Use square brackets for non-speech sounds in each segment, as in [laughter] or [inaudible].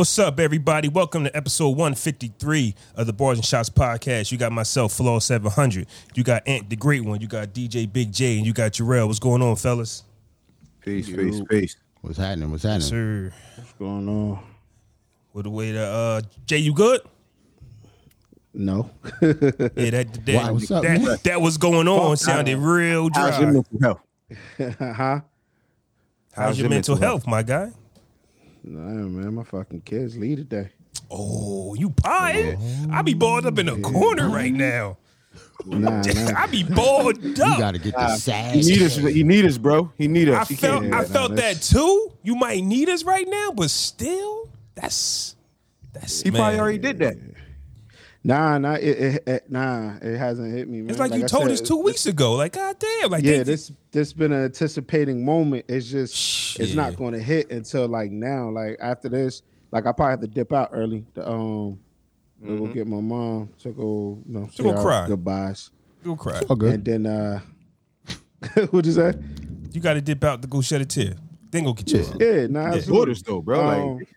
What's up, everybody? Welcome to episode 153 of the Bars and Shots podcast. You got myself, Flaw 700. You got Ant the Great One. You got DJ Big J, and you got Jarrell. What's going on, fellas? Peace, peace, peace. What's happening? What's happening? Sir, What's going on? with the way to uh, Jay, you good? No. Yeah, that [laughs] that, Why, what's up, man? that, that was going on sounded real dry. How's your mental health? [laughs] How's huh? how's your your mental mental health, my guy? Nah, man, my fucking kids leave today. Oh, you pie? I be balled up in a corner right now. Nah, nah. [laughs] I be balled up. You got to get the He sass. need us. He need us, bro. He need I us. He felt can't- I nah, felt that too. You might need us right now, but still, that's that's He man. probably already did that. Nah, nah, it, it, it, nah, it hasn't hit me. Man. It's like, you I told said, us two weeks ago. Like, god damn, like Yeah, they- this this been an anticipating moment. It's just it's not going to hit until like now. Like after this, like I probably have to dip out early to um to go get my mom to go you know say Mm-hmm. cry. goodbyes, You'll cry. Oh, good. and then uh, [laughs] what'd you say? You got to dip out to go shed a tear. Then go get yours. Yeah, nah, Yeah. absolutely. Orders though, bro. Um, like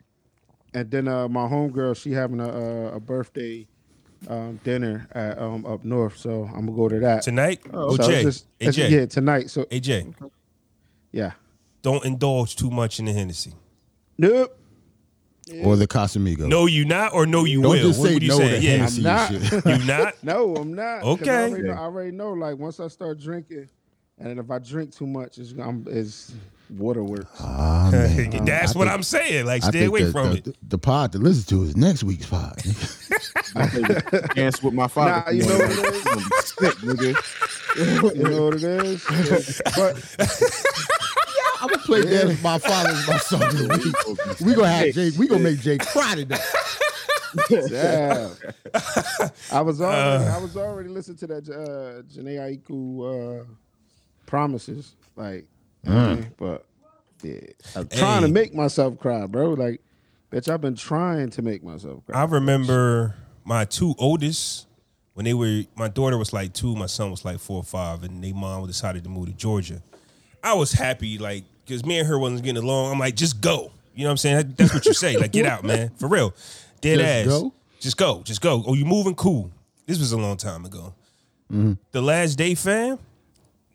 and then uh, my homegirl, she having a a, a birthday um, dinner at um, up north, so I'm gonna go to that. Tonight, oh, So it's just- hey it's- Jay, yeah, tonight. So AJ, Jay, yeah, don't indulge too much in the Hennessy. nope. Or the Casamigos. No, you not, or no, you Don't will. just what say would you no say? to Yeah, Hennessy I'm not. [laughs] you not. [laughs] No, I'm not. Okay. I already, know, I already know. Like once I start drinking, and if I drink too much, it's I'm, it's waterworks. Ah, man. [laughs] That's I what think- I'm saying. Like, I stay away the, from the, it. The pod to listen to is next week's pod. [laughs] dance with my father. Nah, you know what it is? Gonna Sick, nigga. [laughs] You know what it is? but I'm gonna play dance with my father and my son of the week. We gonna have Jay. We gonna make Jay cry today. yeah, I was already Uh. I was already listening to that uh, Jhené Aiko uh, promises, like, you know what I mm. mean? but yeah, I'm trying to make myself cry, bro. Like, bitch, I've been trying to make myself cry. I remember my two oldest when they were. My daughter was like two, my son was like four or five, and they mom decided to move to Georgia. I was happy, like, because me and her wasn't getting along. I'm like, just go. You know what I'm saying? That's what you say. Like, get out, [laughs] man. For real. Dead Just ass. go? Just go. Just go. Oh, you moving? Cool. This was a long time ago. Mm-hmm. The last day, fam,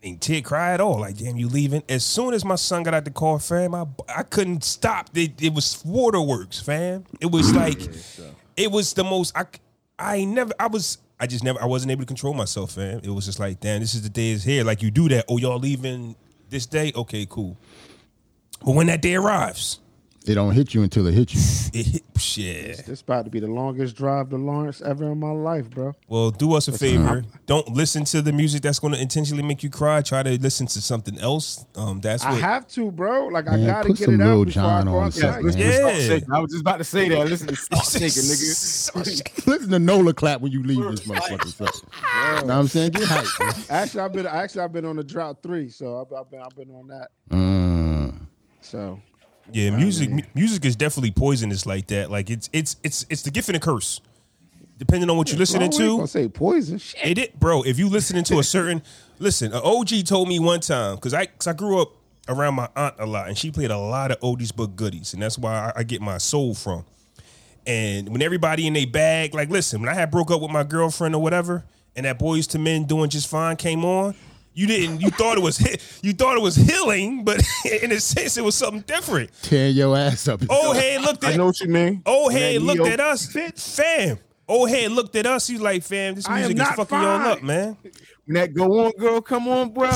ain't Ted cry at all. Like, damn, you leaving? As soon as my son got out the car, fam, I, I couldn't stop. It, it was waterworks, fam. It was like, it was the most. I, I never. I was. I just never. I wasn't able to control myself, fam. It was just like, damn, this is the day is here. Like you do that. Oh, y'all leaving this day? Okay, cool. But when that day arrives, It don't hit you until it hits you. [laughs] it hit shit. This about to be the longest drive to Lawrence ever in my life, bro. Well, do us a favor. Don't listen to the music that's going to intentionally make you cry. Try to listen to something else. Um, that's I what. have to, bro. Like I gotta get some it out before Jon I go on outside. something, Listen man. to Salt Yeah. I was just about to say that. Listen to Salt Shaker, [laughs] nigga. Listen to Nolia Clap when you leave this motherfucker. So. Know what I'm saying? Get hype. [laughs] Actually, I've been actually I've been on the drought three, so I've, I've been I've been on that. Mm. So Yeah, music. mu- Music is definitely poisonous like that. Like it's it's it's it's the gift and the curse. Depending on what you're listening I gonna to, say poison. Shit. it, it bro. If you listening to a certain, [laughs] listen. An OG told me one time because I cause I grew up around my aunt a lot, and she played a lot of oldies but goodies, and that's why I, I get my soul from. And when everybody in their bag, like, listen, when I had broke up with my girlfriend or whatever, and that Boyz II Men doing just fine came on, you didn't. You thought it was you thought it was healing, but [laughs] in a sense, it was something different. Tear your ass up. Oh, hey, looked I at know what you mean. Oh, old head oh, looked at us, fam. Old head looked at us. He's like, fam, this music is not fucking y'all up, man. When that go on, girl, come on, bro.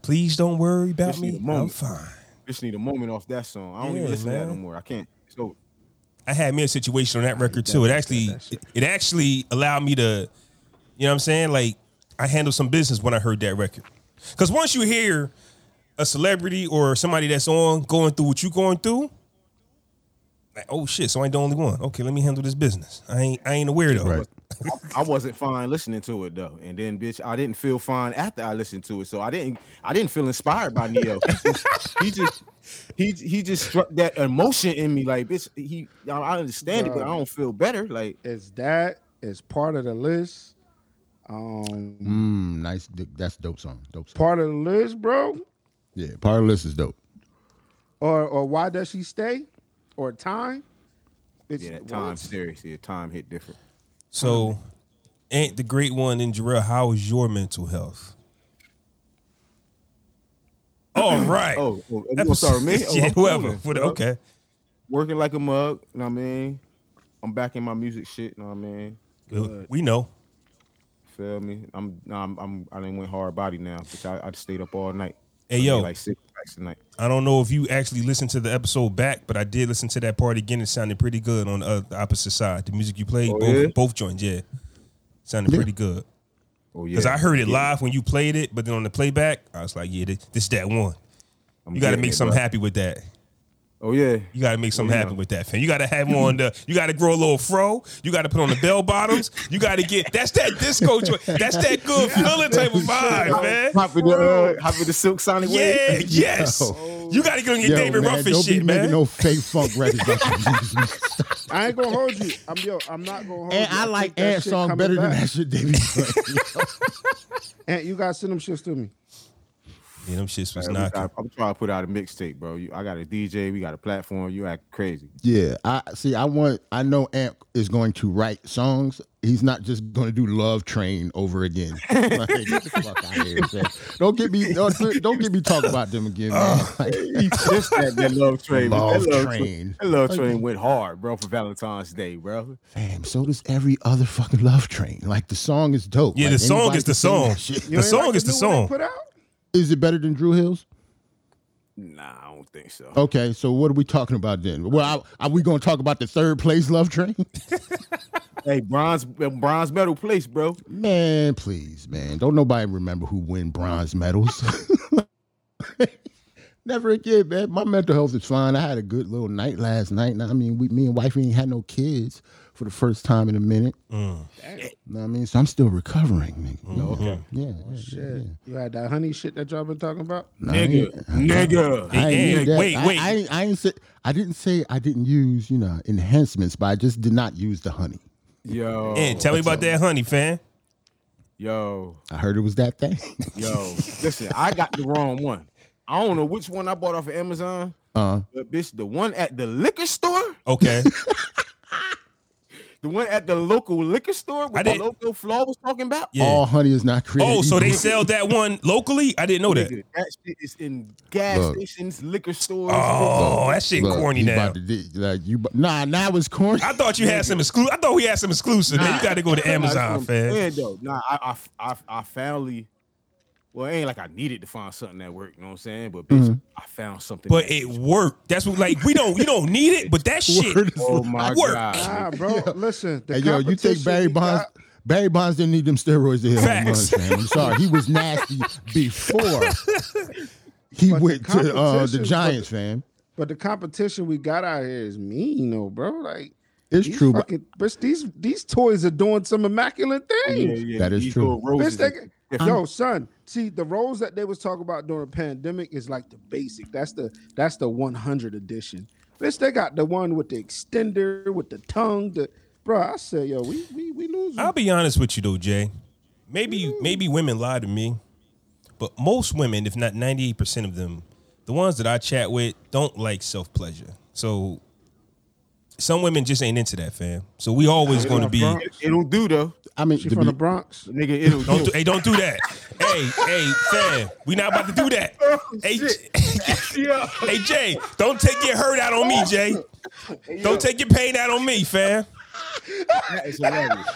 Please don't worry about Just me. I'm moment. fine. Just need a moment off that song. I don't Yeah, even listen to that no more. I can't. It's over. I had me a situation on that record too. It actually it, it actually allowed me to, you know what I'm saying? Like I handled some business when I heard that record. Cause once you hear a celebrity or somebody that's on going through what you're going through, like, oh shit, so I ain't the only one. Okay, let me handle this business. I ain't I ain't a weirdo. Right. I wasn't fine listening to it though, and then bitch, I didn't feel fine after I listened to it. So I didn't, I didn't feel inspired by Ne-Yo. He just, he just, he, he just struck that emotion in me. Like bitch, he, I I understand it, but I don't feel better. Like Is that is part of the list? Um, Mm, nice. That's a dope song. Dope song. part of the list, bro. Yeah, part of the list is dope. Or or why does she stay? or time. It's Yeah, that time what? serious. Yeah, time hit different. So, ain't the great one in Jarrell, how is your mental health? [clears throat] All right. Oh, oh you gonna start with me? [laughs] Oh, yeah, whoever. coolin', What- bro. okay. Working like a mug. You know what I mean? I'm back in my music shit. You know what I mean? Good. We know. Feel me? I'm, I'm, I'm I didn't went hard body now, which I, I stayed up all night. Hey, I yo. like six tracks tonight. I don't know if you actually listened to the episode back, but I did listen to that part again. It sounded pretty good on uh, the opposite side. The music you played, Oh, both, yeah? both joints, yeah. Sounded Yeah. pretty good. Oh yeah, Because I heard it Yeah, live when you played it, but then on the playback, I was like, yeah, this, this that one. I'm You got to make it, something bro. happy with that. Oh yeah, You got to make something yeah. happen with that, fam. You got to have on the. You got to grow a little fro. You got to put on the bell bottoms. You got to get. That's that disco. joint. That's that good feeling type of vibe, man. Hop in the uh, hop in the Silk Sonic Yeah, wave. yes. You got to get on your Yo, David man, Ruffin don't shit, be making man. no fake funk records [laughs] I ain't gonna hold you. I'm yo. I'm not gonna hold And you. I think like that Ant song coming better than that shit David played. [laughs] Ant, you gotta send them shits to me. Yeah, them shits was Man, knocking. got- I'm trying to put out a mixtape, bro. You, I got a DJ, we got a platform. You act crazy. Yeah, I see. I want. I know Amp is going to write songs. He's not just going to do Love Train over again. [laughs] Like, get the fuck out of here. Don't get me. Don't, don't get me talking about them again, man. Like, Just that, that love train. Love that love Train. That love train went hard, bro, for Valentine's Day, bro. fam, so does every other fucking Love Train. Like the song is dope. Yeah, Like, the song is the song. The song is the new one they song. Put out? Is it better than Drew Hills? Nah, I don't think so. Okay, so what are we talking about then? Well, I, are we going to talk about the third place Love Train? [laughs] Hey, bronze bronze medal place, bro. Man, please, man. Don't nobody remember who win bronze medals. [laughs] Never again, man. My mental health is fine. I had a good little night last night. Now, I mean, we, me and wife ain't had no kids for the first time in a minute. Mm. Know what I mean? So I'm still recovering. Nigga. Mm-hmm. Okay. Yeah, yeah, Shit. You had that honey shit that y'all been talking about? Nah, I Nigga, ain't- nigga. I ain't Hey, wait, I, wait. I, I ain't say I didn't say I didn't use you know enhancements, but I just did not use the honey. Yo, And tell me about that honey, fan. yo, I heard it was that thing. yo. Listen, I got the wrong one. I don't know which one I bought off of Amazon. uh, But bitch, the one at the liquor store, Okay. [laughs] the one at the local liquor store, I with the local Flaw was talking about. Yeah. all honey is not created. Oh, so they sell that one locally? I didn't know that. Nigga, that shit is in gas Look. stations, liquor stores. Oh, that shit Look, corny now. to di- like you, nah, now it's corny. I thought you had some exclusive. I thought we had some exclusive. Man, you got to go to Nah, that's what Amazon, I'm fam. saying, though. Nah, I, I, I, I finally. Well, it ain't like I needed to find something that worked. You know what I'm saying? But bitch, Mm-hmm. I found something. But it bitch- worked. That's what like we don't you don't need it, but that [laughs] shit. Word is Oh my work. god. Nah, [laughs] bro. Listen. The Hey, yo, you think Barry Bonds? got- Barry Bonds didn't need them steroids to hit home runs, man. I'm sorry, he was nasty [laughs] before he But the went to uh, the competition- Giants, fam. But the competition we got out here is mean, though, bro. Like It's these true, but fucking, but these these toys are doing some immaculate things. yeah, That is these true. little roses Bitch, they, is different. Um, yo, son, see the roles that they was talking about during the pandemic is like the basic. That's the that's the 100 edition. Bitch, they got the one with the extender with the tongue. The bro, I said, yo, we we we losing. I'll be honest with you though, Jay. Maybe maybe women lie to me, but most women, if not ninety eight percent of them, the ones that I chat with, don't like self pleasure. So some women just ain't into that, fam. So we always going to be. It, it'll do though, I mean, She to from the Bronx. nigga. It'll Don't do. do, hey, don't do that. hey, hey, fam, we not about to do that. [laughs] Oh, hey, Yeah. [laughs] hey, Jay, don't take your hurt out on me, Jay. Don't take your pain out on me, fam. That is hilarious.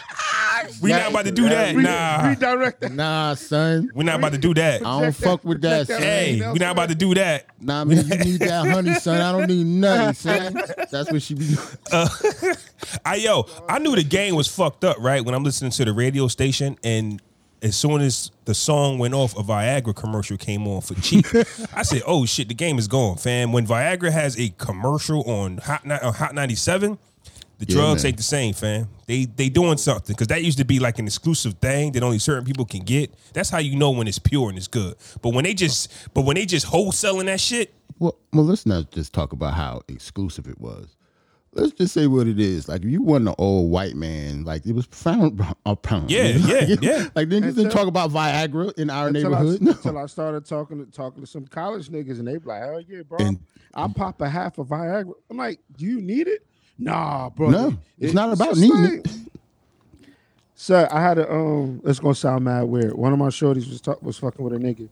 We not about to do that. Nah, redirect that. nah, son. we not about to do that. I don't fuck with that, Project son. Hey, we not about to do that. Nah, man, you need that honey, son. I don't need nothing, [laughs] son. That's what she be doing. Uh, [laughs] I yo, I knew the game was fucked up, right? When I'm listening to the radio station and as soon as the song went off, a Viagra commercial came on for cheap. [laughs] I said, "Oh shit, the game is gone, fam." When Viagra has a commercial on Hot on Hot 97, the Yeah, drugs man. ain't the same, fam. They they doing something because that used to be like an exclusive thing that only certain people can get. That's how you know when it's pure and it's good. But when they just but when they just wholesaling that shit, Well, well, let's not just talk about how exclusive it was. let's just say what it is. Like if you wasn't an old white man, like it was found upon. [laughs] Yeah, [laughs] yeah, yeah. Like then you Until- didn't talk about Viagra in our until I, neighborhood. No. [laughs] until I started talking to talking to some college niggas, and they be like, "Hell yeah, bro! And- I'll pop a half of Viagra." I'm like, "Do you need it?" Nah, bro. No, it's not about just needing like- So I had a um. It's gonna sound mad weird. One of my shorties was talk, was fucking with a nigga,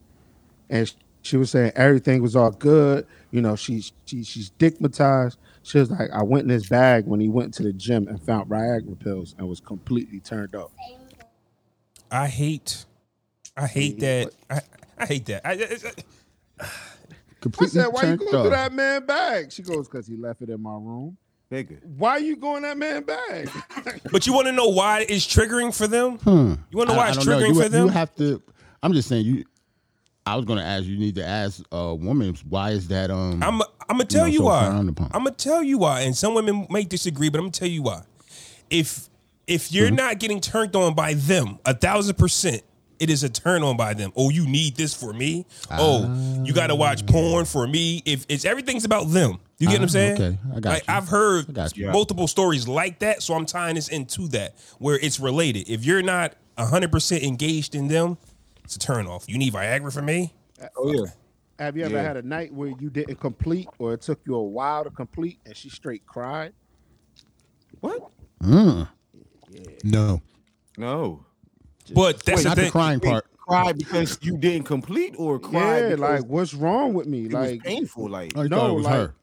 and sh- she was saying everything was all good. You know, she's she, she's stigmatized. She was like, I went in his bag when he went to the gym and found Viagra pills and was completely turned up. I hate, I hate that. I, I hate that. I, I- I Completely said, "Why you turned going through off. that man bag?" She goes, "Cause he left it in my room." Nigga. Why you going that man bag? [laughs] but you want to know why it's triggering for them? Hmm. You want to know why I- I it's don't triggering You, for them? you have to. I'm just saying you. I was gonna ask you. Need to ask a woman why is that? Um, I'm I'm gonna tell know, you, so why. I'm gonna tell you why. And some women may disagree, but I'm gonna tell you why. If if you're Mm-hmm. not getting turned on by them, a thousand percent, it is a turn on by them. Oh, you need this for me. Oh, you got to watch porn for me. If it's everything's about them, you get what I'm Ah, saying? okay. I got like, you. I've heard got you. multiple stories like that, so I'm tying this into that where it's related. If you're not 100 percent engaged in them, it's a turn off. You need Viagra for me. Oh yeah. Have you ever Yeah. had a night where you didn't complete, or it took you a while to complete, and she straight cried? What? no, No. But that's Wait, the not the thing. crying part. Cry because you didn't complete or cry yeah, like what's wrong with me? it was Like, painful. Like Oh, No, it was like- her.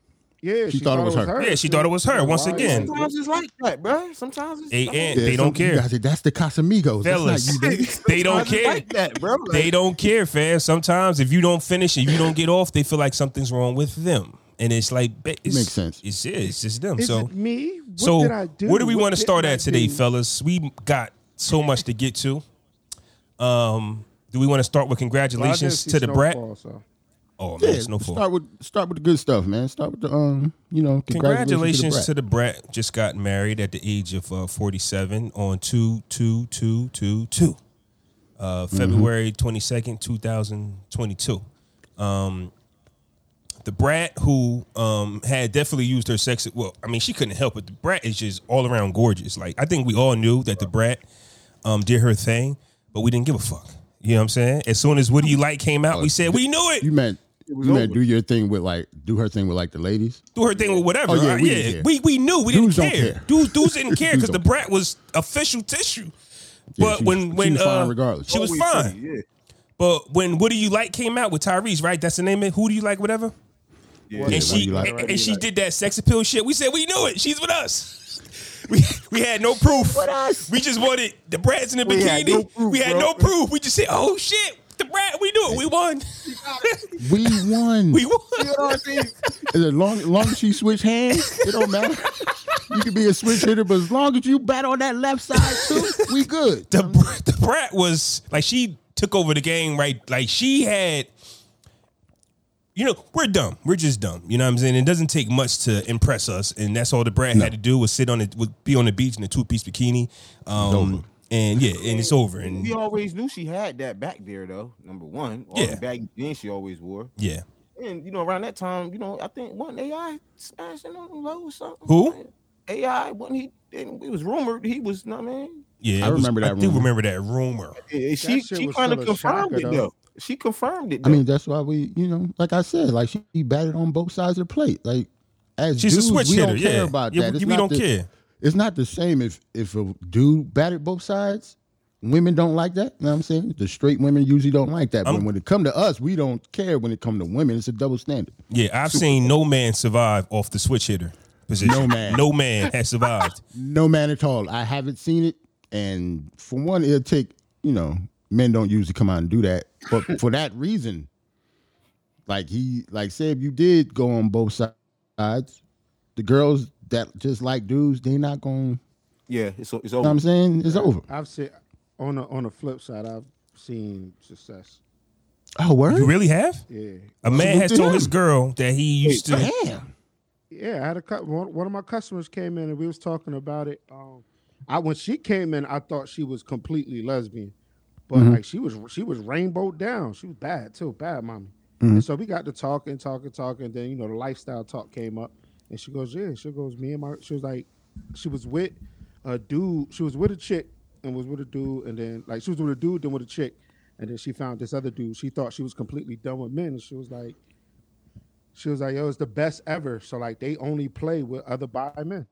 Yeah, She thought it was her. Yeah, she thought it was her, once Why? again. sometimes it's like that, bro. Sometimes it's They like ain't- they don't care. Guys That's the Casamigos. That's Fellas. not you. [laughs] They don't care. like that, bro. Like, they don't care, fam. Sometimes if you don't finish and you don't get off, they feel like something's wrong with them, and it's like it's, Makes sense. It's yeah, it's just them. Is so it me? What so did I do? where do we want to start at today, do? fellas? We got so much to get to. Um, do we want to start with Well, I didn't congratulations see to the brat? Snowfall, so. Oh man, Yeah, Snowfall. start with start with the good stuff, man. Start with the um, you know, Congratulations to the brat. Just got married at the age of uh, 47 on 2 2 2 2 2. Uh, February 22nd, 2022. Um, the brat who um, had definitely used her sex. Well, I mean, she couldn't help it. The brat is just all around gorgeous. Like, I think we all knew that the brat um, did her thing, but we didn't give a fuck. You know what I'm saying? As soon as What Do You Like came out, we said, we knew it. You meant was you meant over. do your thing with like do her thing with like the ladies. do her thing with whatever. Oh, yeah, right? we yeah, didn't care. we we knew we Dudes didn't don't care. care. Dudes dudes didn't [laughs] care because the brat was official tissue. Yeah, But she was- when she when was fine uh, regardless. she was always fine. pretty, Yeah. But when What Do You Like came out with Tyrese, right? That's the name of it. Who do you like? Whatever. Yeah. Yeah, and What she Like? and, and she did that sex appeal shit. We said we knew it. She's with us. [laughs] We we had no proof. We just wanted the brats in the We bikini. had no proof, we had bro. no proof. We just said, oh shit, the brat. We knew it. We won. [laughs] We won. we won. You know what I'm saying? as long, as long as she switch hands, it don't matter. You can be a switch hitter, but as long as you bat on that left side too, we good. the the brat was like she took over the game right like she had you know we're dumb we're just dumb you know what i'm saying it doesn't take much to impress us and that's all the brat had to do was sit on it would be on the beach in a two-piece bikini um and yeah and it's over and We always knew she had that back there, though. Number one, all Yeah. the back then she always wore. yeah And you know, around that time, you know, I think one AI smashing on the low or something. Who? AI when he and it was rumored he was. Know what I mean, yeah I it was- remember that i do remember that rumor Yeah, she shit she was kind of confirmed it though. though. She confirmed it. I mean, that's why we, you know, like I said, like she batted on both sides of the plate. Like as she's a switch we hitter don't care yeah about Yeah, that. It's we not don't the- care It's not the same if if a dude batted both sides. Women don't like that. You know what I'm saying? The straight women usually don't like that. But I'm- when it come to us, we don't care. When it come to women, it's a double standard. yeah i've seen no man survive off the switch hitter position No man. no man has survived [laughs] No man at all. I haven't seen it, and for one, it'll take you know men don't usually come out and do that. But [laughs] for that reason, like he like say if you did go on both sides, the girls that just like dudes, they not going. yeah, it's it's You know over. what I'm saying? It's over. I've seen on the on the flip side, I've seen success. Oh, word. you really have Yeah, a man Salute has to told him. his girl that he used to Damn. yeah. I had a cu- one, one of my customers came in and we was talking about it. Um, I when she came in, I thought she was completely lesbian, but like she was she was rainbow down. She was bad too, bad mommy. And so we got to talking, talking, talking. Then you know the lifestyle talk came up, And she goes, yeah. She goes, me and my. She was like, she was with a dude. She was with a chick and was with a dude, and then like she was with a dude, then with a chick, and then she found this other dude. She thought she was completely done with men, and she was like, she was like, yo, it's the best ever. So like they only play with other bi men.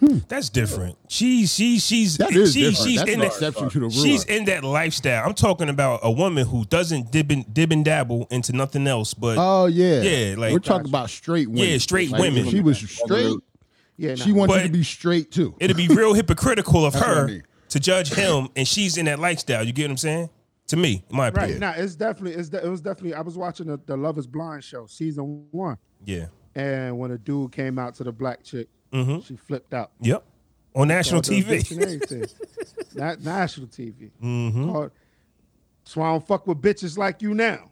Hmm. That's different. She she she's That is she, different. she's That's in an that exception to the rule. she's in that lifestyle. I'm talking about a woman who doesn't dib and, dib and dabble into nothing else but Oh yeah, Yeah, like- we're talking about straight women. Yeah, straight Like, women. She was straight, Yeah, she wanted to be straight too. it'd be real hypocritical of [laughs] That's what I her mean. to judge him and she's in that lifestyle. You get what I'm saying? To me, in my Right. Now it's definitely it's de- it was definitely I was watching the, the Love is Blind show, season one. Yeah. And when a dude came out to the black chick, Mm-hmm. she flipped out. Yep. On national Called her a TV. bitch. Not [laughs] national TV. Mm-hmm. Called, so I don't fuck with bitches like you now.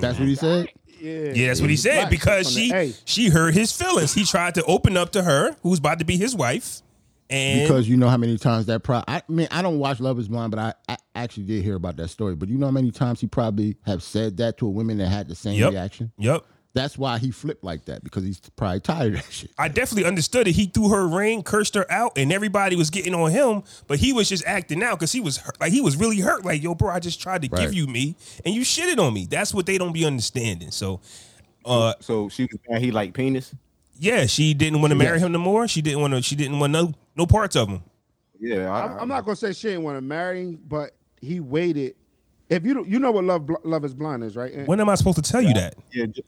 That's what he said. Yeah. Yeah, that's what he said Black because she the A. she hurt his feelings. He tried to open up to her, who's about to be his wife, and Because you know how many times that pro I mean I don't watch Love Is Blind, but I, I actually did hear about that story. But you know how many times he probably have said that to a woman that had the same Yep. reaction. yep. That's why he flipped like that because he's probably tired of that shit. I definitely understood it. He threw her ring, cursed her out, and everybody was getting on him. But he was just acting out because he was hurt. like he was really hurt. Like yo, bro, I just tried to Right. give you me, and you shitted on me. That's what they don't be understanding. So, uh, So she was mad he like penis. yeah, she didn't want to marry Yes. him no more. She didn't want to. She didn't want no no parts of him. Yeah, I, I'm, I'm not gonna say she didn't want to marry him, but he waited. If you don't, you know what love love is blind is, right? And- When am I supposed to tell you that? Yeah, j- j-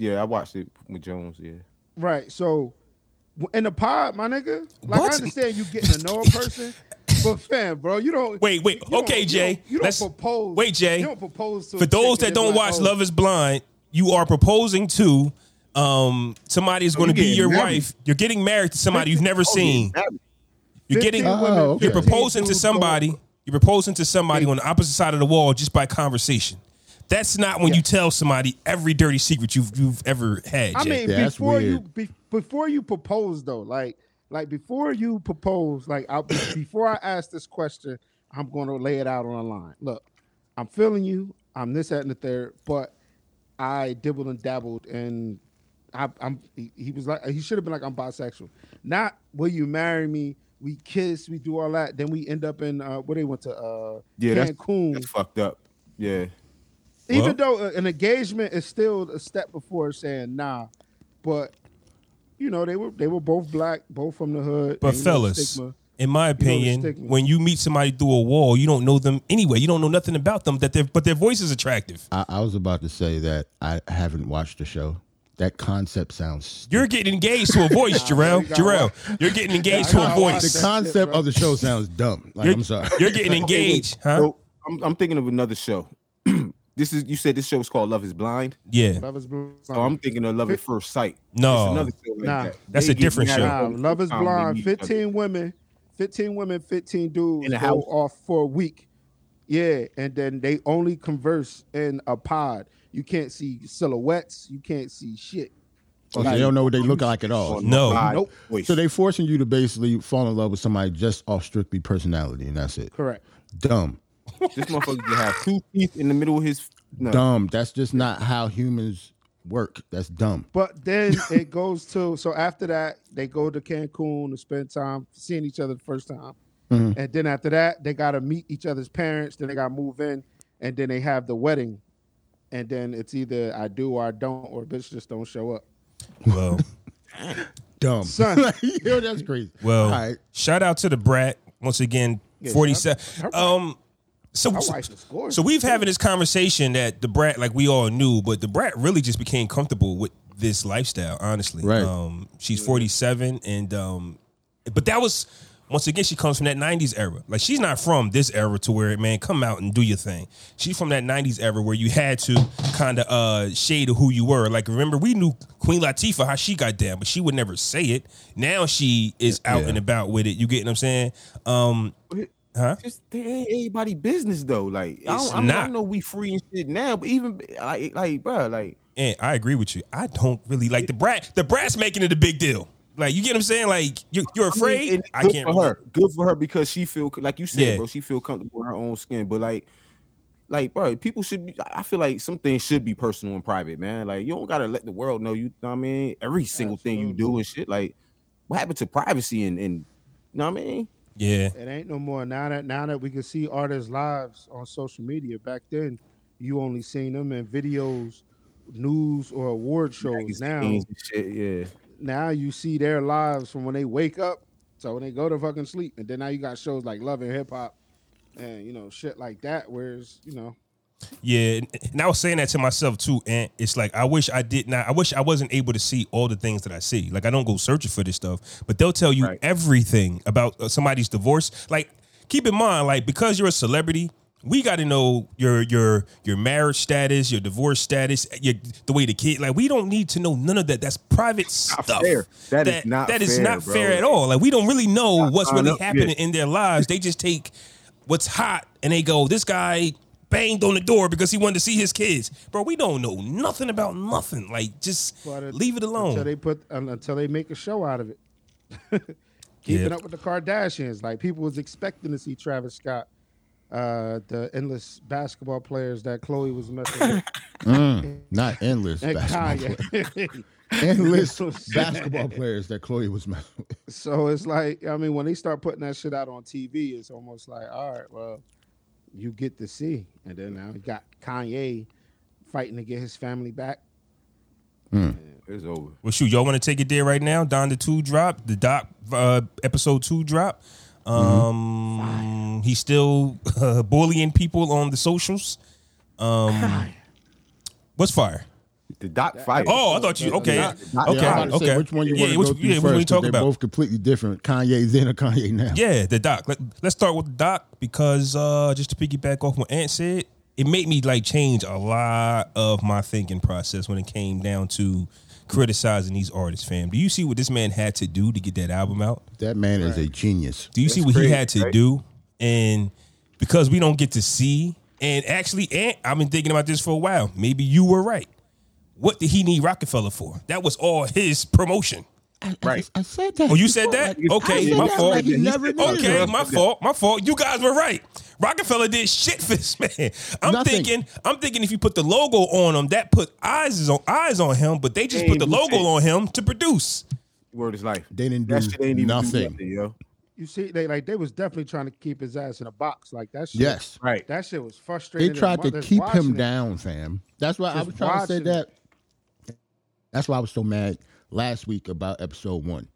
yeah, I watched it with Jones. Yeah, Right. So in the pod, my nigga, like What? I understand you getting to know a person, but fam, bro, you don't Wait, wait. you don't- Okay, you Jay. don't- You don't, Let's- propose. wait, Jay. You don't propose to a For those that don't it's watch oh, Love Is Blind, you are proposing to um somebody is going to be your married. wife. You're getting married to somebody you've never Oh, seen. yeah, You're getting Oh, okay. you're proposing to somebody. You're proposing to somebody on the opposite side of the wall just by conversation. That's not when you tell somebody every dirty secret you've you've ever had. I Jay. mean, Yeah, that's before you be, before you propose though, like like before you propose, like I, [coughs] before I ask this question, I'm going to lay it out on the line. Look, I'm feeling you. I'm this, that, and the third, but I dibbled and dabbled, and I, I'm. He, he was like, he should have been like, I'm bisexual. Not will you marry me? We kiss, we do all that, then we end up in uh, where they went to uh, yeah, that's, that's fucked up. Yeah, Even Well- though uh, an engagement is still a step before saying nah, but you know they were they were both black, both from the hood. But and, you know, fellas, stigma. in my the opinion, stigma. when you meet somebody through a wall, you don't know them anyway. You don't know nothing about them. That their but their voice is attractive. I, I was about to say that I haven't watched the show. That concept sounds. You're getting engaged to a voice, [laughs] Jarrell. you Jarrell, you're getting engaged Yeah, to a gotta the voice. concept of the show sounds dumb. Like You're, I'm sorry. you're getting [laughs] engaged, huh? So I'm, I'm thinking of another show. This is you said this show is called Love Is Blind. Yeah. Love is blind. So I'm thinking of Love at First Sight. No. It's another show like Nah. that. That's They a different show. Nah, Love is blind. meet each other. Fifteen women, fifteen women, fifteen dudes In a go house. off for a week. Yeah, and then they only converse in a pod. You can't see silhouettes. You can't see shit. Oh, so they don't know what they look like at all. No. Nope. So they forcing you to basically fall in love with somebody just off strictly personality, and that's it. Correct. Dumb, this motherfucker can have two teeth in the middle of his. No. dumb. That's just not how humans work. That's dumb. But then it goes to so after that they go to Cancun to spend time seeing each other the first time, Mhm. and then after that they got to meet each other's parents. Then they got to move in, and then they have the wedding, and then it's either I do or I don't, or bitch just don't show up. Well, [laughs] Dumb. Son. Like, [laughs] yo, that's crazy. well. All right. Shout out to the brat once again. Yeah, Forty-seven. shout- Um. So, My so, wife is gorgeous. so we've having this conversation that the brat, like we all knew, but the brat really just became comfortable with this lifestyle. Honestly, Right. Um, she's forty-seven, and um, but that was once again she comes from that '90s era. Like she's not from this era to where man come out and do your thing. She's from that '90s era where you had to kind of uh shade of who you were. Like remember we knew Queen Latifah how she got down, but she would never say it. Now she is out Yeah. and about with it. You get what I'm saying? Um, huh? Just they ain't everybody business though. Like I don't, I, mean, I know we free and shit now, but even like like bro, like And I agree with you. I don't really like the brat. The brat's making it a big deal. Like you get what I'm saying? Like you, you're I mean, afraid. I, good can't. for her. Good for her because she feel like you said, Yeah. bro. She feel comfortable in her own skin. But like like, bro, people should be. I feel like some things should be personal and private, man. Like, you don't gotta let the world know you. know what I mean, every single thing you do and shit. Like, what happened to privacy and and you know what I mean? Yeah. It ain't no more now that now that we can see artists' lives on social media. Back then, you only seen them in videos, news, or award shows. Now, Magazines shit, yeah. now you see their lives from when they wake up to when they go to fucking sleep, and then now you got shows like Love and Hip Hop, and you know shit like that. Whereas you know, Yeah, and- I was saying that to myself too, and it's like I wish I did not. I wish I wasn't able to see all the things that I see. Like I don't go searching for this stuff, but they'll tell you Right. everything about uh, somebody's divorce. Like keep in mind, like because you're a celebrity, we got to know your your your marriage status, your divorce status, your, the way the kid. Like we don't need to know none of that. That's private Not stuff. fair. That is not that is fair, not bro. fair at all. Like we don't really know Not what's really up, yeah. happening in their lives. They just take what's hot and they go, this guy banged on the door because he wanted to see his kids. Bro, we don't know nothing about nothing. Like, just but it- leave it alone until they put until they make a show out of it. [laughs] Keeping Yeah. up with the Kardashians, like people was expecting to see Travis Scott, uh, the endless basketball players that Khloé was messing with, [laughs] Mm, not endless and basketball players. Kanye. endless You know what I'm saying? basketball players that Khloé was messing with. So it's like, I mean, when they start putting that shit out on TV, it's almost like, all right, well, you get to see. And then now you got Kanye fighting to get his family back. It's over. well, shoot, y'all want to take it there right now? Don the two drop, the doc uh, episode two drop. Um, he's still uh, [laughs] bullying people on the socials. Um, what's fire? The doc fight. Oh, I thought you okay. Doc- Okay, Yeah, I'm about to say okay. which one you yeah, want to which, go through yeah, first? what we 'cause talk they're about? both completely different. Kanye then or Kanye now. Yeah, the doc. Let, us start with the doc because uh, just to piggyback off what Ant said, it made me like change a lot of my thinking process when it came down to criticizing these artists, fam. Do you see what this man had to do to get that album out? That man is a genius. Do you see That's what he had to right? do? And because we don't get to see, and actually, Ant, I've been thinking about this for a while. Maybe you were right. What did he need Roc-A-Fella for? That was all his promotion. I, Right. I, I said that. Oh, you said before. that? Okay, I said my that fault. Like he He never said- did. Okay, my fault. My fault. You guys were right. Roc-A-Fella did shit for this [laughs] man. I'm Nothing. thinking, I'm thinking if you put the logo on him, that put eyes on eyes on him, but they just Hey, put the logo said- on him to produce. Word is life. They didn't That do shit ain't even nothing. Do nothing, yo. You see, they like they was definitely trying to keep his ass in a box. Like that shit. Yes. Right. That shit was frustrating. They tried to keep him it. down, fam. That's why I was trying to say watching that. That's why I was so mad last week about episode one.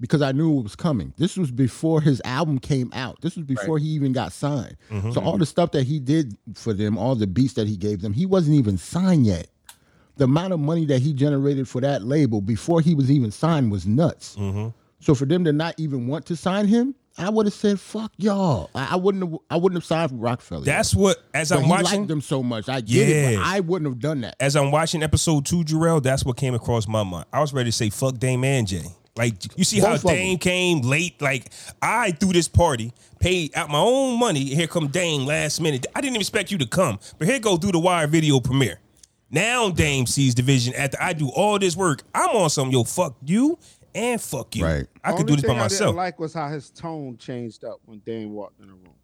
Because I knew it was coming. This was before his album came out. This was before he even got signed. Mm-hmm. So all the stuff that he did for them, all the beats that he gave them, he wasn't even signed yet. The amount of money that he generated for that label before he was even signed was nuts. Mm-hmm. So for them to not even want to sign him, I would have said, "Fuck y'all." I, I wouldn't have. I wouldn't have signed for Roc-A-Fella. That's what as But I'm watching liked them so much. I get it, Yeah. but I wouldn't have done that. as I'm watching episode two, Jarrell, that's what came across my mind. I was ready to say fuck Dame and Jay. Like you see how Both them. Dame came late. Like I threw this party, paid out my own money. Here come Dame last minute. I didn't even expect you to come, but here go through the wire video premiere. Now Dame sees division after I do all this work. I'm on some yo fuck you and fuck you. Right. I could do this by thing I myself. didn't like was how his tone changed up when Dame walked in the room.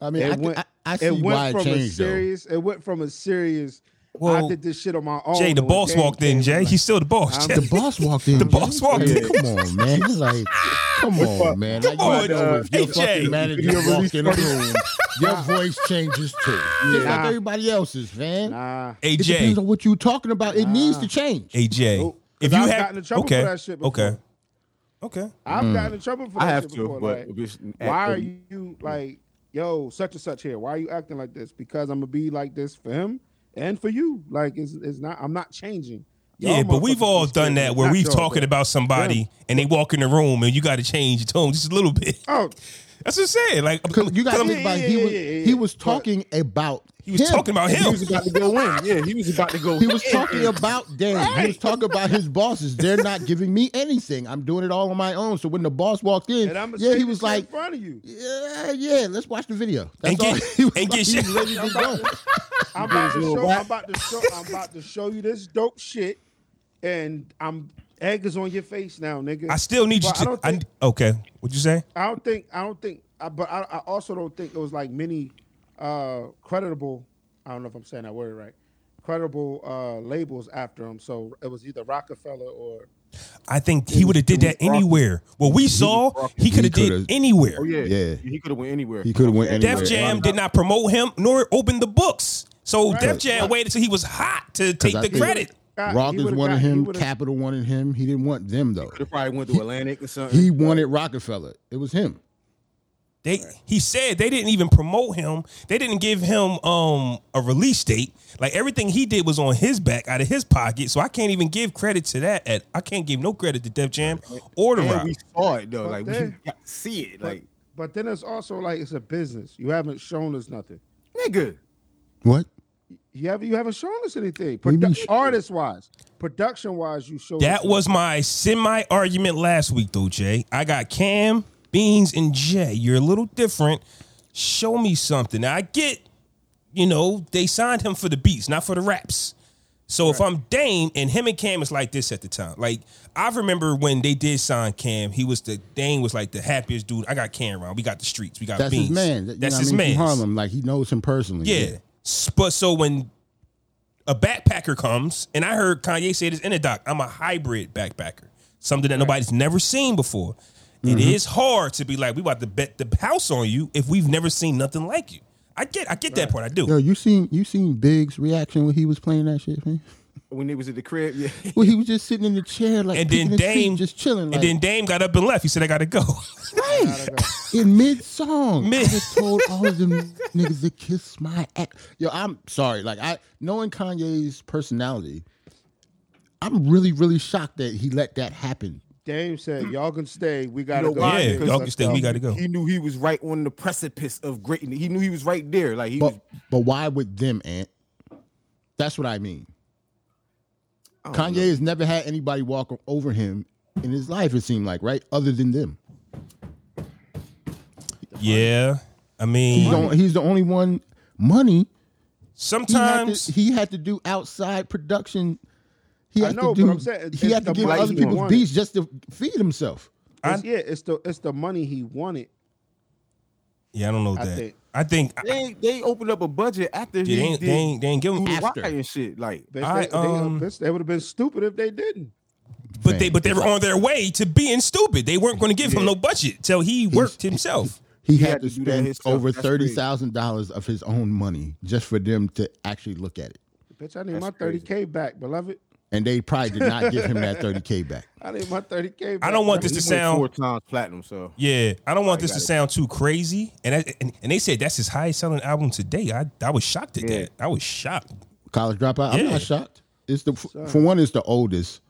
I mean, I, It can- went, I, I it went why it from a changed though. serious. It went from a serious. Well, I did this shit on my own. Jay, the boss Dame walked in. Jay, like, he's still the boss. Jay. The boss walked in. [laughs] The boss walked Jay. in. Come on, man. He's like, come on, man. Like, Come you on, know, uh, your AJ. fucking manager Video walked in the room, your voice changes too. Just like everybody else's, man. Nah. It depends on what you're talking about. It needs to change. AJ. Nope. If 'Cause you I've had gotten in trouble okay, for that shit before. okay, okay. I've mm. gotten in trouble for that I have shit to, before. but like, why are you like, yo, such and such here? Why are you acting like this? Because I'm gonna be like this for him and for you. Like, it's, it's not. I'm not changing. Y'all Yeah, but we've all done that where we've talking but- about somebody and they walk in the room and you got to change your tone just a little bit. Oh, That's what I'm saying. Like, Because you got to I'm- yeah, he yeah, was yeah, yeah, he was but- talking about he was him. talking about him. He was about to go in. Yeah, he was about to go. He was in. talking about Dame. He was talking about his bosses. They're not giving me anything. I'm doing it all on my own. So when the boss walked in, and I'm yeah, he was like, in front of you. yeah, yeah, let's watch the video. That's And all. get- [laughs] he was and get like, shit- ready to go. [laughs] I'm about to show. I'm about to show. I'm about to show you this dope shit, and I'm egg is on your face now, nigga. I still need you But I to. don't I, okay, what'd you say? I don't think I don't think I, but I, I also don't think it was like many uh, creditable. I don't know if I'm saying that word right. Credible uh, labels after him, so it was either Roc-A-Fella or I think he would have did that anywhere. What we saw, he could have did coulda- anywhere. Oh yeah, Yeah. He could have went anywhere. He could have went anywhere. Def Jam did not promote him nor open the books. So Right. Def Jam waited till he was hot to take I the credit. Got- he Rockers wanted got- him. Capital wanted him. He didn't want them though. Could have probably went to Atlantic or something. He wanted Roc-A-Fella. It was him. They he said they didn't even promote him. They didn't give him um a release date. Like everything he did was on his back, out of his pocket. So I can't even give credit to that. At I can't give no credit to Def Jam or the and Rock. we saw it though. But Like we then- got to see it. But, Like but then it's also like it's a business. You haven't shown us nothing. nigga. What? You haven't you haven't shown us anything. What do you mean Produ- artist wise, production wise, you showed That was my semi argument last week, though, Jay. I got Cam, Beans, and Jay. You're a little different. Show me something. Now, I get, you know, they signed him for the beats, not for the raps. So if I'm Dame and him and Cam is like this at the time, like I remember when they did sign Cam, he was the Dame was like the happiest dude. I got Cam around. We got the streets. We got That's Beans. his man. You That's his I mean? man. Harlem. Like he knows him personally. Yeah. S- But so when a backpacker comes, and I heard Kanye say this in the doc, I'm a hybrid backpacker, something that nobody's never seen before. It mm-hmm. is hard to be like, we about to bet the house on you if we've never seen nothing like you. I get, I get that part. I do. Yo, you seen you seen Big's reaction when he was playing that shit, man? When they was at the crib, yeah. [laughs] Well, he was just sitting in the chair, like and picking then his feet, Dame just chilling, like and then Dame got up and left. He said, "I got to go." [laughs] right in mid song. Mid- I just told all of them niggas to kiss my ass. Yo, I'm sorry. Like I knowing Kanye's personality, I'm really really shocked that he let that happen. Dame said, mm. "Y'all can stay. We gotta You know go." why? yeah, y'all can stay. We got to go. He knew he was right on the precipice of greatness. He knew he was right there. Like he But was. but why with them, Ant? That's what I mean. I Kanye know. has never had anybody walk over him in his life. It seemed like right, other than them. Yeah, I He's, mean, the, he's the only one. Money. He had, sometimes to, he had to do outside production. He I had know, to do. but I'm saying he it's had to give other he people's wanted. beats just to feed himself. It's- yeah, it's the it's the money he wanted. yeah, I don't know I that. think- I think They they opened up a budget after they he ain't, did they ain't, they ain't give him after. And shit. Like Bitch, I, they, um, they, they would have been stupid if they didn't. But they but they were on their way to being stupid. They weren't going to give him no budget till he worked himself. He, He had, had to to do that spend over That's thirty crazy. thousand dollars of his own money just for them to actually look at it, Bitch, I need That's my thirty k back, beloved. And they probably did not give him that thirty k back. [laughs] I need my thirty k. back. I don't want this to he went sound four times platinum. So Yeah, I don't want this to it. sound too crazy. And, I, and and they said that's his highest selling album today. I I was shocked at Yeah. that. I was shocked. College dropout. I'm Yeah. not shocked. It's the for one, it's the oldest,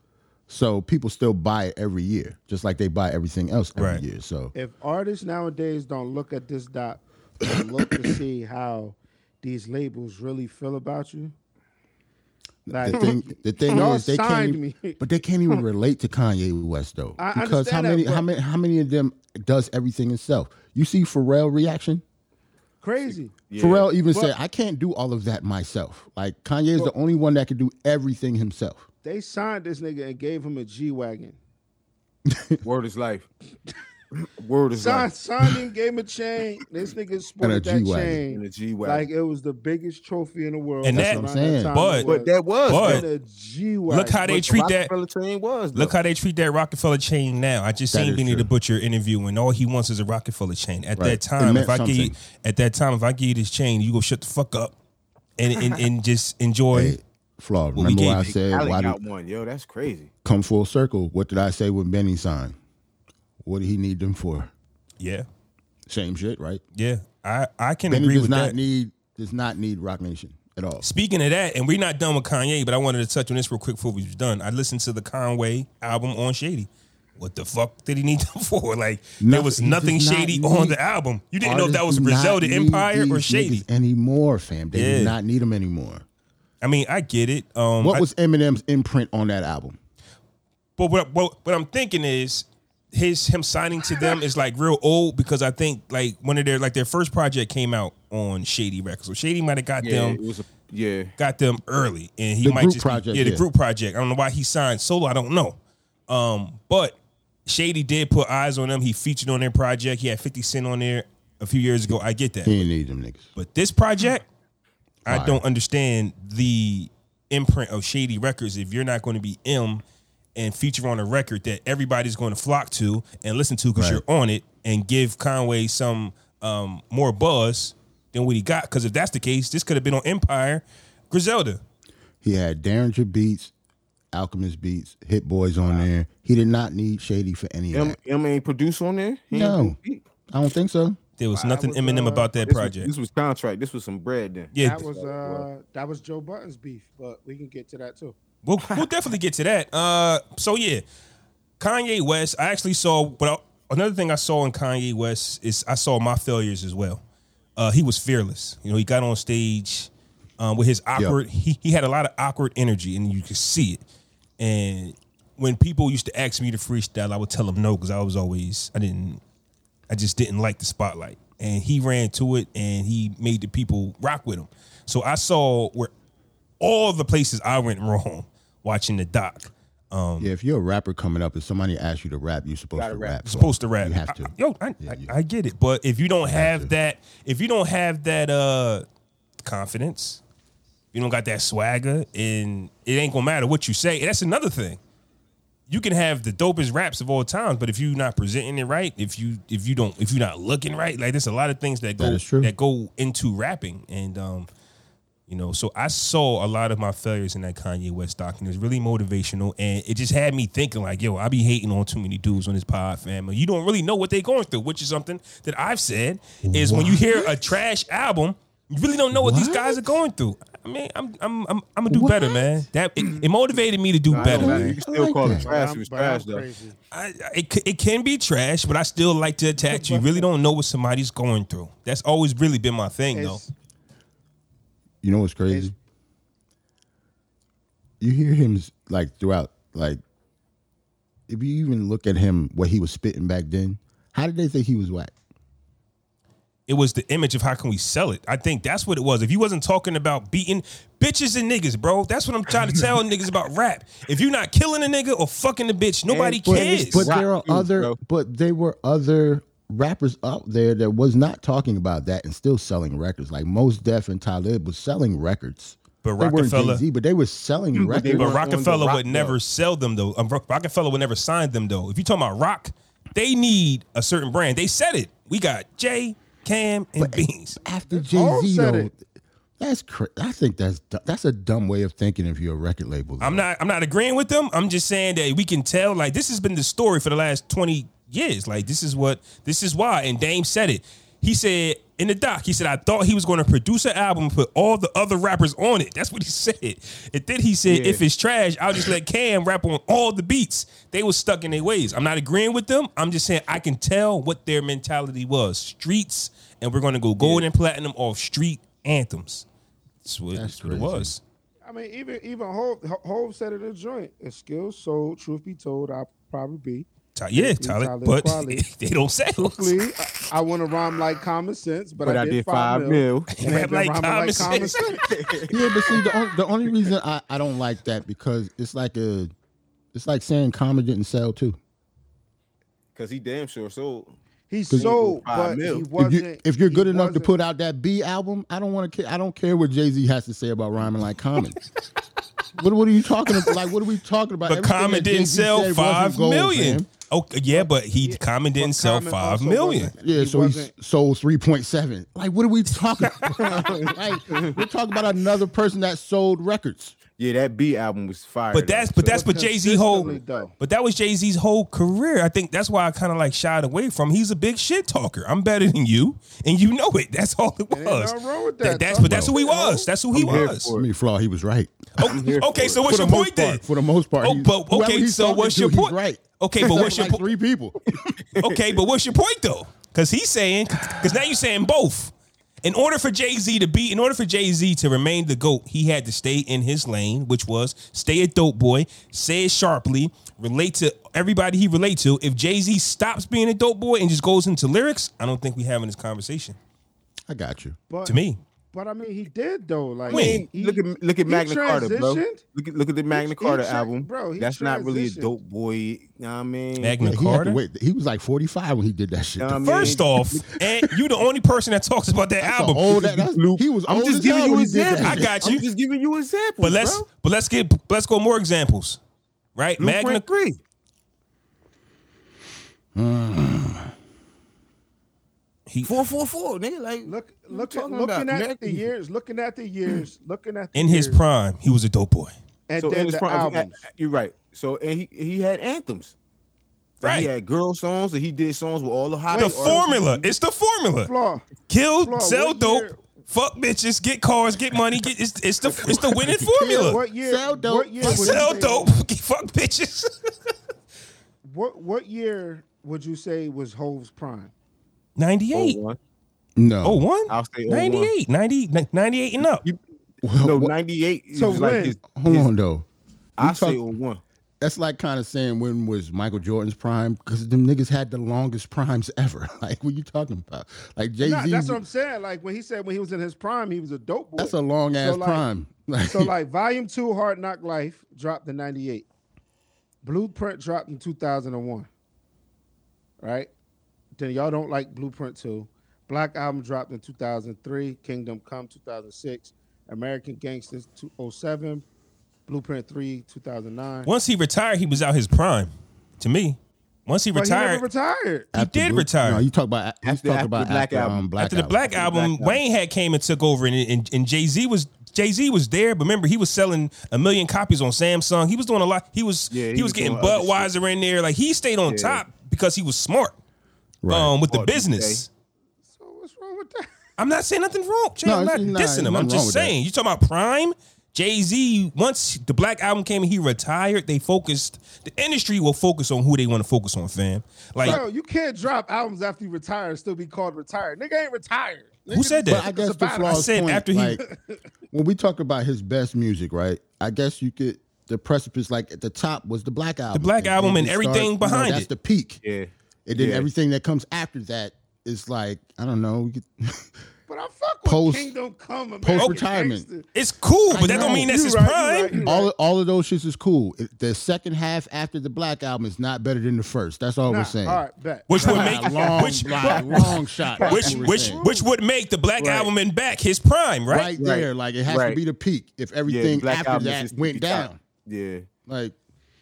so people still buy it every year, just like they buy everything else every Right. year. So If artists nowadays don't look at this dot and look to see how these labels really feel about you, like the thing, the [laughs] thing Y'all is, they can't. Even, me. but they can't even [laughs] relate to Kanye West though, I because how understand that, many, how many, how many of them does everything himself? You see Pharrell reaction. crazy. yeah. Pharrell even But- said, "I can't do all of that myself. Like Kanye is the only one that can do everything himself." They signed this nigga and gave him a G wagon. word is life. [laughs] [clears throat] word is Signed, life. signed him, gave him a chain. [laughs] This nigga sported that G-Wagon. chain In a G-Wagon. like it was the biggest trophy in the world. And That's that- That's what I'm saying. time But- it But that was. But- in a G wagon. Look how they But the treat that. Roc-A-Fella chain was. Look how they treat that Roc-A-Fella chain now. I just That seen Benny true. the Butcher interview, and all he wants is a Roc-A-Fella chain. At Right. that time, if I give you, at that time, if I give you this chain, you go shut the fuck up and and, and [laughs] just enjoy. Hey, Flaw. we Remember gave what I said? Alec Why got did one. Yo, that's crazy. come full circle? What did I say when Benny signed? What did he need them for? Yeah, Same shit, right? yeah. I I can Benny agree does with not that. need does not need Roc Nation at all. Speaking of that, and we're not done with Kanye, but I wanted to touch on this real quick before we was done. I listened to the Conway album on Shady. What the fuck did he need them [laughs] for? Like there was nothing does not shady on the album. You didn't know if that was Griselda Empire or Shady. anymore, fam. They Yeah. do not need them anymore. I mean, I get it. Um, What I- was Eminem's imprint on that album? But what, what what I'm thinking is his him signing to them is like real old because I think like one of their like their first project came out on Shady Records. So Shady might have got Yeah, them it was a yeah. got them early, and he The might group just be- yeah the yeah. group project. I don't know why he signed solo. I don't know. Um, but Shady did put eyes on them. He featured on their project. He had 50 Cent on there. a few years ago. I get that. He ain't need them niggas. But this project, I don't understand the imprint of Shady Records if you're not going to be M and feature on a record that everybody's going to flock to and listen to because Right. you're on it and give Conway some um, more buzz than what he got. Because if that's the case, this could have been on Empire, Griselda. He had Daringer beats, Alchemist beats, Hit Boys on there. He did not need Shady for any of M, that. M ain't produce on there. He No. I don't think so. There was Wow, nothing was, Eminem uh, about that This was, project. this was contract. This was some bread then. yeah, That was uh that was Joe Budden's beef, but we can get to that too. We'll, we'll definitely get to that. Uh, so yeah, Kanye West. I actually saw, but I- another thing I saw in Kanye West is I saw my failures as well. Uh, he was fearless. You know, he got on stage um, with his awkward. He he had a lot of awkward energy, and you could see it. And when people used to ask me to freestyle, I would tell them no because I was always I didn't. I just didn't like the spotlight. And he ran to it, and he made the people rock with him. So I saw where all the places I went [laughs] wrong watching the doc. Um, Yeah, if you're a rapper coming up and somebody asks you to rap, you're supposed Gotta rap. rap. You're supposed to rap. You have to. I- yo, I, Yeah, I, yeah. I get it, but if you don't have that, if you don't have that uh confidence, you don't got that swagger, and it ain't gonna matter what you say. And that's another thing. You can have the dopest raps of all time, but if you're not presenting it right, if you if you don't if you're not looking right, like there's a lot of things that go That that go into rapping, and um, you know, so I saw a lot of my failures in that Kanye West doc, and it's really motivational, and it just had me thinking like, yo, I be hating on too many dudes on this pod family. You don't really know what they're going through, which is something that I've said is when you hear a trash album, you really don't know what, these guys are going through. I mean, I'm I'm I'm, I'm gonna do better, man. That it, it motivated me to do Nah, it better, man. You still like call that. it trash. I'm- It was I'm trash though. I, I- it, it can be trash, but I still like to attack you. You really don't know what somebody's going through. That's always really been my thing, though. It's- You know what's crazy? You hear him like throughout, like if you even look at him what he was spitting back then. How did they think he was whack? It was the image of how can we sell it. I think that's what it was. If you wasn't talking about beating bitches and niggas, bro, that's what I'm trying to tell [laughs] niggas about rap. If you're not killing a nigga or fucking a bitch, nobody but- cares. But there are other, bro. but they were other rappers out there that was not talking about that and still selling records. Like Mos Def and Talib was selling records. But they weren't Roc-A-Fella- Jay-Z, but they were selling But records. But weren't Roc-A-Fella rock, would never though. sell them though. Um, Roc-A-Fella would never sign them though. If you talking about rock, they need a certain brand. They said it. We got Jay, Cam, and Beans. After Jay Z, though, it. that's cra- I think that's that's a dumb way of thinking if you're a record label. I'm not. I'm not agreeing with them. I'm just saying that we can tell. Like this has been the story for the last 20 years. Like this is what. This is why. And Dame said it. He said in the doc. He said I thought he was going to produce an album, and put all the other rappers on it. That's what he [laughs] said. And then he said, Yeah. if it's trash, I'll just let Cam rap on all the beats. They was stuck in their ways. I'm not agreeing with them. I'm just saying I can tell what their mentality was. Streets, and we're going to go gold and platinum off street anthems. That's what, That's that's what it was. I mean, even even Hove, Hove said it in a joint. If skills sold, truth be told, I'll probably be. Ty- Yeah, Tyler, Talib but Kweli. [laughs] they don't sell. Hopefully, I, I want to rhyme like common sense, but, But I, did five mil. And Rap like rhyming common like common sense. sense. [laughs] yeah, but see, the, on, the only reason I, I don't like that because it's like a, it's like saying Common didn't sell too. Because he damn sure sold. He sold, Five but mil. he If wasn't. if you if you're good enough to wasn't- put out that B album, I don't want to. Care, I don't care what Jay Z has to say about rhyming like Common. [laughs] what what are you talking about? Like what are we talking about? But Everything Common didn't sell said wasn't five gold, million. fam. Okay, yeah, but he Common didn't but sell Common five also wasn't- Yeah, he so he wasn't- sold three point seven. Like, what are we talking? [laughs] about? [laughs] like, we're talking about another person that sold records. Yeah, that B album was fire. But though. that's but that's But but Jay Z whole. though. But that was Jay Z's whole career. I think that's why I kind of like shied away from. He's a big shit talker. I'm better than you, and you know it. That's all it was. nothing wrong with that. that's but that's who he was. That's who he I'm was. for I mean, Flaw, he was right. Oh, okay, so what's your the point most then? for the most part. Oh, but okay, so what's your he's point? right. Okay, but [laughs] what's your like po- three people? [laughs] okay, but what's your point though? Because he's saying, because now you're saying both. In order for Jay Z to be, in order for Jay Z to remain the GOAT, he had to stay in his lane, which was stay a dope boy, say it sharply, relate to everybody he relate to. If Jay Z stops being a dope boy and just goes into lyrics, I don't think we having this conversation. I got you. But, To me, But I mean, he did though. Like, When? he, look at look at Magna Carta, bro. Look at look at the Magna he Carta tra- album. bro, he That's not really a dope boy. You know what I mean? Magna he, Carta. wait. he was like 45 when he did that shit. Know what I mean? First off, [laughs] and you the only person that talks about that That's album. a old, that, he was I'm old just giving you when he did that examples. I got you. I'm just giving you examples. But let's bro. but let's get let's go more examples. Right? Magna Blueprint three. Hmm. He, Four four four, nigga. Like Look, look at looking about? at American- the years, looking at the years, [clears throat] looking at the in his prime, he was a dope boy. and So in then his the prime- albums. You're right. So and he he had anthems. Right. He had girl songs and he did songs with all the hot The artists. formula. It's the formula. Flaw. Kill, Flaw, sell what dope, year- fuck bitches, get cars, get money. Get it's, it's the it's the winning formula. What year? Sell dope. What year? would you Sell say- dope, [laughs] fuck bitches. [laughs] What what year would you say was Hove's prime? 98. Oh, one. No. Oh, one? I'll say oh, one. 98. 90, 98 and up. You- No, what- 98. So was like when? his, hold his- on though. I We say talk- oh, one. That's like kind of saying when was Michael Jordan's prime? Because them niggas had the longest primes [laughs] ever. Like, what you talking about? Like Jay Nah, Z. that's what I'm saying. Like when he said when he was in his prime, he was a dope boy. That's a long ass So, like- prime. [laughs] Like, so like Volume Two, Hard Knock Life dropped in '98. Blueprint dropped in 2001. Right. Then y'all don't like Blueprint Two. Black Album dropped in 2003. Kingdom Come 2006. American Gangsters 2007. Blueprint Three 2009. Once he retired, he was out his prime. To me, once he But he retired, never retired. he after did Blue- retire. No, you talk about. He's After- talking after about the Black after, Album. Um, Black after the Album. Black album, Album. Wayne had came and took over, and, and, and Jay Z was Jay Z was there. But remember, he was selling a million copies on Samsung. He was doing a lot. He was Yeah, he, he was was getting doing other Budweiser in there. Like he stayed on Yeah. top because he was smart Right. um, with the business. So what's wrong with that? I'm not saying nothing wrong. Jay, No, I'm not it's- nah, dissing there's him. I'm wrong just with that. saying. You talking about Prime? Jay Z. Once the Black album came and he retired, they focused. The industry will focus on who they want to focus on, fam. Like Bro, you can't drop albums after you retire and still be called retired. Nigga ain't retired. Who said that? But I guess the sabbatical. flaw's I said point, after he- like, [laughs] when we talk about his best music, right? I guess you could the precipice, like at the top, was the Black album. The black Album then and you everything you know, behind That's it. the peak. Yeah. And then Yeah. everything that comes after that is like I don't know. you [laughs] But I fuck with Post- Kingdom Come. American post-retirement. Gangster. it's cool, but I that don't mean that's You his right, you prime. right, you right. all all of those shits is cool. The second half after the Black album is not better than the first. That's all Nah, we're saying. All right, bet. Which would make long, which like, [laughs] long shot. Which which saying. which would make the Black Right. album and back his prime, right? right there, like it has to be the peak. If everything Black after that went the top. down, Yeah. like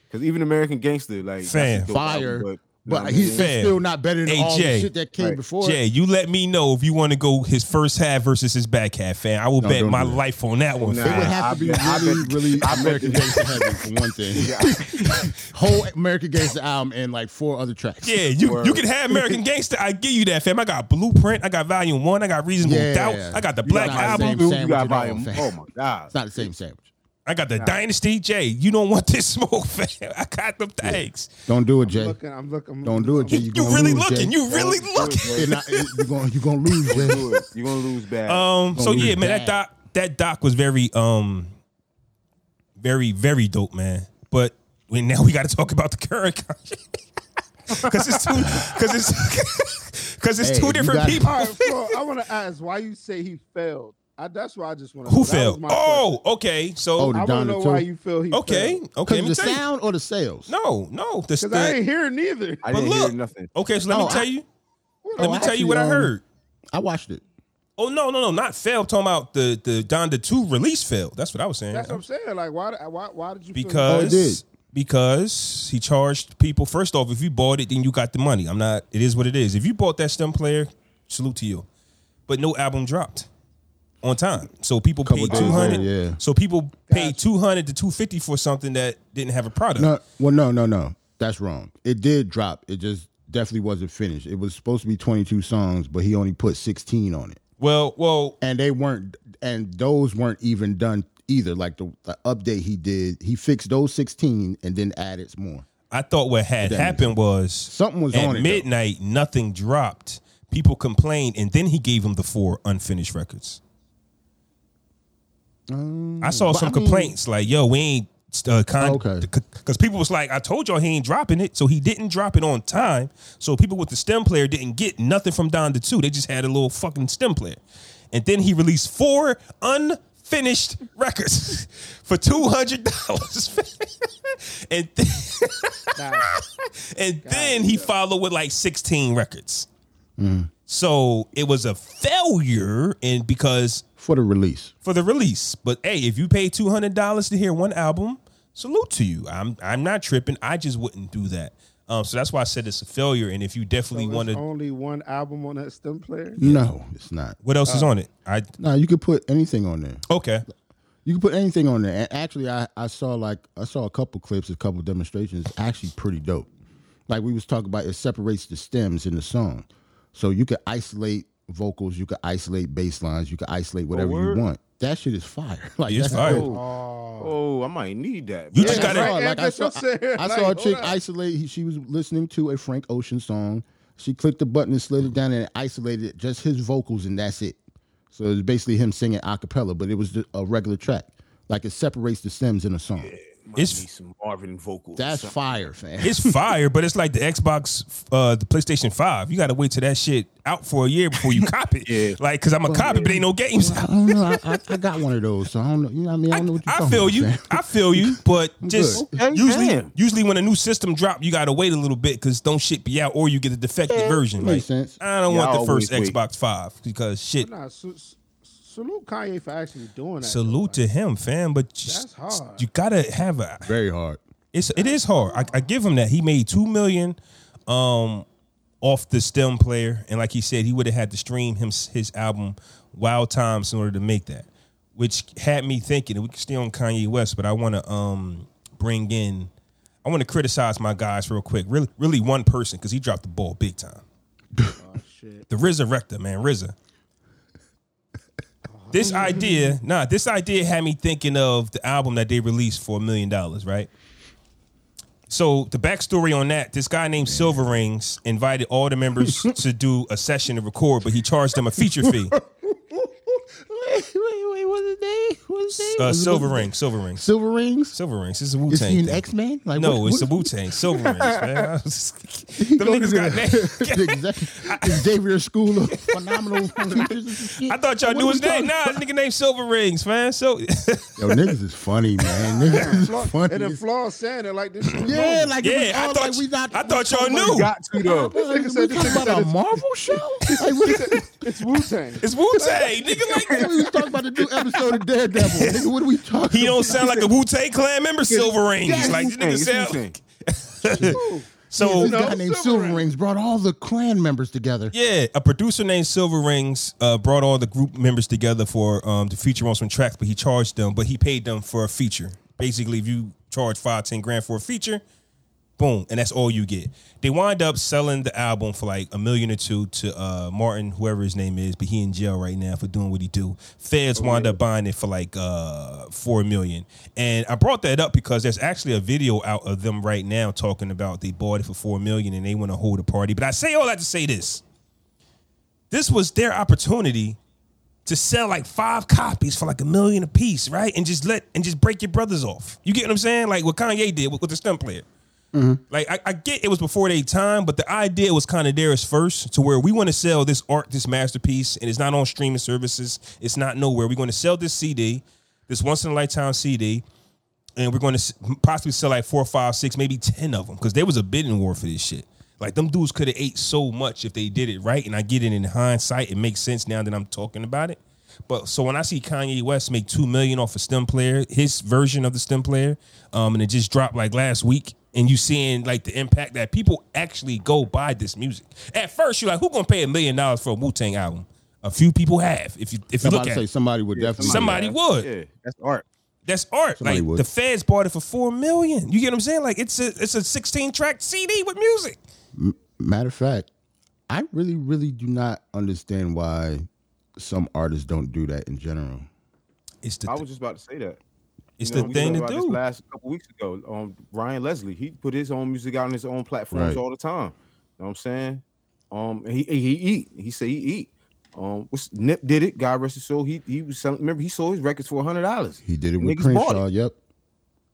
Because even American Gangster, like that's a Fam. dope fire, album, but, know what he's still not better than Hey, all Jay. the shit that came Right. before. Jay, you let me know if you want to go his first half versus his back half, fam. I will No, bet my life on that one, Nah. It would have I to be bet- really, bet- really I American the- Gangster [laughs] heavy for one thing. [laughs] Whole American Gangster album and like four other tracks. Yeah, you Word. you can have American Gangster. I give you that, fam. I got Blueprint. I got Volume One. I got Reasonable Yeah. Doubt. I got the You Black Album. You got volume. Oh my god. It's not the same sandwich. I got the Dynasty. Jay, you don't want this [laughs] smoke, fam. I got them things. Don't do it, Jay. Looking, I'm looking. I'm Don't do it, Jay. You, You really lose, looking. Jay. You really Don't looking. You're, not, you're gonna you're gonna lose, Jay. You're gonna lose bad. Um. So Gonna yeah, lose man. That doc, that doc was very, um, very, very dope, man. But we, now we got to talk about the current because [laughs] it's two, because it's [laughs] because it's Hey, two different people. All right, Flo, I want to ask why you say he failed. I, that's why I just want to. Who failed? Oh, okay. So Oh, the I want to Donda know too? why you feel he. okay, okay. Let Because me the tell you. sound or the sales? No, no. The, Because I the, ain't hear neither. I but didn't look. hear nothing. okay. So let me Oh, tell I- you. What Let Oh, me tell you actually, what I um, heard. I watched it. Oh no, no, no, not fail. I'm talking about the the Donda two release failed. That's what I was saying. That's what I'm saying. Like, why? Why? Why did you? feel Oh, it because did. because he charged people. First off, if you bought it, then you got the money. I'm not. It is what it is. If you bought that stem player, salute to you. But no album dropped on time, so people Couple paid days two hundred. later, yeah. So people paid Gotcha. two hundred to two fifty for something that didn't have a product. No, well, no, no, no. That's wrong. It did drop. It just definitely wasn't finished. It was supposed to be 22 songs, but he only put 16 on it, Well, well, and they weren't. And those weren't even done either. Like the, the update he did, he fixed those 16 and then added more. I thought what had That makes happened was Something was at on it, though. midnight. Nothing dropped. People complained, and then he gave them the four unfinished records. I saw some I mean- complaints like, "Yo, we ain't." Uh, con- Oh, okay. Because people was like, "I told y'all he ain't dropping it," so he didn't drop it on time. So people with the stem player didn't get nothing from Donda two. They just had a little fucking stem player, and then he released four unfinished records [laughs] for two hundred dollars. [laughs] and then, [laughs] and then he followed with like sixteen records. So it was a failure, and because for the release. for the release. But hey, if you pay two hundred dollars to hear one album, salute to you. I'm I'm not tripping. I just wouldn't do that. Um, so that's why I said it's a failure. And if you definitely There's want to, only one album on that stem player. No, it's not. what else is on it? I No, you could put anything on there. okay. You can put anything on there. And actually, I, I saw like I saw a couple clips, a couple demonstrations. Actually pretty dope. Like we was talking about, it separates the stems in the song, so you could isolate vocals, you could isolate bass lines, you could isolate oh, whatever you want. That shit is fire. [laughs] Like It's that's fire. dope. Oh, I might need that. You bro. just gotta- right, like I saw, what I'm. I [laughs] Like, saw a chick isolate. he- She was listening to a Frank Ocean song. She clicked the button and slid it down and isolated it, just his vocals, and that's it. So it's basically him singing a cappella, but it was just a regular track. Like it separates the stems in a song. Might It's- need some Marvin vocals. That's fire, fam. It's fire, but it's like the Xbox, uh, the PlayStation Five. You got to wait till that shit out for a year before you [laughs] cop it. Yeah. Like, cause I'm a copy, but ain't no games I don't know. I, I, I got one of those, so I don't know. You know what I mean? I don't know what you're I talking feel about, you. fam. I feel you. But [laughs] just Okay, usually, damn. usually when a new system drop, you gotta wait a little bit because don't shit be out, or you get a defective version. makes Like, sense. I don't Yeah, want I the first wait. Xbox Five because shit. Nah, su- su- salute Kanye for actually doing that. Salute to him, fam. But just, That's hard. you gotta have a. Very hard. It's it is hard. I, I give him that. He made two million, um, off the stem player, and like he said, he would have had to stream him his album Wild Times in order to make that, which had me thinking. We can stay on Kanye West, but I want to um bring in. I want to criticize my guys real quick. Really, really one person because he dropped the ball big time. Oh, shit. The RZA man, RZA. This mm-hmm. idea, nah, this idea had me thinking of the album that they released for a million dollars, right? So the backstory on that, this guy named Cilvaringz invited all the members [laughs] to do a session to record, but he charged them a feature fee. [laughs] Wait, wait, wait. What's his name? What's his name? Uh, Cilvaringz, Silver Rings, Cilvaringz. Silver Rings. This is a Wu Tang. Is he an X Man? Like No, what- it's a Wu Tang. Silver [laughs] Rings, man. I [laughs] Them niggas got names. [laughs] Xavier School of Phenomenal Teachers and some shit. I thought y'all What knew his name. talking Nah, this nigga named Cilvaringz, man. So Yo, niggas is funny, man. Niggas is funny. and then Flaw saying it like this. yeah, normal. like yeah, I thought like we not. I thought y'all knew. Got to though. Like, nigga we said- this talking about a Marvel show? It's Wu Tang. It's Wu Tang, nigga. Like we was talking about the new episode of Daredevil. [laughs] Nigga, what are we talking he don't sound like a Wu Tang Clan member. Cilvaringz, like this nigga sound. [laughs] So This No, guy named Silver Silver Rings. Rings brought all the clan members together. yeah, a producer named Cilvaringz uh, brought all the group members together for um, to feature on some tracks, but he charged them, but he paid them for a feature. Basically, if you charge five, ten grand for a feature, boom, and that's all you get. They wind up selling the album for like a million or two to uh, Martin, whoever his name is, but he in jail right now for doing what he do. Feds wind up buying it for like uh, four million, and I brought that up because there's actually a video out of them right now talking about they bought it for four million and they want to hold a party. But I say all that to say this: this was their opportunity to sell like five copies for like a million a piece, right? And just let and just break your brothers off. You get what I'm saying? Like what Kanye did with, with the stunt player. Like I, I get it was before their time, but the idea was kind of theirs first, to where we want to sell this art, this masterpiece, and it's not on streaming services. It's not nowhere. We're going to sell this CD, this once in a lifetime CD, and we're going to possibly sell like four, five, six, maybe ten of them, because there was a bidding war for this shit. Like them dudes could have ate so much if they did it right, and I get it in hindsight. It makes sense now that I'm talking about it. But so when I see Kanye West make two million off a stem player, his version of the stem player, um, and it just dropped like last week, and you seeing like the impact that people actually go buy this music. At first, you're like, who gonna pay a million dollars for a Wu Tang album? A few people have. If you if you I'm look to at say it. somebody would definitely. Somebody would. Yeah, that's art. That's art. Somebody like would. the feds bought it for four million. You get what I'm saying? Like it's a it's a 16 track CD with music. Matter of fact, I really, really do not understand why some artists don't do that in general. It's the I was just about to say that. It's You know, the thing talked to about this do. Last couple weeks ago, um, Ryan Leslie, he put his own music out on his own platforms Right. all the time. You know what I'm saying? Um, he he eat. He say he eat. Um, what's, Nip did it. God rest his soul. He he was selling. Remember, he sold his records for hundred dollars. He did it with Niggas bought Crenshaw. Yep.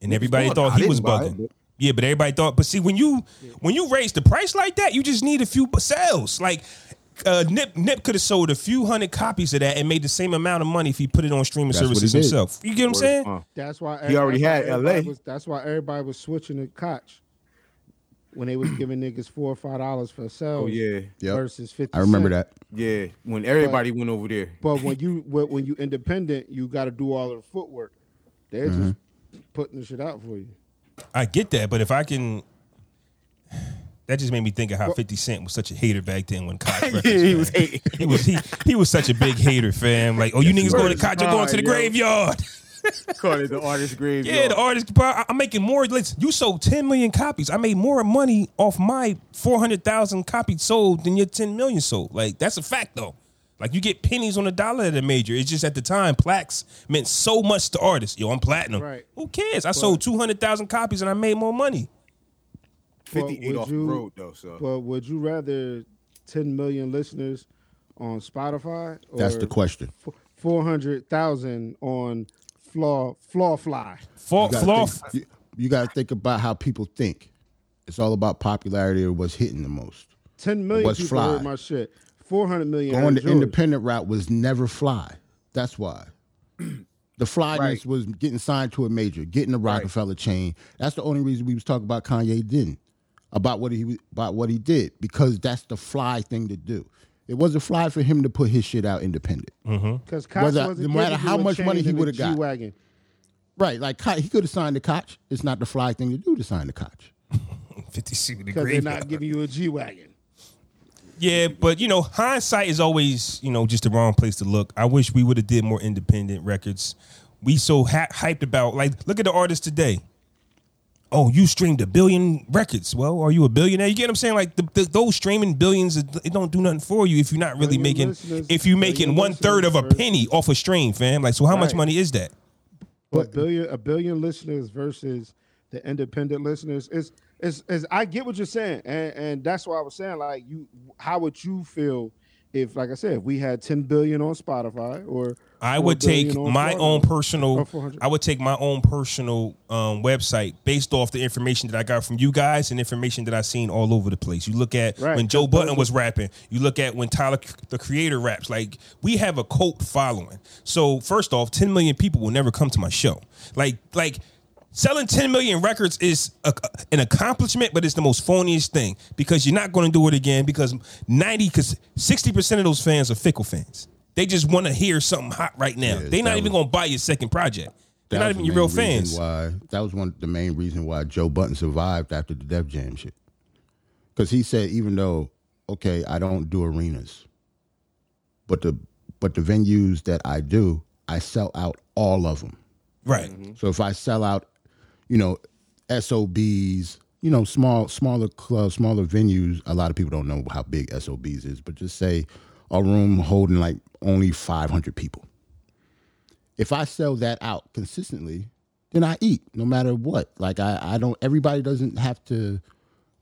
and everybody bought thought he was didn't bugging. it, Yeah, but everybody thought. But see, when you when you raise the price like that, you just need a few sales. Like uh, Nip Nip could have sold a few hundred copies of that and made the same amount of money if he put it on streaming That's services himself. You get what I'm saying? Uh, That's why He already had LA. Was, that's why everybody was switching to Koch when they was [clears throat] giving niggas four or five dollars for sales. oh yeah, Yep. versus fifty. I remember cent. that. yeah. When everybody went over there, But when you when when you independent, you got to do all of the footwork. They're Mm-hmm. just putting the shit out for you. I get that, but if I can. That just made me think of how 50 Cent was such a hater back then when [laughs] Koch Records. yeah, he was hating. He was he, he was such a big hater, fam. Like, oh, you niggas going to. Koch, you're going to the graveyard. [laughs] Called it the artist grave. Yeah, the artist. Bro, I- I'm making more. Listen, you sold 10 million copies. I made more money off my 400,000 copies sold than your 10 million sold. Like that's a fact, though. Like you get pennies on the dollar at a major. It's just at the time plaques meant so much to artists. Yo, I'm platinum. Right. Who cares? I sold 200,000 copies and I made more money. Fifty-eight would off you- the road though. So But would you rather ten million listeners on Spotify? Or That's the question. Four hundred thousand on Flaw Flaw Fly. For, You gotta flaw, think- you, you got to think about how people think. It's all about popularity or what's hitting the most. Ten million What's people fly? heard my shit. Four hundred million. Going the independent route was never fly. That's why. [clears throat] The flyness Right. was getting signed to a major, getting the Roc-A-Fella chain. That's the only reason we was talking about Kanye didn't about what he about what he did because that's the fly thing to do. It wasn't fly for him to put his shit out independent. Mm-hmm. Because Koch Whether- wasn't no matter giving how a much money he would've got. G-Wagon. Right, like he could have signed the Koch. It's not the fly thing to do to sign the Koch. [laughs] 50 C with the Because they're not giving you a G wagon. Yeah, but you know, hindsight is always you know just the wrong place to look. I wish we would have did more independent records. We so ha- hyped about like look at the artists today. Oh, you streamed a billion records. Well, are you a billionaire? You get what I'm saying? Like the, the, those streaming billions, it don't do nothing for you if you're not really making. If you're making one third of a penny off a stream, fam. Like, so how much money is that? a billion a billion listeners versus the independent listeners is is is I get what you're saying, and and that's why I was saying like you, how would you feel if, like I said, if we had 10 billion on Spotify or I would take my Florida? own personal. I would take my own personal um, website based off the information that I got from you guys and information that I seen all over the place. You look at Right, when Joe Budden was rapping. You look at when Tyler the Creator raps. Like we have a cult following. So first off, 10 million people will never come to my show. Like like. Selling 10 million records is a, an accomplishment, but it's the most phoniest thing because you're not going to do it again because 90, because 60% of those fans are fickle fans. They just want to hear something hot right now. Yeah, They're not even going to buy your second project. They're not even your real fans. Why that was one the main reason why Joe Budden survived after the Def Jam shit. Because he said, even though okay, I don't do arenas, but the but the venues that I do, I sell out all of them. Right. So if I sell out, you know, SOBs, you know, small smaller clubs, smaller venues. A lot of people don't know how big SOBs is, but just say a room holding like only 500 people. If I sell that out consistently, then I eat no matter what. Like I, I don't. Everybody doesn't have to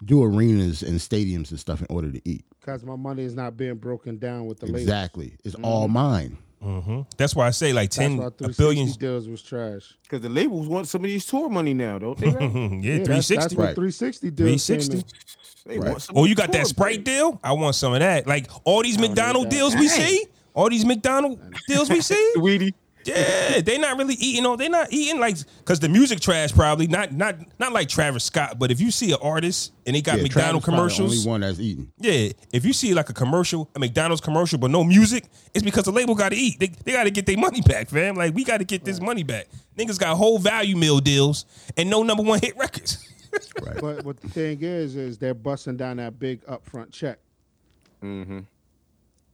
do arenas and stadiums and stuff in order to eat. because my money is not being broken down with the label. Exactly, it's mm-hmm. all mine. Mm-hmm. That's why I say like That's 10 a 360 billion. deals was trash. Because the labels want some of these tour money now, don't they? right? [laughs] yeah, Yeah, 360. that's what Right. 360 deals 360. came in. Right. Oh, you got that Sprite money. deal? I want some of that. Like all these McDonald deals we see, all these McDonald deals we see. [laughs] Weedy. Yeah, they not really eating. on. they not eating like because the music trash probably not not not like Travis Scott. But if you see an artist and they got Yeah, McDonald Travis Scott, the commercials, only one that's eating. yeah, if you see like a commercial, a McDonald's commercial, but no music, it's because the label got to eat. They, they got to get their money back, fam. Like we got to get this money back. Niggas got whole value meal deals and no number one hit records. [laughs] Right. But what the thing is, is they're busting down that big upfront check. Mm-hmm.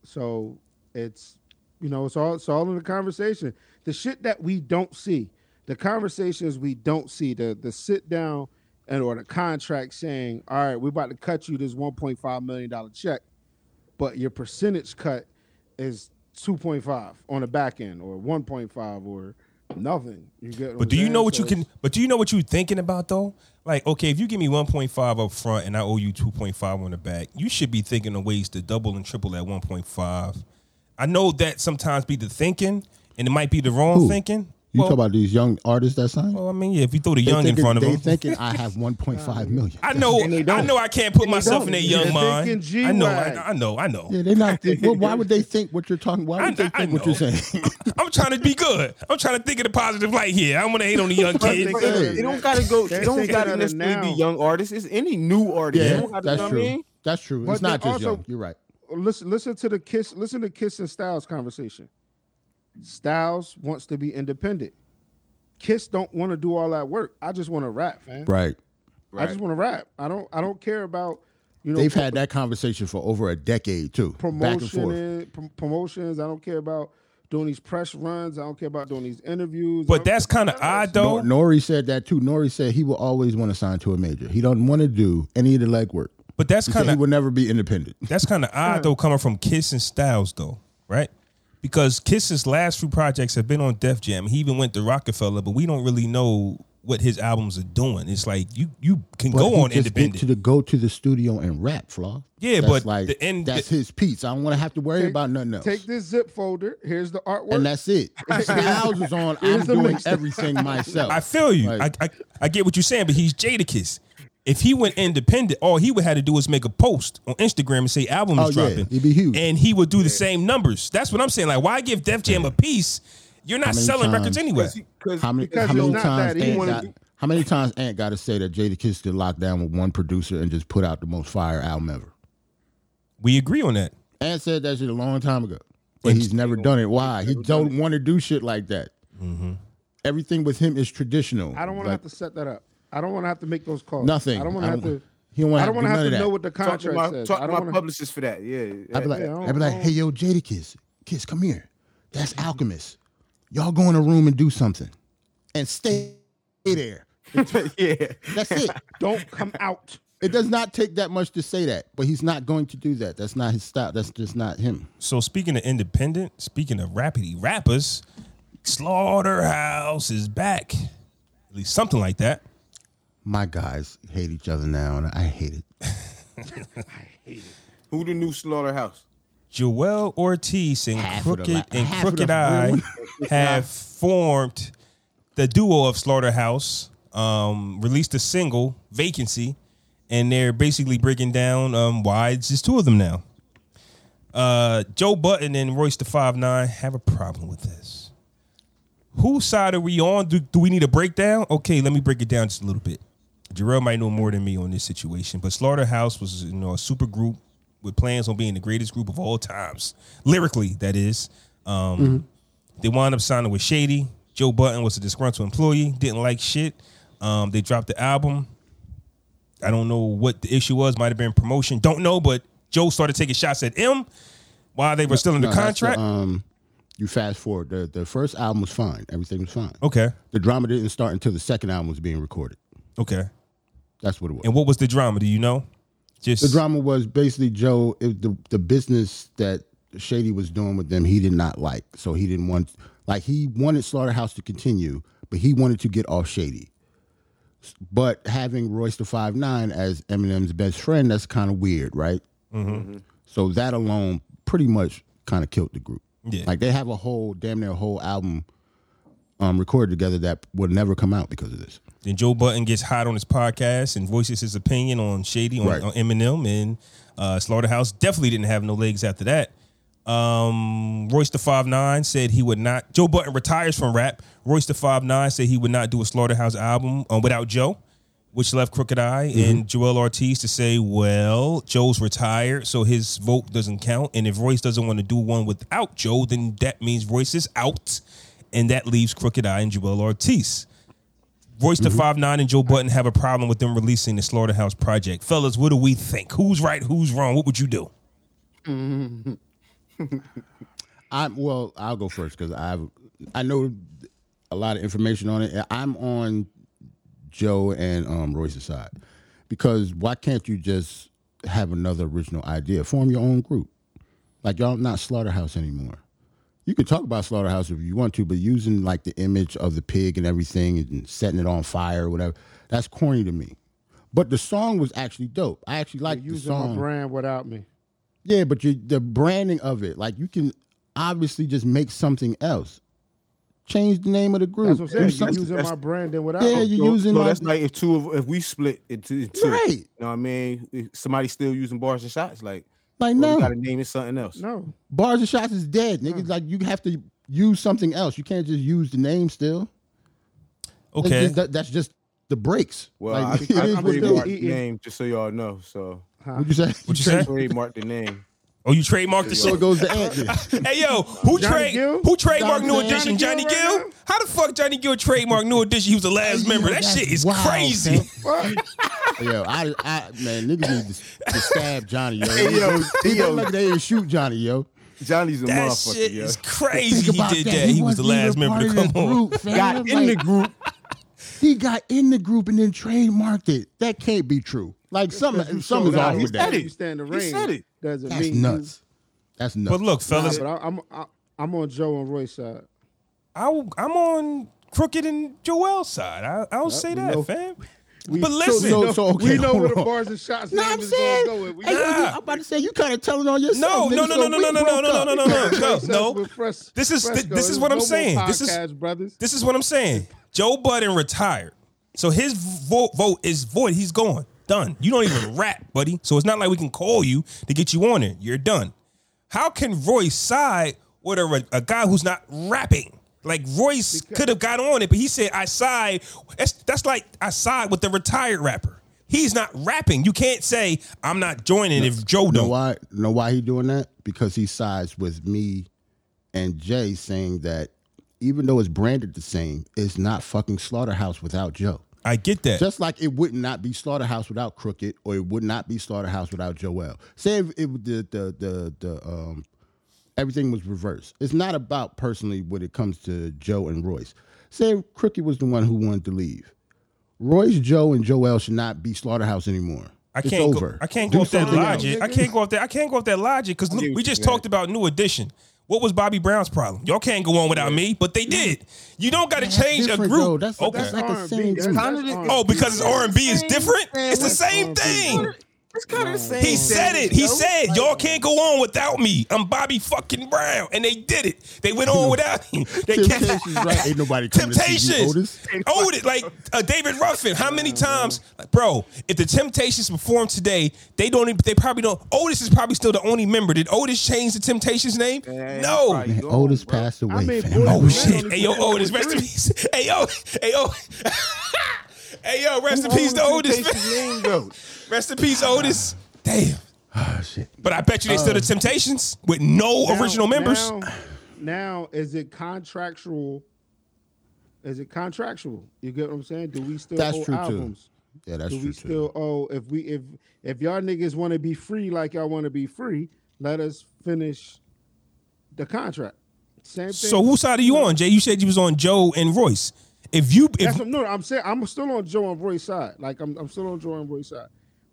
So it's you know it's all it's all in the conversation. The shit that we don't see, the conversations we don't see, the the sit down and or the contract saying, all right, we're about to cut you this one point five million dollar check, but your percentage cut is two point five on the back end or one point five or nothing. You get But do you know what So you can? But do you know what you're thinking about though? Like, okay, if you give me 1.5 up front and I owe you 2.5 on the back, you should be thinking of ways to double and triple that 1.5. I know that sometimes be the thinking, and it might be the wrong Who? thinking. You Well- talk about these young artists that sign. Well, I mean, yeah, if you throw the They young in front of they them, thinking I [laughs] have 1.5 million. I know, I know, I can't put And myself don't. in their young mind. thinking I know, I, I know, I know. Yeah, they're not. well, why [laughs] would they think what you're talking? Why would I- they I think what you're know. saying? [laughs] I'm trying to be good. I'm trying to think of the positive light here. I don't want to hate on the young kids. think It, don't gotta go. They're It don't gotta of necessarily be young artists. It's any new artist. It yeah, don't gotta- that's you know I true. mean? That's true. But it's not just young. You're right. Listen listen to the kiss listen to kiss and styles conversation styles wants to be independent kiss don't want to do all that work i just want to rap man Right. i just want to rap i don't i don't care about you know They've pro- had that conversation for over a decade too. Back and promotion forth. and- prom- promotions i don't care about doing these press runs i don't care about doing these interviews But that's kind of odd, though. Nor- Nori said that too. Nori said he will always want to sign to a major. He don't want to do any of the legwork. But that's kind of he of would never be independent. that's kind of odd though, coming from Kiss and Styles though, right? Because Kiss's last few projects have been on Def Jam. He even went to Roc-A-Fella, but we don't really know what his albums are doing. It's like you you can But go he on just independent. to the go to the studio and rap, Flaw. Yeah, That's but like the end- that's his piece. I don't want to have to worry Take- about nothing else. take this zip folder here's the artwork and that's it. [laughs] Styles is on. I'm doing mixtape. everything myself. I feel you. Like- I, I I get what you're saying, but he's Jadakiss. If he went independent, all he would have to do is make a post on Instagram and say album is Oh, yeah. dropping. He'd be huge. And he would do the same numbers. That's what I'm saying. Like, why give Def Jam a piece? You're not How many selling records anyway. Because How many, Because how many it's not times that. Ant got, do- how many times Ant got to say that Jada Kiss did lock down with one producer and just put out the most fire album ever? We agree on that. Ant said that shit a long time ago, but he's never done it. Why? He don't want to do shit like that. Mm-hmm. Everything with him is traditional. i don't want to have to set that up i don't want to have to make those calls Nothing. i don't want to have to He don't want I to don't have want to to have to know what the talk to contract my, says. talk I to don't my want to. publicist for that. Yeah. I'd be like, Yeah, I don't- I'd be like, hey yo, Jada Kiss, Kiss, come here. That's Alchemist. Y'all go in a room and do something, and stay there. [laughs] yeah. That's it. Don't come out. It does not take that much to say that, but he's not going to do that. That's not his style. That's just not him. So speaking of independent, speaking of rapidy rappers, Slaughterhouse is back. At least something like that. My guys hate each other now, and I hate it. I hate it. Who the new slaughterhouse? Joel Ortiz and Half of the Crooked la- and Crooked I [laughs] have formed the duo of Slaughterhouse. Um, released a single, Vacancy, and they're basically breaking down um, why it's just two of them now. Uh, Joe Budden and Royce the Five Nine have a problem with this. Whose side are we on? Do, do we need a breakdown? Okay, let me break it down just a little bit. Jarrell might know more than me on this situation, but Slaughterhouse was you know a super group with plans on being the greatest group of all times, lyrically. That is. Um, They wound up signing with Shady. Joe Budden was a disgruntled employee, didn't like shit. Um, they dropped the album. I don't know what the issue was. Might have been promotion. Don't know, but Joe started taking shots at him while they were still in the No, contract. um, you fast forward. The the first album was fine. Everything was fine. okay, The drama didn't start until the second album was being recorded. okay. That's what it was. And what was the drama? Do you know? Just the drama was basically Joe. It, the the business that Shady was doing with them, he did not like. So he didn't want like he wanted Slaughterhouse to continue, but he wanted to get off Shady. But having Royce the Five Nine as Eminem's best friend, that's kind of weird, right? Mm-hmm. Mm-hmm. So that alone pretty much kind of killed the group. Yeah. Like they have a whole damn near whole album um, recorded together that would never come out because of this. Then Joe Budden gets hot on his podcast and voices his opinion on Shady on, Right. on Eminem and uh, Slaughterhouse. Definitely didn't have no legs after that. Um, Royce the Five Nine said he would not. Joe Budden retires from rap. Royce the Five Nine said he would not do a Slaughterhouse album um, without Joe, which left Crooked I and Joel Ortiz to say, "Well, Joe's retired, so his vote doesn't count. And if Royce doesn't want to do one without Joe, then that means Royce is out, and that leaves Crooked I and Joel Ortiz." Royce the Five Nine and Joe Budden have a problem with them releasing the Slaughterhouse project. Fellas, what do we think? Who's right? Who's wrong? What would you do? [laughs] I'm well. I'll go first because I I know a lot of information on it. I'm on Joe and um, Royce's side because why can't you just have another original idea? Form your own group. Like y'all not Slaughterhouse anymore. You can talk about Slaughterhouse if you want to, but using like the image of the pig and everything and setting it on fire or whatever, that's corny to me. But the song was actually dope. I actually like the Using my brand without me. Yeah, but you the branding of it, like you can obviously just make something else. change the name of the group. That's what I'm saying. Do You something- using that's- my brand and whatever. Yeah, you So- using so my- that's like if two of if we split into two. Right. You know what I mean? If somebody still using bars and shots, like like well, no we gotta name it something else. No. bars and shots is dead, nigga. Like you have to use something else. You can't just use the name still. That's Okay. just, that- that's just the breaks. Well, like, I, it I I'm what it still trademarked the name just so y'all know. So What'd you say? What [laughs] you say? trademark the name. Oh, you trademarked the So shit. it goes to [laughs] Anthony. Hey yo, who Johnny trade who trademarked New Gill? Edition? Johnny Johnny Gill? Gill How the fuck Johnny Gill trademarked New Edition? He was the last member. That shit is wild, crazy. [laughs] Yo, I, I, man, niggas need to, to stab Johnny, yo. Hey, yo, They yo. like they didn't shoot Johnny, yo. Johnny's a That motherfucker. shit yo. is crazy. He did that. He was the last member to come of the on. Group. Got in the group. He got in the group and then trademarked it. That can't be true. Like something, something's off with You that. said it. You stand the He said it. Doesn't That's mean nuts. That's nuts. But look, You, nah, fellas, but I, I'm I, I'm on Joe and Roy's side. I, I'm on Crooked and Joel's side. I, I'll say that, know. fam. We, But listen- So- so, [laughs] okay, we know hold where the bars and shots No, I'm is saying, gonna go. We hey, yo, I'm about to say you kind of telling on yourself. No, nigga, no, no, so no, no, we no, no, no, no, no, no, no, no, no. Fresh- This is Fresco. this is There's what I'm no more saying. This is brothers. This is what I'm saying. Joe Budden retired. So his vote, vote is void. He's gone. Done. You don't even [laughs] rap, buddy. So it's not like we can call you to get you on it. You're done. How can Royce side with a, a guy who's not rapping? Like Royce could have got on it, but he said, I side. That's, that's like I side with the retired rapper. He's not rapping. You can't say, I'm not joining if Joe Know don't. why? Know why he doing that? Because he sides with me and Jay, saying that even though it's branded the same, it's not fucking Slaughterhouse without Joe. I get that. Just like it would not be Slaughterhouse without Crooked, or it would not be Slaughterhouse without Joel. Say if it the the the the um everything was reversed. It's not about personally when it comes to Joe and Royce. Say if Crooked was the one who wanted to leave. Royce, Joe, and Joel should not be Slaughterhouse anymore. I It's can't over. go. I can't Do go off that something else. logic. I can't go off that. I can't go off that logic because look, we just saying. talked about New Edition. What was Bobby Brown's problem? Y'all can't go on without me, but they did. You don't got to change a group. That's- okay. that's like a R&B. same group. that's R&B. oh, because it's R and B is different. It's the same thing. It's kind of the same. He said it. He yo. said, "Y'all can't go on without me. I'm Bobby fucking Brown," and they did it. They went on [laughs] without him. They Temptations, right? Ain't nobody coming to see you, Temptations. Otis. Otis, like uh, David Ruffin. How many times, like, bro? If the Temptations perform today, they don't. Even, they probably don't. Otis is probably still the only member. Did Otis change the Temptations name? Man, no. probably Man, gone, Otis bro. passed away. I mean, fam. Oh shit! Hey yo, put that Otis, with rest in peace. [laughs] Hey yo, hey yo. [laughs] hey yo, rest in Who peace to owns Otis. Temptations? Rest in peace, Otis. Damn. Oh, shit. But I bet you they still the um, Temptations with no Now- original members. Now, now, is it contractual? Is it contractual? You get what I'm saying? Do we still That's owe true, too. albums? Yeah, that's Do true we too. still owe if we if if y'all niggas want to be free like y'all want to be free, let us finish the contract. Same thing. So whose side are you on, Jay? You said you was on Joe and Royce. If you, if That's what, no, I'm saying I'm still on Joe and Roy's side. Like I'm, I'm still on Joe and Roy's side.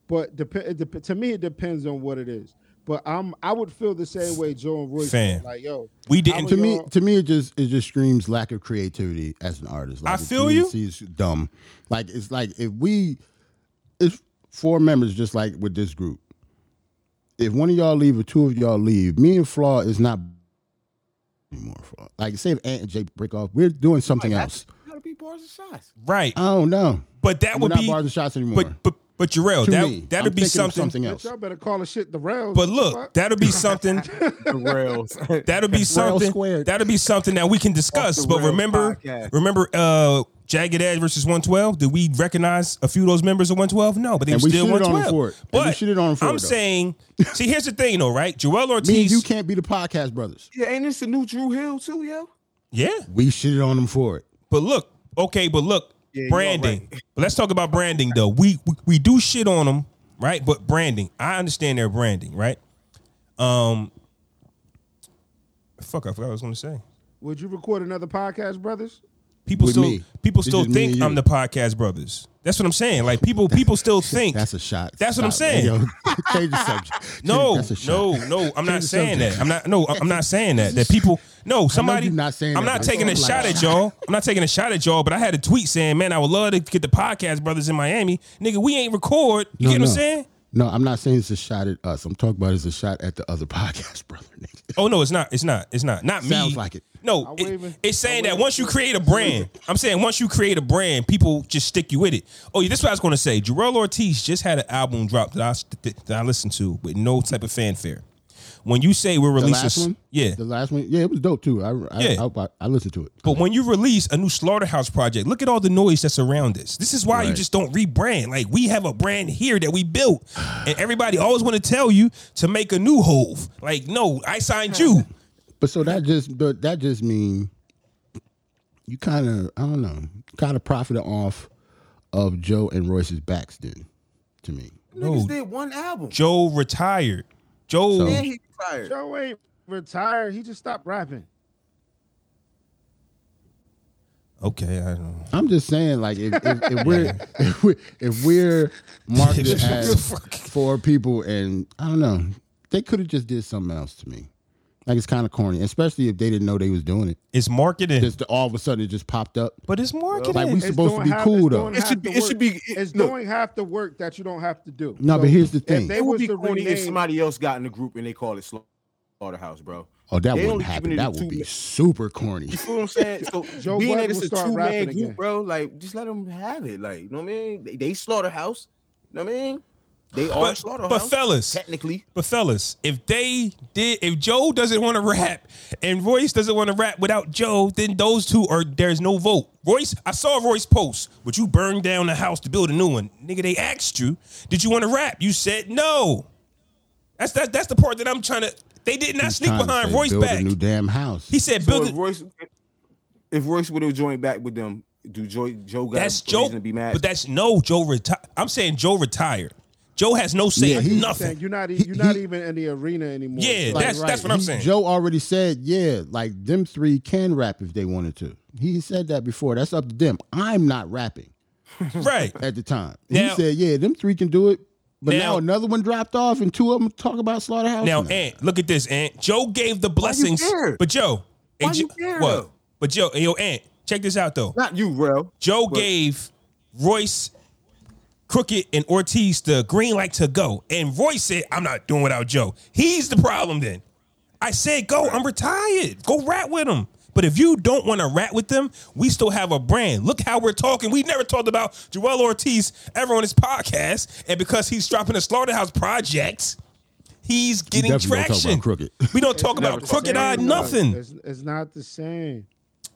But dep- it dep- to me, it depends on what it is. But I'm, I would feel the same way Joe and Roy. Fam. Like yo, We didn't- to me, to me, it just it just screams lack of creativity as an artist. Like, I feel you. It's, it's dumb. Like it's like if we, it's four members, just like with this group. If one of y'all leave or two of y'all leave, me and Flaw is not anymore. Flaw. Like say if Ant and Jay break off, we're doing something else. Gotta be bars and shots. right, I don't know. but that We're would not be. bars and shots anymore. But but but Jarrell, to that me, that'd I'm be thinking of something. something else. y'all better call the shit the rails. But look, that'll be something. [laughs] The rails. [laughs] That'll be something. squared. That'll be something that we can discuss. But Rails remember, podcast. remember, uh, Jagged Edge versus 112. Did we recognize a few of those members of 112? No, but they And were we still shitted on 112. for it. And But we shitted on them for I'm it, though. saying, see, here's the thing, though, right? Joel [laughs] Me and Ortiz. you can't be the podcast brothers. yeah, ain't this the new Dru Hill too, yo? yeah, We shitted on them for it. But look, okay, but look, Yeah, branding. right. Let's talk about branding though. We, we we do shit on them, right? But branding, I understand their branding, right? Um, fuck, I forgot what I was going to say. Would you record another podcast, brothers? People With still me. people It's still just me think and. I'm the podcast brothers. That's what I'm saying. Like people people still [laughs] think That's a shot. That's what I'm saying. Yo, [laughs] change the subject. No, That's a shot. no, no. I'm not the saying subject. that. I'm not. No, I'm not saying that. That people. No, somebody. you're not saying I'm that, not but taking a it's shot like- at y'all. I'm not taking a shot at y'all. But I had a tweet saying, "Man, I would love to get the podcast brothers in Miami, nigga. We ain't record. You No, get what no. I'm saying? No, I'm not saying it's a shot at us. I'm talking about it's a shot at the other [laughs] podcast brother. Nigga. Oh no, it's not. It's not. It's not. Not me. Sounds like it. No, it- waving. it's saying that once you create a brand, [laughs] I'm saying once you create a brand, people just stick you with it. Oh, yeah, this is what I was going to say. Jarrell Ortiz just had an album drop that I that I listened to with no type of fanfare. When you say we're releasing, last one, yeah, the last one, yeah, it was dope too. I I, Yeah. I, I, I listened to it. But when you release a new slaughterhouse project, look at all the noise that's around this. This is why you just don't rebrand. Like we have a brand here that we built, and everybody always want to tell you to make a new hove. Like, no, I signed you. [laughs] But so that just but that just mean you kind of I don't know kind of profited off of Joe and Royce's backs then to me. Niggas did one album. Joe retired. Joe, So- And he retired. Joe ain't retired. He just stopped rapping. okay, I don't know. I'm just saying like if, if, if we're [laughs] [laughs] if we're if we're marketed [laughs] as for people and I don't know they could have just did something else to me. Like it's kind of corny, especially if they didn't know they was doing it. It's marketing, Just all of a sudden it just popped up. but it's marketing. Like we It's supposed to be half- cool though. It should be- it should be- It's look. doing half the work that you don't have to do. No, but here's the thing. They It would be to corny if somebody else got in the group and they call it Slaughterhouse, bro. Oh, that They wouldn't only happen. That would be men. super corny. You feel what I'm saying? So [laughs] Joe being Budden that it's a start two man group, again. bro, like just let them have it. Like, you know what I mean? They, they Slaughterhouse. You know what I mean? They are But- Slaughterhouse. but fellas- technically, But fellas, if they did, if Joe doesn't want to rap and Royce doesn't want to rap without Joe, then those two are there's no vote. Royce, I saw Royce post, but you burned down the house to build a new one. Nigga, they asked you, did you want to rap? You said no. That's that, that's the part that I'm trying to. They did not He's sneak behind say Royce build back. a new damn house. He said so build if. Royce, if Royce would have joined back with them, do Joe Joe got That's a Joe. reason to be mad? But that's no Joe retired. I'm saying Joe retired. Joe has no say Yeah, in he- nothing. saying you're not you're not he- even in the arena anymore. Yeah, Like, that's that's what I'm He- saying. Joe already said, yeah, like them three can rap if they wanted to. He said that before. That's up to them. I'm not rapping [laughs] right. at the time. Now- he said, yeah, them three can do it. But now, Now- another one dropped off, and two of them talk about Slaughterhouse. Now, No. Ant, look at this, Aunt. Joe gave the blessings, care? but Joe, Why you Jo- care, what? But Joe, yo, Ant, check this out though. not you, bro. Joe But- gave Royce, Crooked, and Ortiz the green light to go, and Royce said, "I'm not doing without Joe." He's the problem. Then I said, "Go, I'm retired. Go rat with him." But if you don't want to rat with them, we still have a brand. Look how we're talking. We never talked about Joel Ortiz ever on this podcast, and because he's dropping a slaughterhouse project, he's getting definitely don't talk traction. about Crooked. We don't talk never about Crooked I, nothing. It's, it's not the same.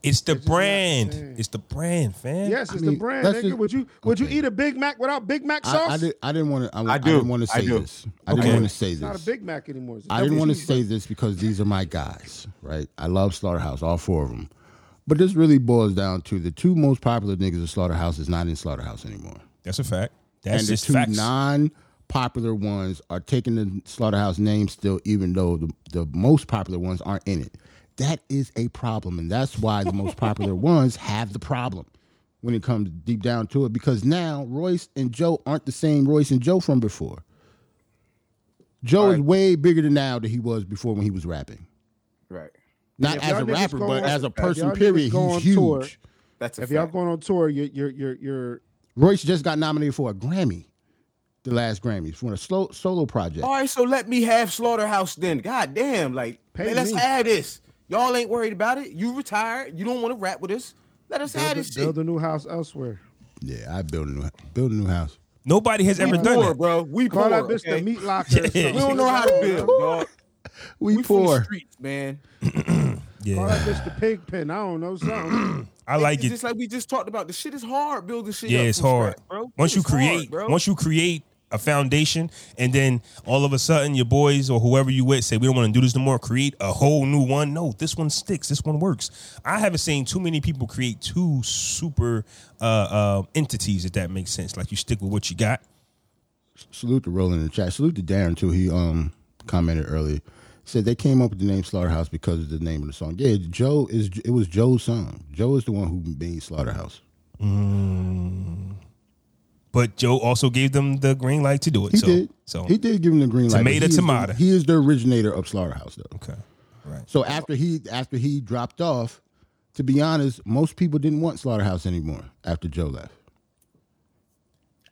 It's the It's just not the brand. It's the brand, fam. Yes, it's mean, the brand. Nigga. just- would you would you eat a Big Mac without Big Mac sauce? I, I, did, I didn't want to. I, I I do. didn't want to I say do. this. I Okay. didn't want to say It's not a this. Big Mac anymore. It's a I didn't want to say this because these are my guys, right? I love Slaughterhouse, all four of them. But this really boils down to the two most popular niggas of Slaughterhouse is not in Slaughterhouse anymore. That's a fact. That's and the just two facts. non-popular ones are taking the Slaughterhouse name still, even though the, the most popular ones aren't in it. That is a problem, and that's why the most popular [laughs] ones have the problem when it comes deep down to it. Because now Royce and Joe aren't the same Royce and Joe from before. Joe is way bigger than now than he was before when he was rapping. Right. Not as a rapper, but as a person. Period, he's huge. tour, That's a If y'all going on tour, you're you're you're, you're Royce just got nominated for a Grammy, the last Grammys for a slow, solo project. All right, so let me have Slaughterhouse then. God damn, like Pay man, let's me. have this. Y'all ain't worried about it. You retired. You don't want to rap with us. Let us have build, this a, build shit. a new house elsewhere. Yeah, I build a new build a new house. Nobody has We ever done poor, that. bro. We Call poor. that bitch okay? the meat [laughs] locker. Yeah. We don't know how to build, [laughs] dog. We, We from the poor. streets, man. [clears throat] Call Yeah, that bitch the pig pen. I don't know [clears throat] something. I like it's it. just like we just talked about. The shit is hard building shit. Yeah, up it's hard. scratch, bro. Once you It's hard, create, bro. once you create a foundation, and then all of a sudden your boys or whoever you with say we don't want to do this no more. Create a whole new one. No, this one sticks. This one works. I haven't seen too many people create two super uh, uh, entities. If that makes sense, like you stick with what you got. Salute to Roland in the chat. Salute to Darren too. He um commented earlier. Said they came up with the name Slaughterhouse because of the name of the song. Yeah, Joe is it was Joe's song. Joe is the one who made Slaughterhouse. But Joe also gave them the green light to do it. He so, did. So he did give them the green light. but Tomato, he is the- tomato. he is the originator of Slaughterhouse though. Okay. Right. So after he after he dropped off, to be honest, most people didn't want Slaughterhouse anymore after Joe left.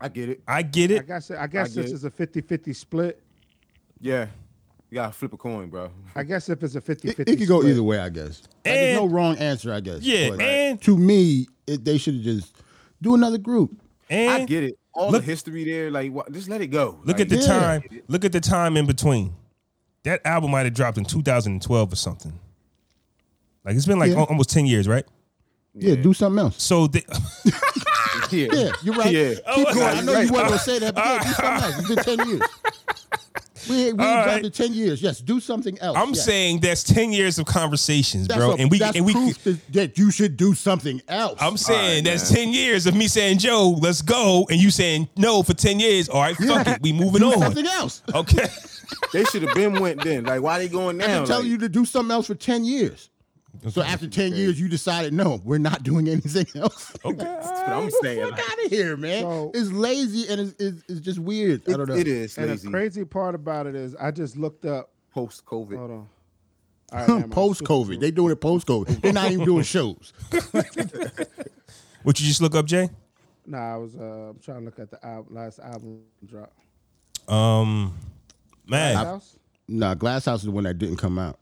I get it. I get I it. guess I guess I get this it. is a 50-50 split. Yeah. You gotta flip a coin, bro. I guess if it's a 50 It, 50 it could go either way, I guess. Like, there's no wrong answer, I guess. Yeah, But and- to me, it, they should have just do another group. And I get it. All look- the history there, like what, just let it go. Look Like, at the Yeah. time. Look at the time in between. That album might have dropped in 2012 or something. Like it's been like Yeah. almost 10 years, right? Yeah, do something else. So the, Yeah, [laughs] Yeah, you're right. Yeah. Keep oh, going. I know Right. you weren't gonna [laughs] say that, but yeah, do something else. It's been ten years. [laughs] We we All dropped right. it ten years. Yes, do something else. I'm Yes. saying that's 10 years of conversations, that's bro. a- and we that's and we proof that, that you should do something else. I'm saying right, that's man. 10 years of me saying, Joe, let's go. And you saying no for 10 years. All right, fuck Yeah. it. We moving do on. something else. Okay. they should have been went then. Like, why they going I've now? been telling Like, you to do something else for ten years. So after ten years, you decided no, we're not doing [laughs] anything else. Okay. that's what I'm saying. Fuck out of here, man. So- it's lazy and it's, it's, it's just weird. I don't know. It is And lazy. the crazy part about it is I just looked up. Post COVID. Hold on. [laughs] All right, never mind. Post COVID, they doing it post COVID. They're not even doing shows. [laughs] What you just look up, Jay? Nah, I was uh, I'm trying to look at the album, last album drop. Um, man. House? Nah, Glass House is the one that didn't come out.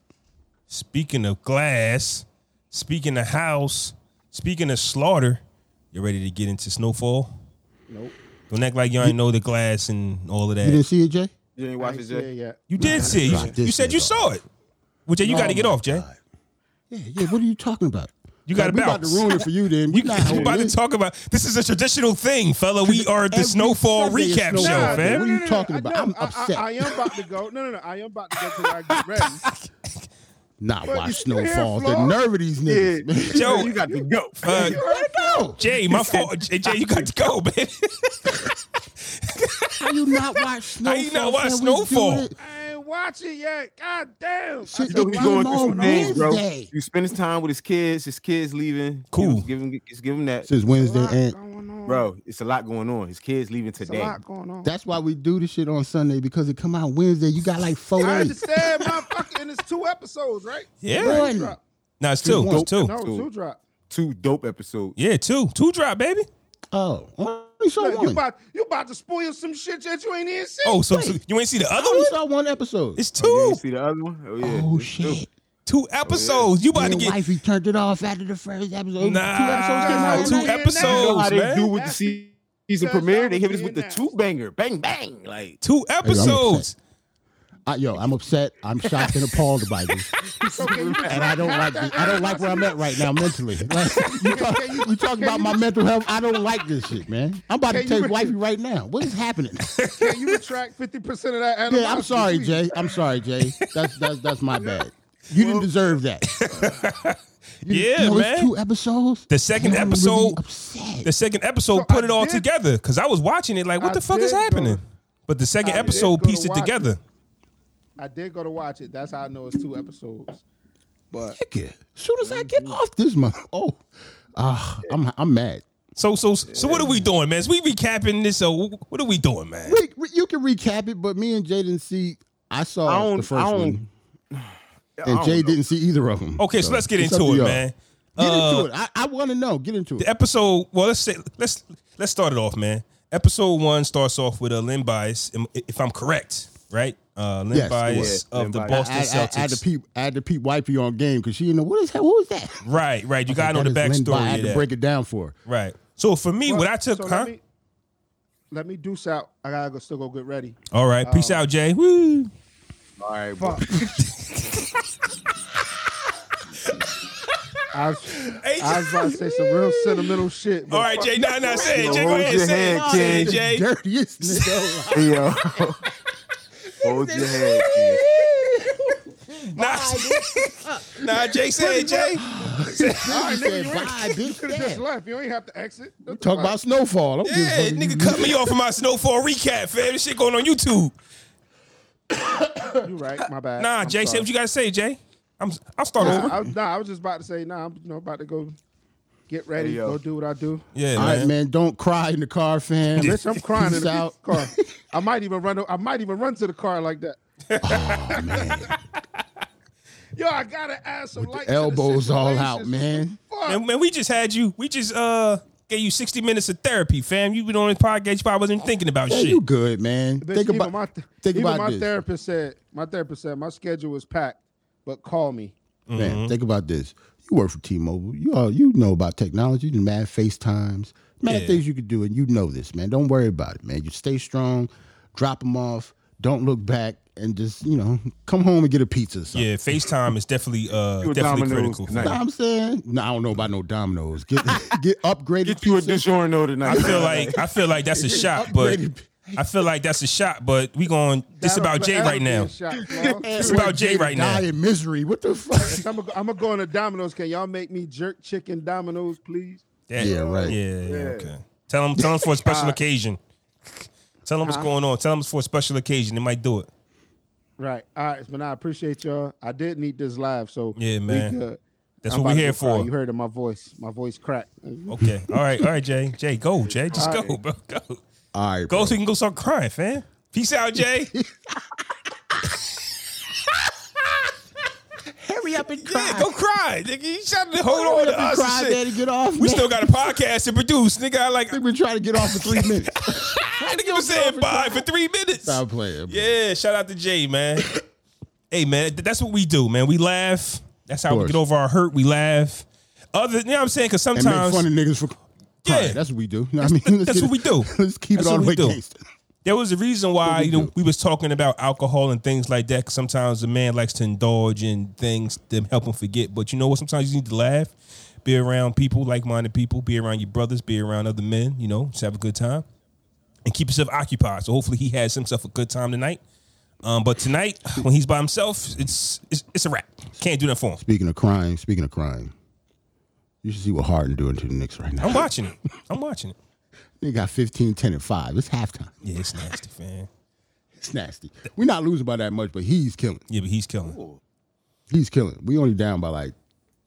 Speaking of glass, speaking of house, speaking of slaughter, you ready to get into snowfall? Nope. Don't act like you ain't know the glass and all of that. You didn't see it, Jay? You ain't I watch ain't it see yet? it. You did see it. You, you said you shit saw it. Well, Jay, you got to get off, Jay. Yeah, yeah. What are you talking about? You gotta Like, we about to ruin it for you. Then You, not you holding about to talk about this is a traditional thing, fella. We are the snowfall Sunday recap Snowfall. show, Nah, fam. What are you talking about? I, I'm no, I- upset. I, I am about to go. No, no, no. I am about to go because I get ready. [laughs] Not But watch you still here, Snowfall. The nerve of these niggas. man. [laughs] Joe, you got to go. uh, go. Jay, my fault. Jay, Jay, you got to go, man. [laughs] How you not watch Snowfall? How you not watch Snowfall? I ain't watch it yet. God damn. Shit, So it he going through some things, bro. You spend his time with his kids. His kids leaving. Cool. You know, give him, just give him that, Since Wednesday, and going on. bro. It's a lot going on. His kids leaving There's a today. lot going on. that's why we do this shit on Sunday because it come out Wednesday. You got like four I days. understand, motherfucker. And it's two episodes, right? Yeah. One. Drop. No, it's two. It's two. No, it's two drop. Two dope episodes. Yeah, two. Two drop, baby. Oh, only saw Look, you about you about to spoil some shit that you ain't even seen. Oh, so, so you ain't see the I other only one? saw one episode. It's Oh, you two. ain't see the other one? Oh yeah. oh It's two. Shit! Two oh, episodes. You about to Your get wifey turned it off after the first episode. Nah, two episodes came out. two at night. episodes. You know how they man. do with the That's se- season premiere? They hit us with the two banger, bang bang, like two episodes. I, yo, I'm upset. I'm shocked and appalled by this, and I don't like. This. I don't like where I'm at right now mentally. [laughs] Like, you, talk, you talk about my mental health. I don't like this shit, man. I'm about to Can you take re- wifey right now. What is happening? Can you retract fifty percent of that? Yeah, I'm sorry, please? Jay. I'm sorry, Jay. That's that's that's my bad. You didn't deserve that. [laughs] You- Yeah, yo, man. Two episodes. The second I'm really episode- upset. The second episode So put I it all did- together because I was watching it like, what I the fuck is did go- happening? But the second I did episode go to pieced it watch it. together. I did go to watch it. That's how I know it's two episodes. But Nigga, As soon as I get off this month, oh, ah, I'm I'm mad. So so so what are we doing, man? Is we recapping this? So what are we doing, man? Re- re- you can recap it, but me and Jay didn't see. I saw I don't- the first I don't- one, [sighs] [sighs] I and Jay know. didn't see either of them. Okay, so, let's get into it, man. Get Uh, into it. I, I want to know. Get into it. The episode. Well, let's say let's let's start it off, man. Episode one starts off with a Len Bias, if I'm correct, right? Uh, Len Yes, Bias of Len the Bias. Boston I, I, I had to Celtics. peep. I had to peep wifey on game because she didn't know what is that. What was that? Right, right. You got to That know the is Len Bi- I had to that. break it down for her. Right. So for me, what I took, so huh? let me let me deuce out. I gotta go still go get ready. All right. Peace out, Jay. Woo. All right, bro. [laughs] [laughs] Fuck. I was, I was about to say some real sentimental shit. All right, Jay. you. Nah, nah. Say it, Jay. Go Hold ahead. your Say head, it. Say it. Jay. Dirtiest nigga. Yo, [laughs] hold your head, kid. Nah, [laughs] nah. Jay. Say it, Jay. [laughs] All right, nigga, said, you, "Bye, ain't, you could have just damn." left. You ain't have to exit. What the Talk about snowfall. I'm Yeah, nigga cut me off of my snowfall recap, fam. This shit going on YouTube. You right? My bad. Nah, I'm Jay, say what you gotta say, Jay. I'm. I'll start Nah, over. I, nah, I was just about to say. Nah, I'm you know about to go get ready. Hey, go do what I do. Yeah, All right, man. man. Don't cry in the car, fam. [laughs] Bitch, I'm crying in the out. car. I might even run. I might even run to the car like that. [laughs] Oh man, Yo, I gotta add some light. elbows all out, man. Man, man, we just had you. We just uh gave you 60 minutes of therapy, fam. You been on this podcast, you probably wasn't thinking about Yeah, shit. you good, man. Bitch, think even about my, th- think even about my this. therapist said my therapist said my schedule was packed, but call me. Man, think about this. You work for T-Mobile. You all you know about technology. You mad FaceTimes, mad Yeah. things you could do, and you know this, man. Don't worry about it, man. You stay strong. Drop them off. Don't look back, and just you know, come home and get a pizza. Or something. Yeah, FaceTime is definitely uh definitely Domino's critical. tonight. Know what I'm saying? No, I don't know about no Domino's. Get [laughs] get upgraded. Get you a pizza. DiGiorno tonight. I feel like I feel like that's a shot, but Upgraded- I feel like that's a shot, but we going this about Jay right now. It's [laughs] about Jay right now. Die in misery. What the fuck? I'm gonna go on to Domino's. Can y'all make me jerk chicken Domino's, please? Yeah, Yeah, right. Yeah, yeah, okay. Tell them, tell them for a special [laughs] occasion. Tell them what's going on. Tell them it's for a special occasion. They might do it. Right. All right, but I appreciate y'all. I did need this live, so Yeah, we man. good. That's I'm what we're here go cry. for. You heard it, my voice. My voice cracked. Okay. All right. All right, Jay. Jay, go, Jay. Just All go, right. bro. Go. All right, Go bro. so you can go start crying, fam. Peace out, Jay. [laughs] Hurry up and yeah, go cry. Nigga, you trying to hold on to us cry, and shit. and get off. We man. still got a podcast to produce. Nigga, I like, I think we're trying to get off for three [laughs] minutes. nigga was saying bye for three minutes. Stop playing. bro. Yeah, shout out to Jay, man. [coughs] hey, man, that's what we do, man. We laugh. That's how we get over our hurt. We laugh. Other, you know what I'm saying? Because And make sometimes fun of niggas for Yeah. That's what we do. You know what I mean, [laughs] Let's that's what we do. [laughs] Let's keep That's it all what the we way do. gangster. there was a reason why we you know do. we was talking about alcohol and things like that. sometimes a man likes to indulge in things to help him forget. But you know what? Sometimes you need to laugh, be around people, like-minded people, be around your brothers, be around other men. You know, just have a good time and keep yourself occupied. So hopefully he has himself a good time tonight. Um, but tonight, when he's by himself, it's it's, it's a wrap. Can't do that for him. Speaking of crying, speaking of crying, you should see what Harden doing to the Knicks right now. I'm watching it. I'm watching it. [laughs] They got 15, 10, and 5. It's halftime. Yeah, it's nasty, fam. It's nasty. We're not losing by that much, but he's killing. Yeah, but he's killing. He's killing. We only down by like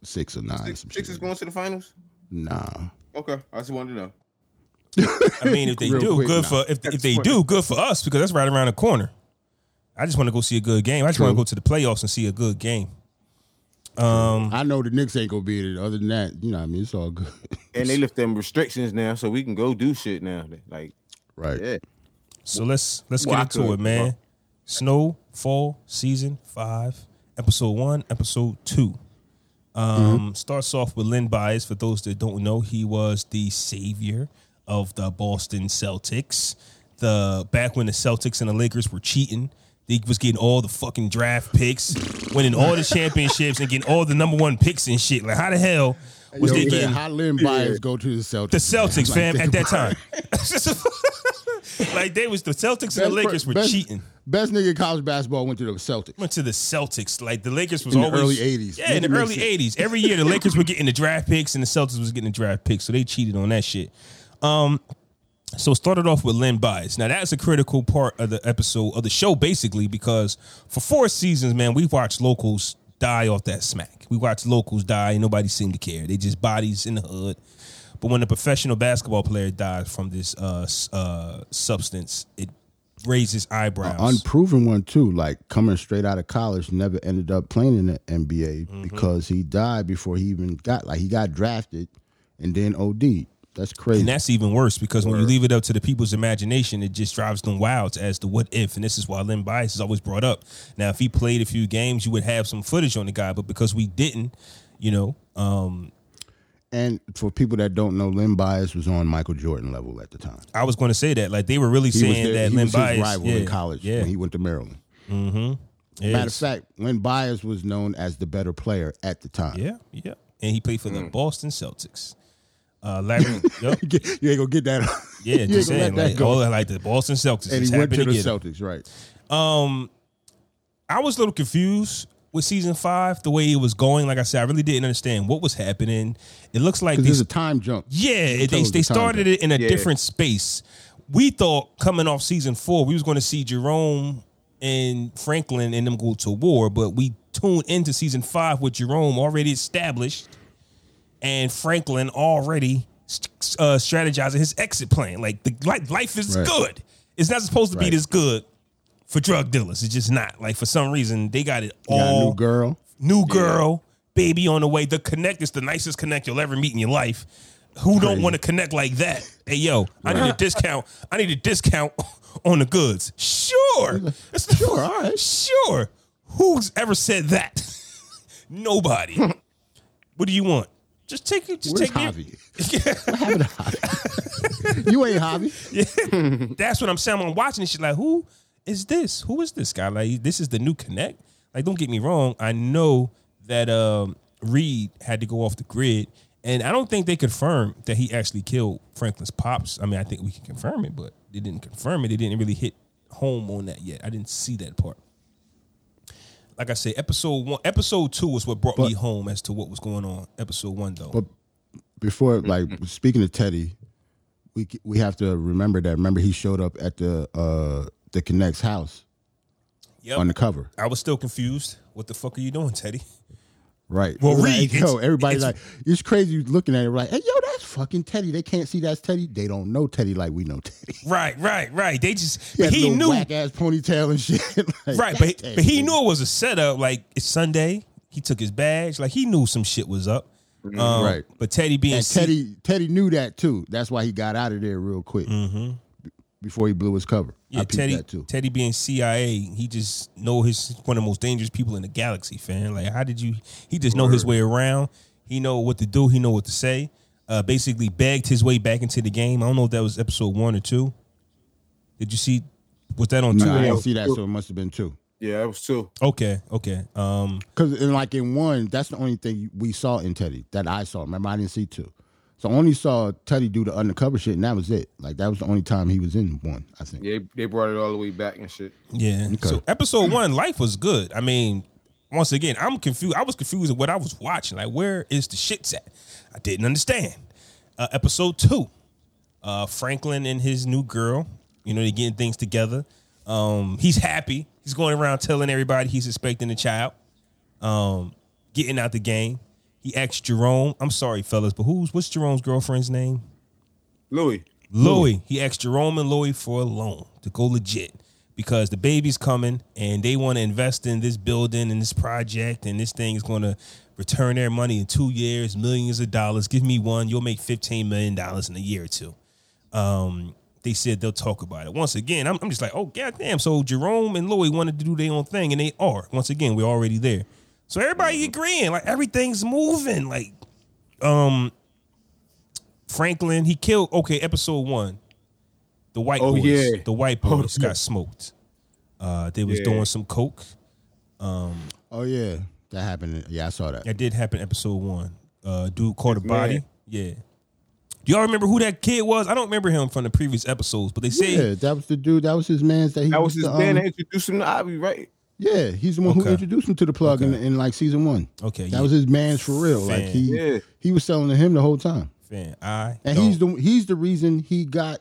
six or nine. Six, some six shit. is going to the finals. Nah. Okay, I just wanted to know. [laughs] I mean, if they Real do, quick, good nah. for if, if they do, good for us because that's right around the corner. I just want to go see a good game. I just want to go to the playoffs and see a good game. I know the Knicks ain't gonna be it. Other than that, you know, what I mean, it's all good. And they lift them restrictions now, so we can go do shit now. Like, right. yeah. So let's let's Well, get into could, it, man. Snow fall season five, episode one, episode two. Um, Starts off with Len Bias. For those that don't know, he was the savior of the Boston Celtics. The back when the Celtics and the Lakers were cheating, he was getting all the fucking draft picks, winning all the [laughs] championships, and getting all the number one picks and shit. Like how the hell was Yo, they getting how Len Bias go to the Celtics? the Celtics, fam, at that time. [laughs] like they was the Celtics and the Lakers were best- cheating. Best nigga in college basketball went to the Celtics. Went to the Celtics. Like the Lakers was In the always early 80s. Yeah, in the early eighties. Every year the Lakers were getting the draft picks and the Celtics was getting the draft picks. So they cheated on that shit. Um so started off with Len Bias. Now that's a critical part of the episode of the show, basically, because for four seasons, man, we've watched locals die off that smack. We watched locals die and nobody seemed to care. They just bodies in the hood. But when a professional basketball player dies from this uh, uh, substance, it raises eyebrows. Unproven one too, like coming straight out of college, never ended up playing in the NBA Mm-hmm. because he died before he even got like he got drafted and then OD. That's crazy. And that's even worse because when you leave it up to the people's imagination, it just drives them wild as to what if. And this is why Len Bias is always brought up. Now, if he played a few games, you would have some footage on the guy, but because we didn't, you know, um, And for people that don't know, Len Bias was on Michael Jordan level at the time. I was going to say that. Like they were really He was, saying that he Len was Bias, his rival yeah, in college yeah, when he went to Maryland. yeah, Matter of fact, Len Bias was known as the better player at the time. yeah, yeah, and he played for Mm. the Boston Celtics. Uh, Larry, [laughs] yep, [laughs] you ain't gonna get that. yeah, [laughs] you just saying, like, go. all like the Boston Celtics, and he went happened to the get him. Celtics, right? Um, I was a little confused with season five, the way it was going. Like I said, I really didn't understand what was happening. It looks like these, there's a time jump. yeah, it- they they started it in a Yeah. different space. We thought coming off season four, we was going to see Jerome and Franklin and them go to war, but we tuned into season five with Jerome already established and Franklin already uh, strategizing his exit plan. Like the like, life is Right. good. It's not supposed to be this good for drug dealers. It's just not. Like for some reason, they got it Got a all new girl. new girl, baby on the way. The connect is the nicest connect you'll ever meet in your life. Who don't want to connect like that? Hey yo, I need a discount. I need a discount [laughs] on the goods. Sure. Sure, all right. Sure. Who's ever said that? [laughs] Nobody. [laughs] what do you want? Just take it. Just Where's take Javi? it. [laughs] What happened to Javi? [laughs] you ain't Javi. That's what I'm saying. I'm watching this shit. Like, who is this? Who is this guy? Like, this is the new connect. Like, don't get me wrong. I know that um, Reed had to go off the grid, and I don't think they confirmed that he actually killed Franklin's pops. I mean, I think we can confirm it, but they didn't confirm it. They didn't really hit home on that yet. I didn't see that part. Like I say, episode one, episode two was what brought me home as to what was going on. Episode one, though. But before, like speaking to Teddy, we we have to remember that. Remember, he showed up at the uh the Connect's house Yep. on the cover, I was still confused. What the fuck are you doing, Teddy? Right? Well, Reed, like, yo, everybody's like, it's crazy looking at it. Like, hey, yo, that's fucking Teddy. They can't see that's Teddy. They don't know Teddy like we know Teddy. [laughs] Right, right, right. They just He, but he knew whack ass ponytail and [laughs] shit. Like, right, but, Teddy. but he knew it was a setup. Like it's Sunday, he took his badge. Like he knew some shit was up. Um, Right. But Teddy being And C- Teddy Teddy knew that too. That's why he got out of there real quick b- before he blew his cover. Yeah, peeped Teddy, that too. Teddy being CIA, he just know his one of the most dangerous people in the galaxy, fan. Like how did you? He just know his way around. He know what to do. He know what to say. Uh, basically begged his way back into the game. I don't know if that was episode one or two. Did you see? Was that on two? No, I or- didn't see that, so it must have been two. Yeah, it was two. Okay, okay. Um, Because in like in one, that's the only thing we saw in Teddy that I saw. Remember, I didn't see two, so I only saw Teddy do the undercover shit, and that was it. Like that was the only time he was in one. I think. Yeah, they, they brought it all the way back and shit. Yeah. So episode one, life was good. I mean, once again, I'm confused. I was confused with what I was watching. Like, where is the shit at? I didn't understand. Uh, episode two, uh, Franklin and his new girl. You know, they're getting things together. Um, he's happy. He's going around telling everybody he's expecting a child. Um, getting out the game. He asked Jerome. I'm sorry, fellas, but who's what's Jerome's girlfriend's name? Louis. Louis. He asked Jerome and Louis for a loan to go legit because the baby's coming and they want to invest in this building and this project and this thing is going to return their money in two years, millions of dollars. Give me one, you'll make fifteen million dollars in a year or two. Um, they said they'll talk about it. Once again, I'm, I'm just like, oh goddamn. So Jerome and Louis wanted to do their own thing, and they are. Once again, we're already there. So everybody agreeing, like everything's moving. Like, um, Franklin, he killed. Okay, episode one, the white Oh, boys. yeah. The white boys [laughs] got smoked. Uh, they was Yeah. doing some coke. Um, oh yeah, that happened. Yeah, I saw that. That did happen episode one. Uh, dude caught a body. man. Yeah. Do y'all remember who that kid was? I don't remember him from the previous episodes, but they say Yeah, that was the dude. That was his man's. That he That was used his to, man um, that introduced him to Avi, right? Yeah, he's the one Okay. who introduced him to the plug in, in like season one. Okay, that yeah. was his man's for real. Like he Yeah. he was selling to him the whole time, fan, I and don't- he's the he's the reason he got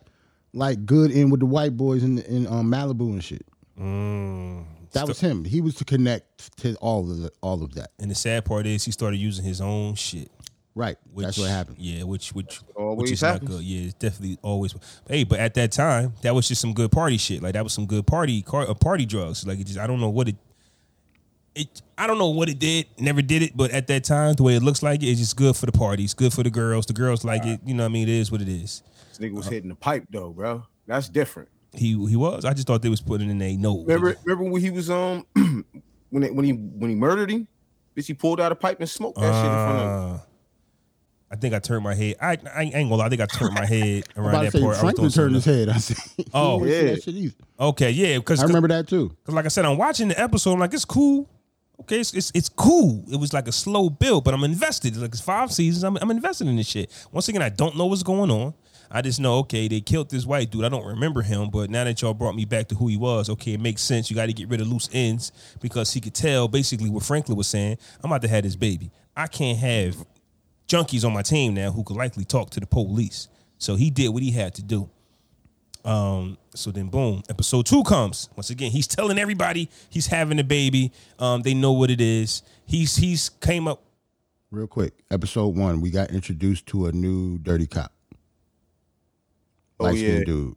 like good in with the white boys in in um, Malibu and shit. Mm. That was him. He was to connect to all of the, all of that. And the sad part is he started using his own shit. Right. Which, That's what happened. Yeah, which which Always which is happens. not good. Yeah, it's definitely always. Hey, but at that time, that was just some good party shit. Like that was some good party car, uh, party drugs. Like it just I don't know what it. It I don't know what it did. Never did it, but at that time, the way it looks like it, it's just good for the parties, good for the girls. The girls like it. You know what I mean? It is what it is. This nigga was hitting the pipe though, bro. That's different. He he was. I just thought they was putting in a no. Remember, remember when he was um [clears throat] when it, when he when he murdered him, bitch, he pulled out a pipe and smoked that shit in front of. Uh, I think I turned my head. I, I ain't gonna lie. I think I turned my head [laughs] I'm around about that say part. I Franklin turned his head. I see. [laughs] Oh, yeah. that shit. Okay, yeah, because I remember that too. Because like I said, I'm watching the episode. I'm like, it's cool. Okay, it's, it's it's cool. It was like a slow build, but I'm invested. Like it's five seasons. I'm I'm invested in this shit. Once again, I don't know what's going on. I just know, okay, they killed this white dude. I don't remember him, but now that y'all brought me back to who he was, okay, it makes sense. You got to get rid of loose ends because he could tell basically what Franklin was saying. I'm about to have this baby. I can't have junkies on my team now who could likely talk to the police. So he did what he had to do. Um, so then boom, episode two comes. Once again, he's [laughs] telling everybody he's having a baby. Um, they know what it is. He's he's came up. Real quick, episode one, we got introduced to a new dirty cop. Oh, Light skinned yeah. dude.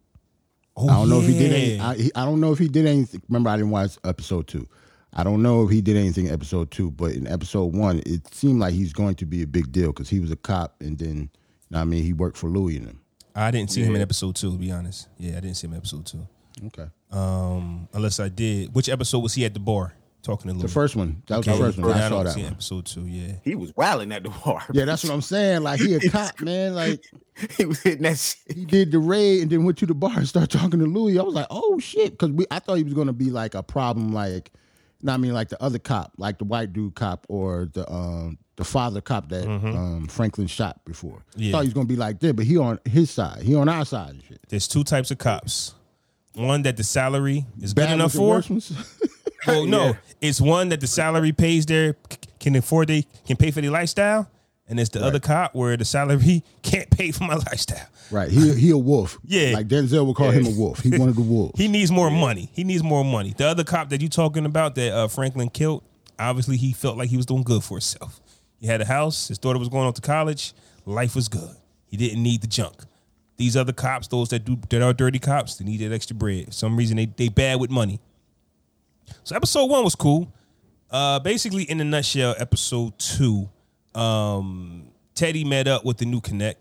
Oh, I don't know if he did yeah. any. I, he, I don't know if he did anything. Remember, I didn't watch episode two. I don't know if he did anything in episode two, but in episode one, it seemed like he's going to be a big deal because he was a cop, and then I mean, he worked for Louis and them. I didn't see him in episode two. To be honest, yeah, I didn't see him in episode two. Okay. Um, unless I did. Which episode was he at the bar talking to Louis? The first one. That was Okay. the first one. Yeah, I saw that see one. episode two. Yeah, He was wilding at the bar. Yeah, that's what I'm saying. Like he a cop, man. Like [laughs] he was hitting that shit. he did the raid and then went to the bar and started talking to Louis. I was like, oh shit, because we I thought he was gonna be like a problem, like, no, I mean like the other cop, like the white dude cop or the um the father cop that um Franklin shot before. Yeah. Thought he was gonna be like that, but he on his side, he on our side and shit. there's two types of cops. One that the salary is good enough for. Well, [laughs] no, Yeah. it's one that the salary pays their can afford they can pay for their lifestyle, and it's the other cop where the salary [laughs] can't pay for my lifestyle. right, he he a wolf. Yeah. like Denzel would call him a wolf. He wanted the [laughs] wolf. He needs more money. He needs more money. The other cop that you talking about that uh, Franklin killed, obviously he felt like he was doing good for himself. He had a house. His daughter was going off to college. Life was good. He didn't need the junk. These other cops, those that do that are dirty cops, they need that extra bread. For some reason they they bad with money. So episode one was cool. Uh, basically, in a nutshell, episode two, um, Teddy met up with the new Connect,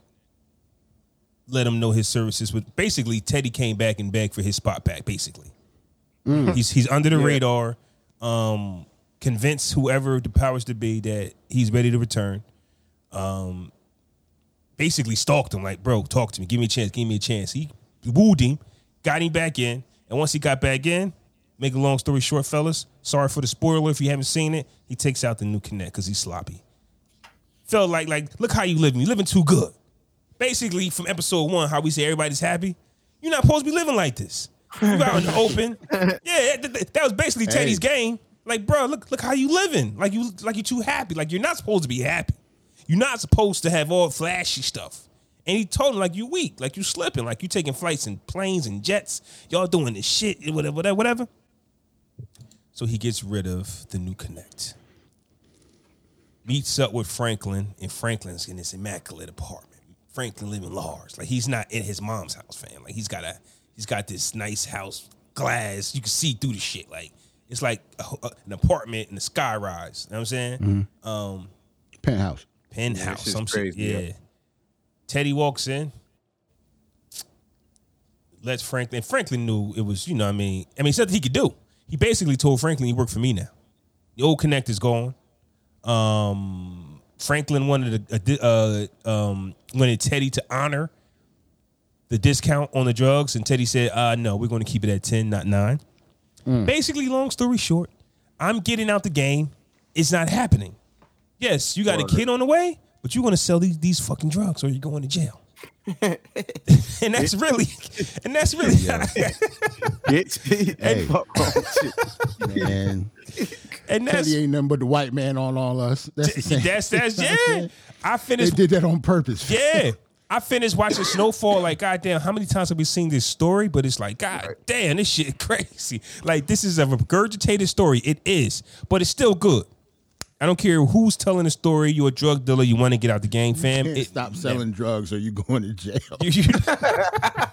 let him know his services. But basically, Teddy came back and begged for his spot back. Basically, he's he's under the radar. Um, convinced whoever the powers to be that he's ready to return. Um, basically stalked him like, bro, talk to me, give me a chance, give me a chance. He wooed him, got him back in, and once he got back in, make a long story short, fellas. Sorry for the spoiler if you haven't seen it. He takes out the new Connect because he's sloppy. Felt like like look how you living. You living too good. Basically, from episode one, how we say everybody's happy. You're not supposed to be living like this. You out in the open. [laughs] Yeah, that, that- that was basically Teddy's game. Like, bro, look look how you living. Like you like you're too happy. Like you're not supposed to be happy. You're not supposed to have all flashy stuff. And he told him like you weak, like you slipping, like you taking flights and planes and jets. Y'all doing this shit, whatever, whatever, whatever. So he gets rid of the new connect. Meets up with Franklin, and Franklin's in this immaculate apartment. Franklin living large, like he's not in his mom's house, fam. Like he's got a, he's got this nice house, glass. You can see through the shit. Like it's like a, a- an apartment in the sky rise. You know what I'm saying? Um, Penthouse. penthouse, shit's some crazy, shit. Yeah. yeah. Teddy walks in, lets Franklin. Franklin knew it was, you know, what I mean, I mean, something he could do. He basically told Franklin he worked for me now. The old connect is gone. Um, Franklin wanted a, a uh, um, wanted Teddy to honor the discount on the drugs, and Teddy said, "Uh, no, we're going to keep it at ten, not nine. Basically, long story short, I'm getting out the game. It's not happening. Yes, you got a kid on the way, but you're going to sell these these fucking drugs, or you're going to jail. [laughs] and that's really, and that's really, [laughs] Bitch. Hey. Fuck wrong with you. Man, and that's Teddy ain't nothing but the white man on all us. That's the same. that's that's [laughs] yeah. I finished. They finished did that on purpose. Yeah. I finished watching Snowfall. Like, goddamn, how many times have we seen this story? But it's like, god damn, this shit crazy. Like, this is a regurgitated story. It is, but it's still good. I don't care who's telling the story. You're a drug dealer. You want to get out the game, fam. It- stop selling drugs or you going to jail. [laughs]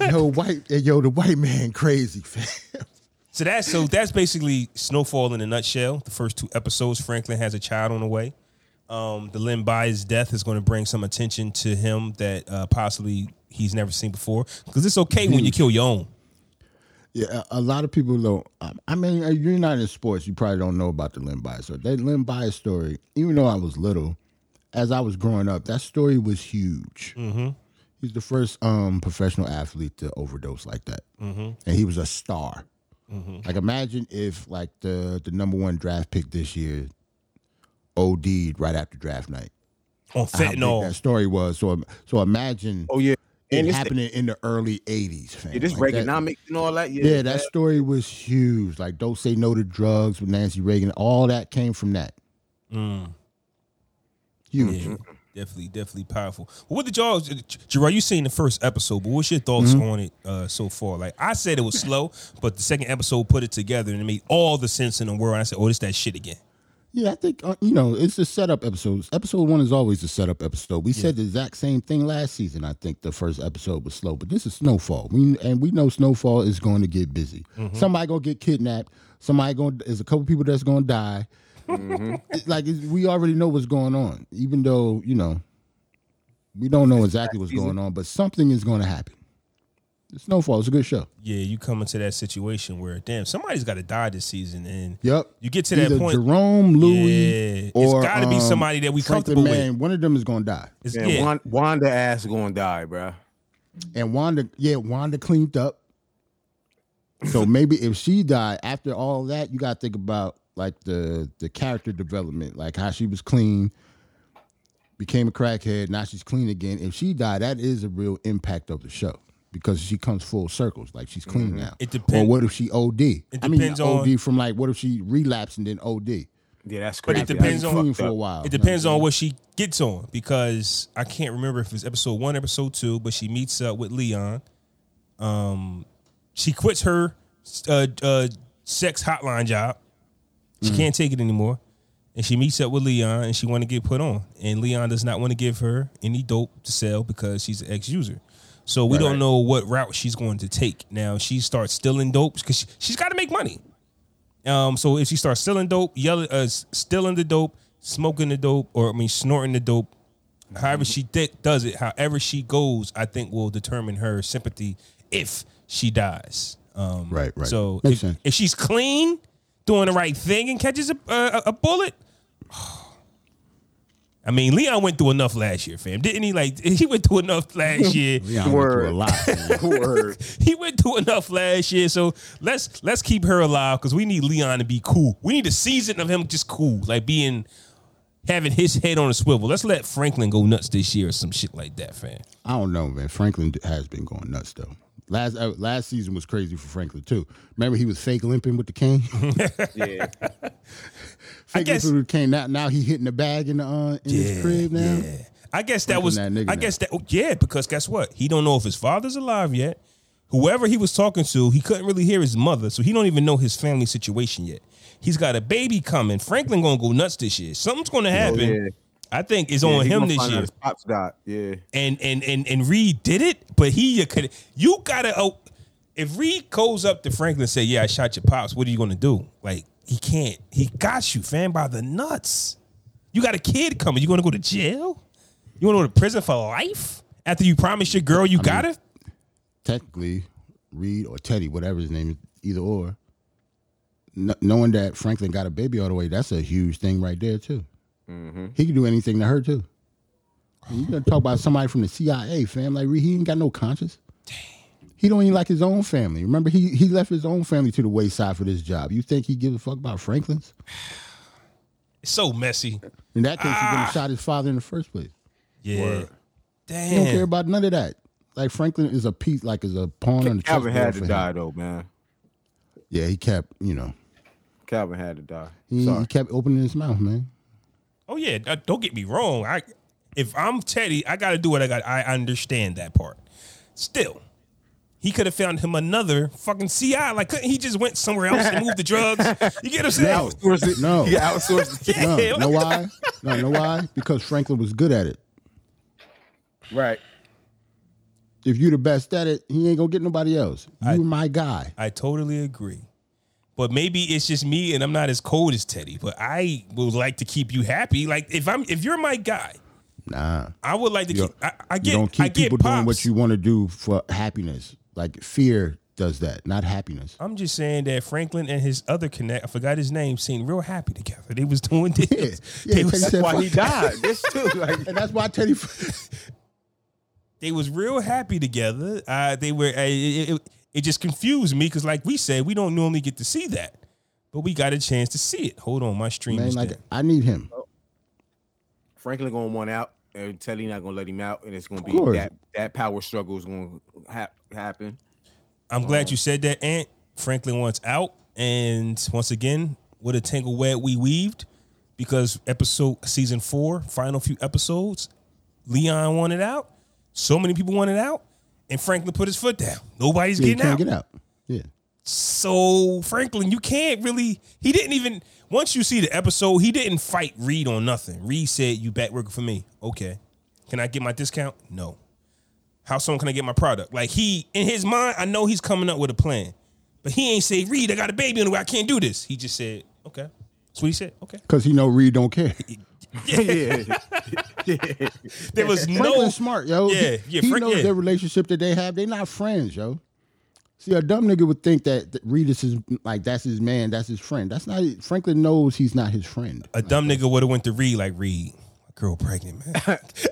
[laughs] Yo, white, yo, the white man crazy, fam. so that's so that's basically Snowfall in a nutshell. The first two episodes, Franklin has a child on the way. Um, the Lynn By's death is going to bring some attention to him that uh, possibly he's never seen before. Because it's okay when you kill your own. Yeah, a, lot of people don't. um, I mean, uh, you're not in sports. You probably don't know about the Len Bias story. That Len Bias story, even though I was little, as I was growing up, that story was huge. Mm-hmm. He's the first um, professional athlete to overdose like that, mm-hmm. and he was a star. Like, imagine if like the the number one draft pick this year OD'd right after draft night. On How big fentanyl. that story was. So, so imagine Oh yeah. It And it's happening in the early '80s. Fam. yeah, this Like that- Reaganomics and all that. Yeah, Yeah, that story was huge. Like "Don't Say No to Drugs" with Nancy Reagan. All that came from that. Huge. Yeah, definitely, definitely powerful. What did y'all, Gerard? You seen the first episode, but what's your thoughts on it uh, so far? Like I said, it was slow, but the second episode put it together and it made all the sense in the world. I said, "Oh, this that shit again." Yeah, I think uh, you know it's the setup episodes. Episode one is always the setup episode. We said the exact same thing last season. I think the first episode was slow, but this is Snowfall. We and we know Snowfall is going to get busy. Somebody gonna get kidnapped. Somebody gonna there's a couple people that's gonna die. It's like it's, we already know what's going on, even though you know we don't know exactly what's going on, but something is going to happen. Snowfall is a good show. Yeah, you come into that situation where damn somebody's got to die this season, and Yep. you get to that point. Jerome, Louis, Yeah, it's or gotta be um, somebody that we Franklin comfortable with. Man, One of them is going to die. It's, Yeah, yeah, Wanda, Wanda ass gonna die, bruh. And Wanda, yeah, Wanda cleaned up. So maybe if she died after all that, you got to think about like the the character development, like how she was clean, became a crackhead, now she's clean again. If she died, that is a real impact of the show because she comes full circles, like she's clean now. Mm-hmm. It Or depend- what if she OD? I mean, depends OD on- from like what if she relapsed and then OD? Yeah, that's crazy. But it depends That's on- clean for a while. It depends on what she gets on because I can't remember if it's episode one, episode two, but she meets up with Leon. Um, she quits her uh, uh, sex hotline job. She Mm. can't take it anymore, and she meets up with Leon, and she want to get put on. And Leon does not want to give her any dope to sell because she's an ex-user. So we don't know what route she's going to take. Now she starts stealing dope because she, she's got to make money. Um, so if she starts stealing dope, yelling, uh, stealing the dope, smoking the dope, or I mean snorting the dope, however she di- does it, however she goes, I think will determine her sympathy if she dies. Um, Right, right. So if, if she's clean, doing the right thing, and catches a a, a bullet. I mean, Leon went through enough last year, fam. Didn't he? Like [laughs] he went through enough last year. Yeah, I went through a lot. [laughs] Word. he went through enough last year, so let's let's keep her alive because we need Leon to be cool. We need a season of him just cool, like being having his head on a swivel. Let's let Franklin go nuts this year or some shit like that, fam. I don't know, man. Franklin has been going nuts though. Last uh, last season was crazy for Franklin too. Remember he was fake limping with the cane. [laughs] Yeah. Fake guess- limping came the cane. Now now he hitting the bag in the uh, in his crib now. Yeah. I guess that Franklin was. that nigga I now. guess that. oh, yeah, because guess what? He don't know if his father's alive yet. Whoever he was talking to, he couldn't really hear his mother, so he don't even know his family situation yet. He's got a baby coming. Franklin gonna go nuts this year. Something's gonna happen. yeah. I think it's Yeah, on him gonna this find out year. His pops died. Yeah. and and and and Reed did it, but he could you gotta oh, if Reed goes up to Franklin and say, "Yeah, I shot your pops," what are you gonna do? Like he can't. He got you, fam, by the nuts. You got a kid coming. You gonna go to jail? You wanna go to prison for life after you promised your girl you got it. Technically, Reed or Teddy, whatever his name is, either or. Kn- knowing that Franklin got a baby all the way, that's a huge thing right there too. Mm-hmm. He can do anything to her too. You gonna talk about somebody from the CIA, fam? Like Reed, he ain't got no conscience. He don't even like his own family. Remember, he he left his own family to the wayside for this job. You think he gives a fuck about Franklin's? It's so messy. In that case, he wouldn't have ah. shot his father in the first place. Yeah. Damn. He don't care about none of that. Like Franklin is a piece, like is a pawn on the Calvin had for to him. die though, man. Yeah, he kept, you know, Calvin had to die. he, he kept opening his mouth, man. Oh yeah, don't get me wrong. I if I'm Teddy, I got to do what I got. I understand that part. Still, he could have found him another fucking CI. Like, couldn't he just went somewhere else and moved the drugs? You get what I'm saying? Outsourced it. No. He outsourced it. No, Yeah. know why? No, know why? Because Franklin was good at it. Right. If you're the best at it, he ain't gonna get nobody else. You my guy. I totally agree. But maybe it's just me and I'm not as cold as Teddy. But I would like to keep you happy. Like if I'm if you're my guy, Nah. I would like to You keep. I, I get. You get. don't I keep get people pops. doing what you want to do for happiness. Like fear does that, not happiness. I'm just saying that Franklin and his other connect, I forgot his name, seemed real happy together. They was doing [laughs] this. Yeah, yeah, was, That's why he died. This too. [laughs] Like And that's why Teddy. they was real happy together. Uh, they were. Uh, it, it, it just confused me because, like we said, we don't normally get to see that, but we got a chance to see it. Hold on, my stream Man, is like down. I need him. Franklin gonna want out, and Teddy not gonna let him out, and it's gonna be that that power struggle is gonna ha- happen. I'm glad um, you said that, Ant. Franklin wants out, and once again, what a tangle web we weaved, because episode season four, final few episodes, Leon wanted out. So many people wanted out, and Franklin put his foot down. Nobody's Yeah, you getting can't out. get out. Yeah. So Franklin, you can't really. He didn't even. Once you see the episode, he didn't fight Reed on nothing. Reed said, "You back working for me? Okay. Can I get my discount? No. How soon can I get my product? Like he in his mind, I know he's coming up with a plan, but he ain't say, "Reed, I got a baby on the way. I can't do this." He just said, "Okay, That's what he said. Okay. because he know Reed don't care. [laughs] yeah. yeah. [laughs] [laughs] There was no. Franklin's smart, yo. Yeah, he, yeah, he knows yeah. their relationship that they have. They not friends, yo. See, a dumb nigga would think that, that Reed is his like that's his man, that's his friend. That's not. Franklin knows he's not his friend. A dumb nigga would have went to Reed like Reed. My girl pregnant, man.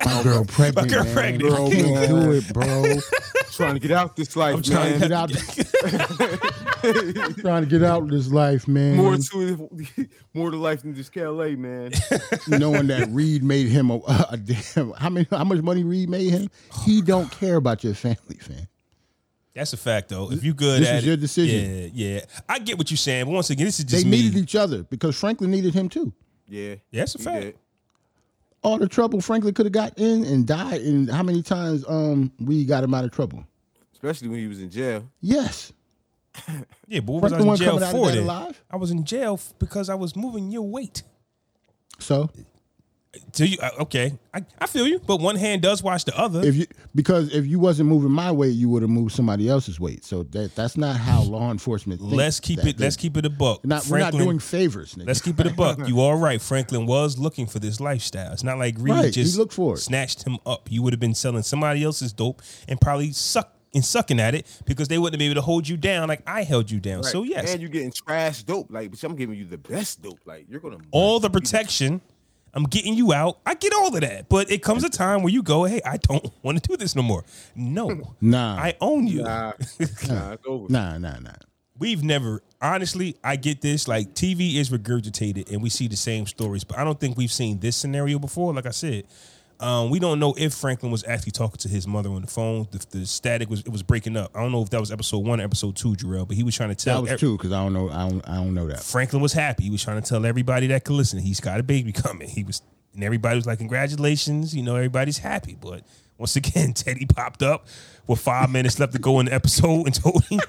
My [laughs] girl pregnant, girl man. pregnant. Bro, can't do it, bro. [laughs] trying to get out this life, I'm trying man. to Get out. [laughs] trying to get out this life, man. more to more to life than just KLA, man. knowing that Reed made him a, a damn. How many? How much money Reed made him? He don't care about your family, fam. That's a fact, though. If you good This at is it, your decision. Yeah, yeah. I get what you're saying, but once again, this is They me. needed each other because Franklin needed him too. Yeah, Yeah, that's a he fact. did. All the trouble Franklin could have got in and died, and how many times um we got him out of trouble? Especially when he was in jail. Yes, [laughs] Yeah, but what was I in wasn't jail coming out of for that then? alive. I was in jail because I was moving your weight. so So you uh, okay? I, I feel you, but one hand does wash the other. if you because if you wasn't moving my weight, you would have moved somebody else's weight. So that that's not how law enforcement. Thinks let's keep that it. Let's keep it a buck. Not, we're not doing favors. Nigga. Let's keep it a buck. [laughs] You all right? Franklin was looking for this lifestyle. It's not like Reed Right, just looked for it. snatched him up. You would have been selling somebody else's dope and probably suck and sucking at it because they wouldn't be able to hold you down like I held you down. So Right. yes, and you're getting trash dope. Like, but I'm giving you the best dope. Like, you're gonna all the protection. I'm getting you out. I get all of that, but it comes a time where you go, "Hey, I don't [laughs] want to do this no more." No, Nah. I own you. Nah, [laughs] nah, it's over. Nah, nah, nah. We've never, honestly, I get this. Like TV is regurgitated, and we see the same stories, but I don't think we've seen this scenario before. Like I said, um, we don't know if Franklin was actually talking to his mother on the phone. The, the static was it was breaking up. I don't know if that was episode one or episode two, Jarrell, but he was trying to tell. That was ev- two because I don't know. I don't. I don't know that. Franklin was happy. He was trying to tell everybody that could listen. He's got a baby [laughs] coming. He was, and everybody was like, "Congratulations!" You know, everybody's happy. But once again, [laughs] Teddy popped up with five minutes left to go in the episode [laughs] and told him,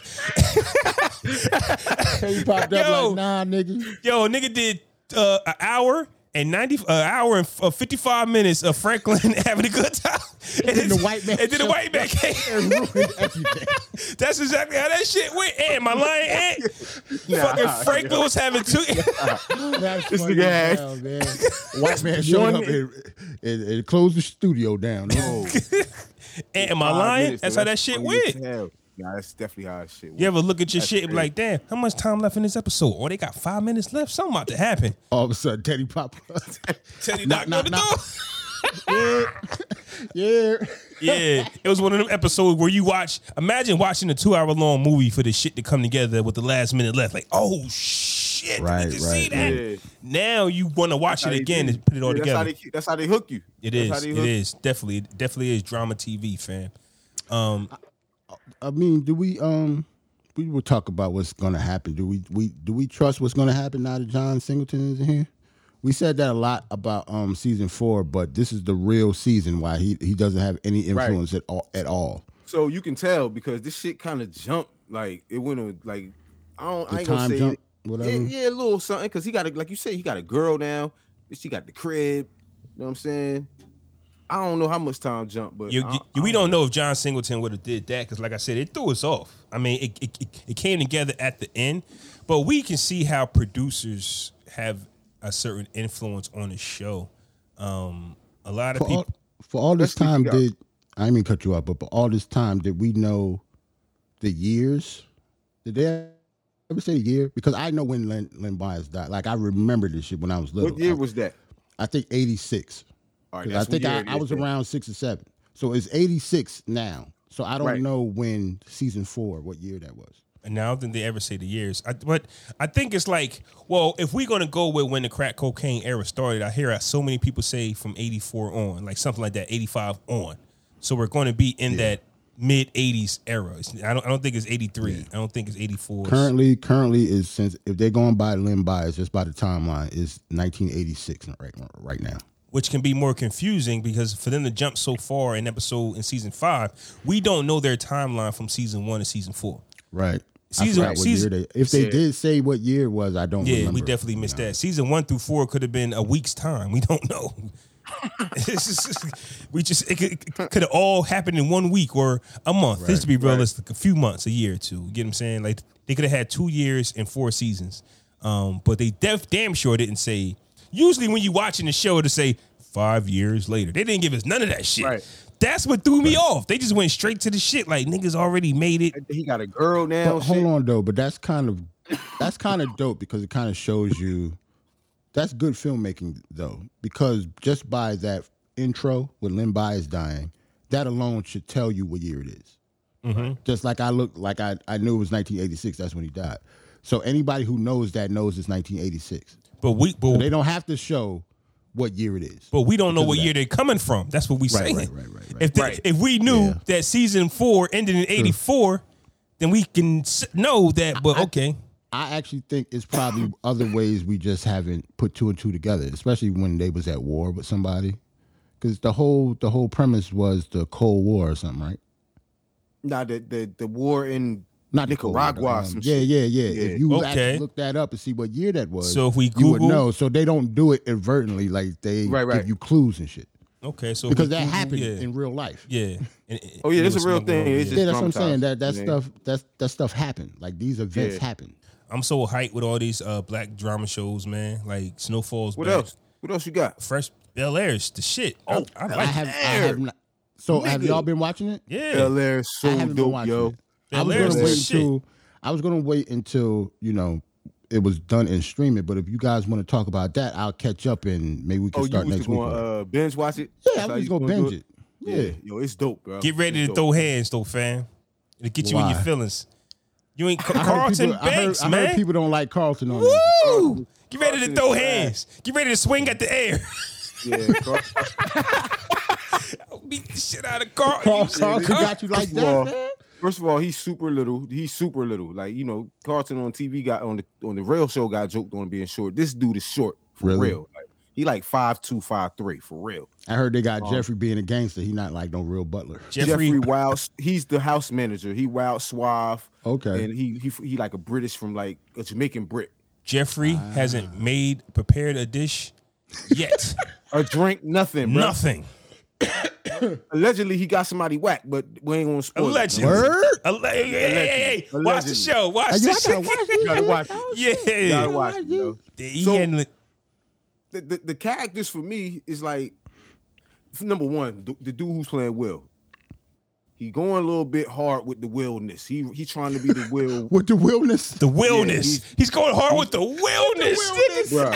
He popped up Yo. like, nah, nigga. "Yo, nigga did uh, an hour." And ninety, an hour and uh, fifty-five minutes of Franklin [laughs] having a good time, and then the white man and then the white man [laughs] came. And ruined everything. That's exactly how that shit went. And my lion ant, Nah, fucking Franklin was having two. That's This funny nigga as hell, man. [laughs] White man showed One- up and, and, and closed the studio down. Oh, and my five lion, that's how that shit funny went. As hell. Nah, that's definitely how shit went. You ever look at your shit and be like, damn, how much time left in this episode? Or they got five minutes left. Something about to happen. All of a sudden, Teddy pop up. [laughs] Teddy Knock, knocked on the knock, door. [laughs] yeah. Yeah, it was one of them episodes where you watch. Imagine watching a two-hour long movie for this shit to come together with the last minute left. Like, oh shit! Right, did you right, see that? Yeah. Now you want to watch That's it again do. and put it all Yeah, together. That's how, they, that's how they hook you. it That's is. how they It hook you. definitely. It definitely is drama TV, fam. Um, I mean, do we um we will talk about what's gonna happen. Do we we do we trust what's gonna happen now that John Singleton is in here? We said that a lot about um season four, but this is the real season why he he doesn't have any influence at all at all. So you can tell because this shit kind of jumped. Like it went on. Like I don't. The I ain't gonna say jump, whatever. Yeah, yeah, a little something. Cause he got a, like you said, he got a girl now. She got the crib. You know what I'm saying? I don't know how much time jump, but You, you- I we don't know if John Singleton would have did that because, like I said, it threw us off. I mean, it, it, it, it came together at the end, but we can see how producers have a certain influence on the show. Um, a lot of For people, all, for all this time, did I didn't mean cut you off, but for all this time, did we know the years? Did they ever say the year? Because I know when Len, Len Bias died. Like I remember this shit when I was little. What year I, was that? I think eighty six. All right, 'Cause that's I think I, I was then. around six or seven. So it's 86 now. So I don't Right. know when season four, what year that was. and I don't think they ever say the years. I, but I think it's like, well, if we're gonna go with when the crack cocaine era started, I hear so many people say from '84 on, like something like that, '85 on. So we're going to be in that mid '80s era. It's- I don't, I don't think it's '83. I don't think it's '84. Currently, currently is since if they're going by Len Bias, just by the timeline, is 1986 right right now. Which can be more confusing because for them to jump so far in episode in season five, we don't know their timeline from season one to season four. Right. Season- I what season- year they, if they Yeah. did say what year it was, I don't Yeah, remember. we definitely missed that. Season one through four could have been a week's time. We don't know. It's [laughs] just- we just it could, could have all happened in one week or a month. Just to be realistic, a few months, a year or two. You get what I'm saying? Like they could have had two years and four seasons. Um, but they def damn sure didn't say. Usually, when you watching the show, to say five years later, they didn't give us none of that shit. Right. That's what threw me off. They just went straight to the shit. Like niggas already made it. He got a girl now. But hold on though, but that's kind of that's kind of dope because it kind of shows you that's good filmmaking though because just by that intro when Len Bias dying, that alone should tell you what year it is. Mm-hmm. Just like I look like I I knew it was 1986. That's when he died. So anybody who knows that knows it's 1986. But we, but, So they don't have to show what year it is. but we don't know what year they're coming from. That's what we Right, saying. right, right, right, right. If they- Right. if we knew Yeah. that season four ended in eighty four, then we can know that. But okay, I actually think it's probably [coughs] other ways we just haven't put two and two together, especially when they was at war with somebody. Because the whole the whole premise was the Cold War or something, right? Nah, the the the war in Not the Nicaragua. um, some yeah, yeah, yeah, Yeah. If you Okay. actually look that up and see what year that was, So if we you would Google- know. So they don't do it inadvertently, like they Right, right. give you clues and shit. okay. So Because that Google- happened Yeah, in real life. yeah. [laughs] And- Oh, yeah, it it's a real thing. It's yeah. just- Yeah, that's what I'm saying. That that yeah. stuff that's that stuff happened. Like these events Yeah. happen. I'm so hyped with all these uh, black drama shows, man. Like Snowfall's What back. else? What else you got? Fresh Bel Air's the shit. Oh, I, I I like have it. I have not. So have y'all been watching it? Yeah. Bel Air is so I haven't been dope, yo. it. I was gonna wait shit. until I was gonna wait until you know it was done and stream it. But if you guys want to talk about that, I'll catch up and maybe we can Oh, start was next week. going uh, binge watch it? yeah, That's I how was just you gonna binge it. Yeah. Yeah, yo, it's dope, bro. Get ready It's to dope. throw hands, though, fam. It'll get you in your feelings. You ain't I heard Carlton people, I heard, Banks, I heard people don't like Carlton on that. Woo! Get ready to throw is hands. Get ready to swing at the air. Yeah, Carl- [laughs] Beat the shit out of Carlton. Carl, Carlton got you like First of all, that, man. First of all, he's super little. He's super little. Like you know, Carlton on TV got on the on the real show got joked on being short. This dude is short for Really? real. Like, he like five two, five three for real. I heard they got Jeffrey being a gangster. He not like no real butler. Jeffrey, Jeffrey Wild, he's the house manager. He wild suave. Okay. and he he he like a British from like a Jamaican Brit. Jeffrey Ah. hasn't made prepared a dish yet. [laughs] A drink, nothing, bro. Nothing. [coughs] Allegedly, he got somebody whacked, but we ain't gonna spoil. Allegedly. no. Word? Alle- hey, hey, hey, hey, Allegedly. Watch the show. Watch the show. watch. You gotta watch it. Oh, yeah. You gotta watch it, yo. [laughs] He So- handled- the, the, the characters for me is like number one, the, the dude who's playing Will. He going a little bit hard with the willness. He he trying to be the [laughs] will, With the wilderness. the wildness. he's- he's, going hard with the wildness. bruh,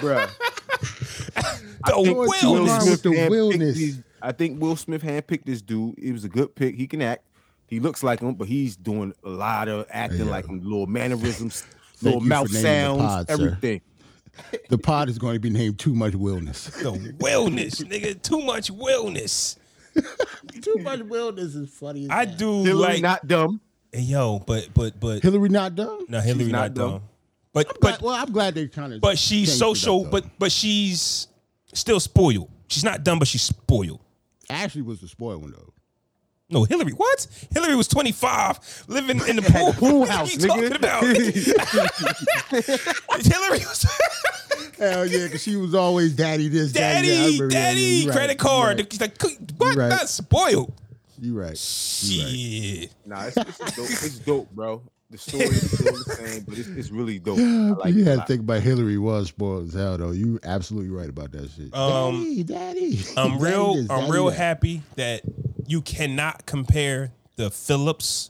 bruh. [laughs] The Will wildness. Smith- with the willness. These- I think Will Smith handpicked this dude. It was a good pick. He can act. He looks like him, but he's doing a lot of acting Yeah. like him, little mannerisms, [laughs] little mouth naming the sounds, pod, sir. everything. The pod is going to be named Too Much Wilderness. [laughs] The wellness, nigga. Too much wellness. [laughs] Too Much Wilderness is funny. As I hell. do Hillary like not dumb. Hey, yo, but but but Hillary not dumb. no, Hillary She's not, not dumb. dumb. But But but well, I'm glad they kind of. but she's social. But but she's still spoiled. She's not dumb, but she's spoiled. Ashley was the spoiled one though. No, Hillary. What? Hillary was 25, living in the [laughs] pool, pool What house, are you talking about? [laughs] Hillary was [laughs] Hell yeah, because she was always daddy this, daddy, daddy, remember that. daddy, Yeah, right, credit card. right, He's like, what? Right. That's spoiled. You right. Shit. Nah, it's, it's dope. It's dope, bro. The story is still the same, but it's, it's really dope. I like you had to think about Hillary was spoiled as hell though. You absolutely right about that shit. Um, daddy, daddy. [laughs] I'm real. this, I'm real happy that you cannot compare the Phillips.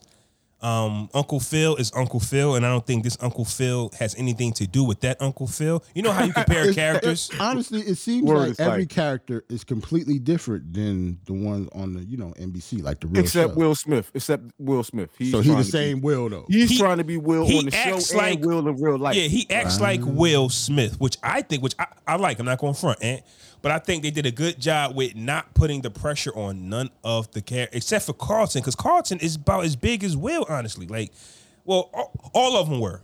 Um, Uncle Phil is Uncle Phil, and I don't think this Uncle Phil has anything to do with that Uncle Phil. You know how you compare [laughs] characters? it- honestly, it seems Word like every like- character is completely different than the one on the you know NBC, like the real Except show. Will Smith. Except Will Smith. He's so he trying the to same Will though. He's He- trying to be Will he on the show acts and like- Will in real life. Yeah, he acts like Will Smith, which I think, which I, I like. I'm not going front, Ant, but I think they did a good job with not putting the pressure on none of the characters except for Carlton, because Carlton is about as big as Will, honestly. Like, well, all, all of them were.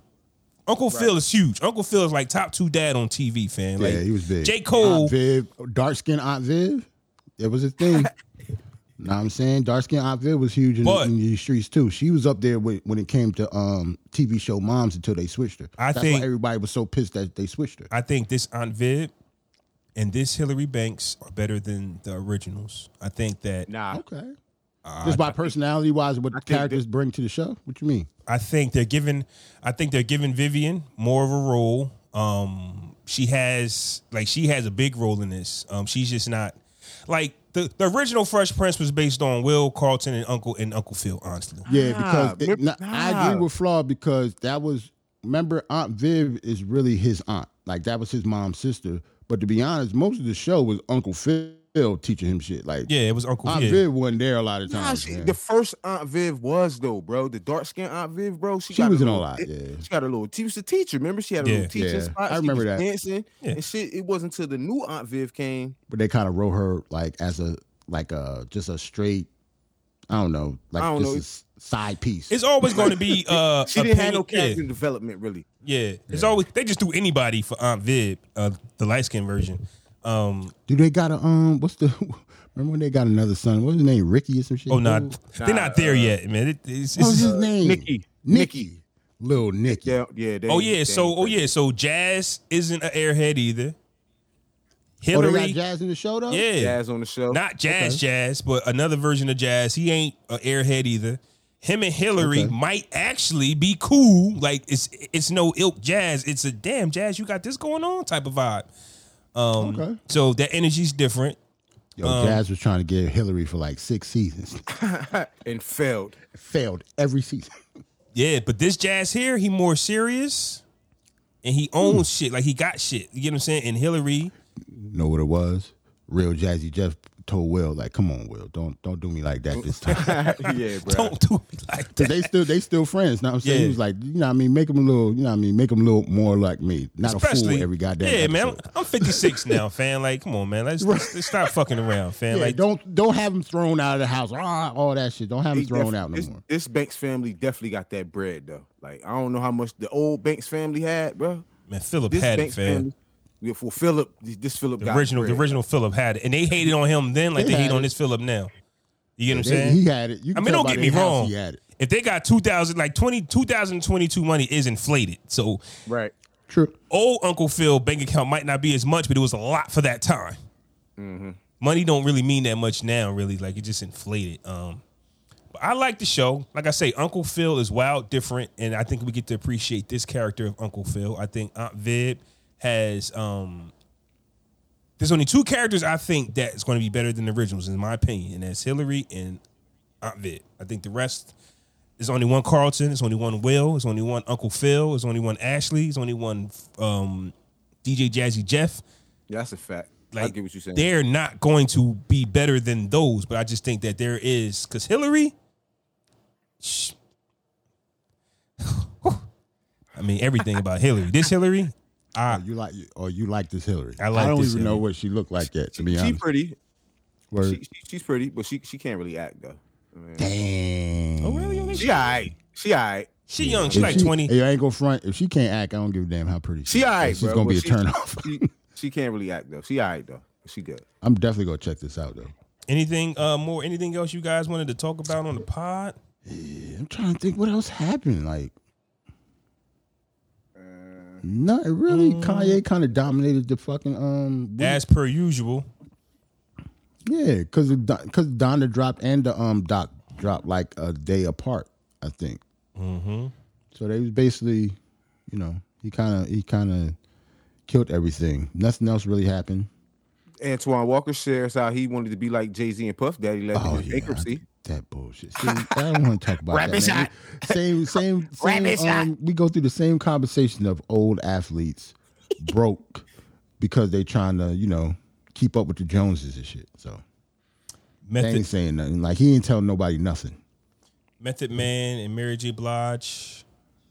Uncle Phil is huge. Uncle Phil is like top two dad on TV, fan. Like, yeah, he was big. J. Cole, Aunt Viv, dark skinned Aunt Viv. It was a thing. [laughs] know what I'm saying? Dark skinned Aunt Viv was huge in, But- in these streets too. She was up there when, when it came to um, TV show moms until they switched her. I That's think- why everybody was so pissed that they switched her. I think this Aunt Viv and this Hillary Banks are better than the originals. I think that Nah, Okay. Just by personality wise, what think characters bring to the show? What you mean? I think they're giving I think they're giving Vivian more of a role. Um she has like she has a big role in this. Um she's just not like the, the original Fresh Prince was based on Will Carlton and Uncle and Uncle Phil, honestly. Yeah, because it, rip- not- I agree with Flaw because that was remember Aunt Viv is really his aunt. Like that was his mom's sister. But to be honest, most of the show was Uncle Phil teaching him shit. Like Yeah, it was Uncle Aunt yeah. Viv wasn't there a lot of Nah, times. she, the first Aunt Viv was though, bro. The dark skinned Aunt Viv, bro. She, She got was in a little- lot, yeah. She got a little. She was a teacher. Remember, she had a Yeah. little teaching Yeah, spot. I She remember was that. dancing Yeah. and shit. It wasn't until the new Aunt Viv came. but they kind of wrote her like as a like a just a straight. I don't know, like I don't just know. a s- side piece. It's always going to be [laughs] uh She didn't have no opinion- character development really. Yeah, yeah. It's always they just do anybody for Aunt Viv, uh, the light skin version. Um, Do they got a um? What's the? [laughs] Remember when they got another son? What was his name? Ricky or some shit. oh no, Who- they're not there yet, man. It, it's, What was it's, his name? Nikki. Nikki. Little Nicky. Yeah, yeah. They, oh yeah, they- so oh yeah, so Jazz isn't an airhead either. Oh, they got Jazz in the show though. yeah, Jazz on the show. not Jazz Jazz, but another version of Jazz. He ain't an airhead either. Him and Hillary Okay. might actually be cool. Like it's it's no ilk Jazz. It's a damn Jazz. You got this going on type of vibe. Um, Okay. So that energy's different. Yo, Um, Jazz was trying to get Hillary for like six seasons. [laughs] and failed. Failed every season. [laughs] Yeah, but this Jazz here, he more serious, and he owns shit. Like he got shit. You get what I'm saying? And Hillary, know what it was? Real Jazzy Jeff told Will, like, come on, Will, don't don't do me like that this time. [laughs] yeah, bro. don't do me like Cause that. they still they still friends. Now I'm saying Yeah. he was like, you know what I mean, make him a little, you know what I mean, make him a little more like me. Not a Especially fool every goddamn Yeah, man. I'm, episode. I'm 56 [laughs] now, fam. Like, come on, man. Let's, let's, let's stop fucking around, fam. Yeah, like, don't don't have him thrown out of the house. Ah, all that shit. Don't have him He thrown def- out no this, more. This Banks family definitely got that bread though. Like I don't know how much the old Banks family had, bro. man, Philip This had it, Banks fam. family, yeah, for Philip, this Philip The got original, the original Philip had it, and they hated on him then, like They they, hate had on this Philip now. You get what I'm They- saying? he had it. You I mean, don't get me wrong. He had it. If they got 2000, like 20, 2022 money is inflated. So Right. True. old Uncle Phil bank account might not be as much, but it was a lot for that time. Mm-hmm. Money don't really mean that much now, really. Like it just inflated. Um, but I like the show. Like I say, Uncle Phil is wild, different, and I think we get to appreciate this character of Uncle Phil. I think Aunt Viv has. Um, there's only two characters I think that is going to be better than the originals, in my opinion, and that's Hillary and Aunt Viv. I think the rest there's only one Carlton. There's only one Will. There's only one Uncle Phil. There's only one Ashley. There's only one um, DJ Jazzy Jeff. Yeah, that's a fact. I Like get what you're saying. they're not going to be better than those, but I just think that there is because Hillary. Shh. [sighs] I mean everything about Hillary. This Hillary, I Oh, you like or you like this Hillary? I like I don't this even know what she looked like yet. To be She honest, pretty. She, she, she's pretty, but she she can't really act though. I mean, Damn. oh really? She alright. She alright. She young. She If like twenty. Hey, I ain't gonna front. If she can't act, I don't give a damn how pretty She is. alright, She's bro. gonna be a she- turn [laughs] off. She, she can't really act though. She alright though. She good. I'm definitely gonna check this out though. Anything uh more? Anything else you guys wanted to talk about on the pod? Yeah, I'm trying to think what else happened. Like, not really. Kanye kind of dominated the fucking um. week. As per usual. Yeah, because because Donda dropped and the um Doc dropped like a day apart. I think. Mm-hmm. So they was basically, you know, he kind of he kind of killed everything. Nothing else really happened. Antoine Walker shares how he wanted to be like Jay Z and Puff Daddy left Oh, in yeah. bankruptcy. That bullshit. See, I don't want to talk about Rapid that. man. Same, same, [laughs] same. Um, we go through the same conversation of old athletes broke because they trying to, you know, keep up with the Joneses and shit. So they Method ain't saying nothing. Like he ain't telling nobody nothing. Method Man and Mary J. Blige,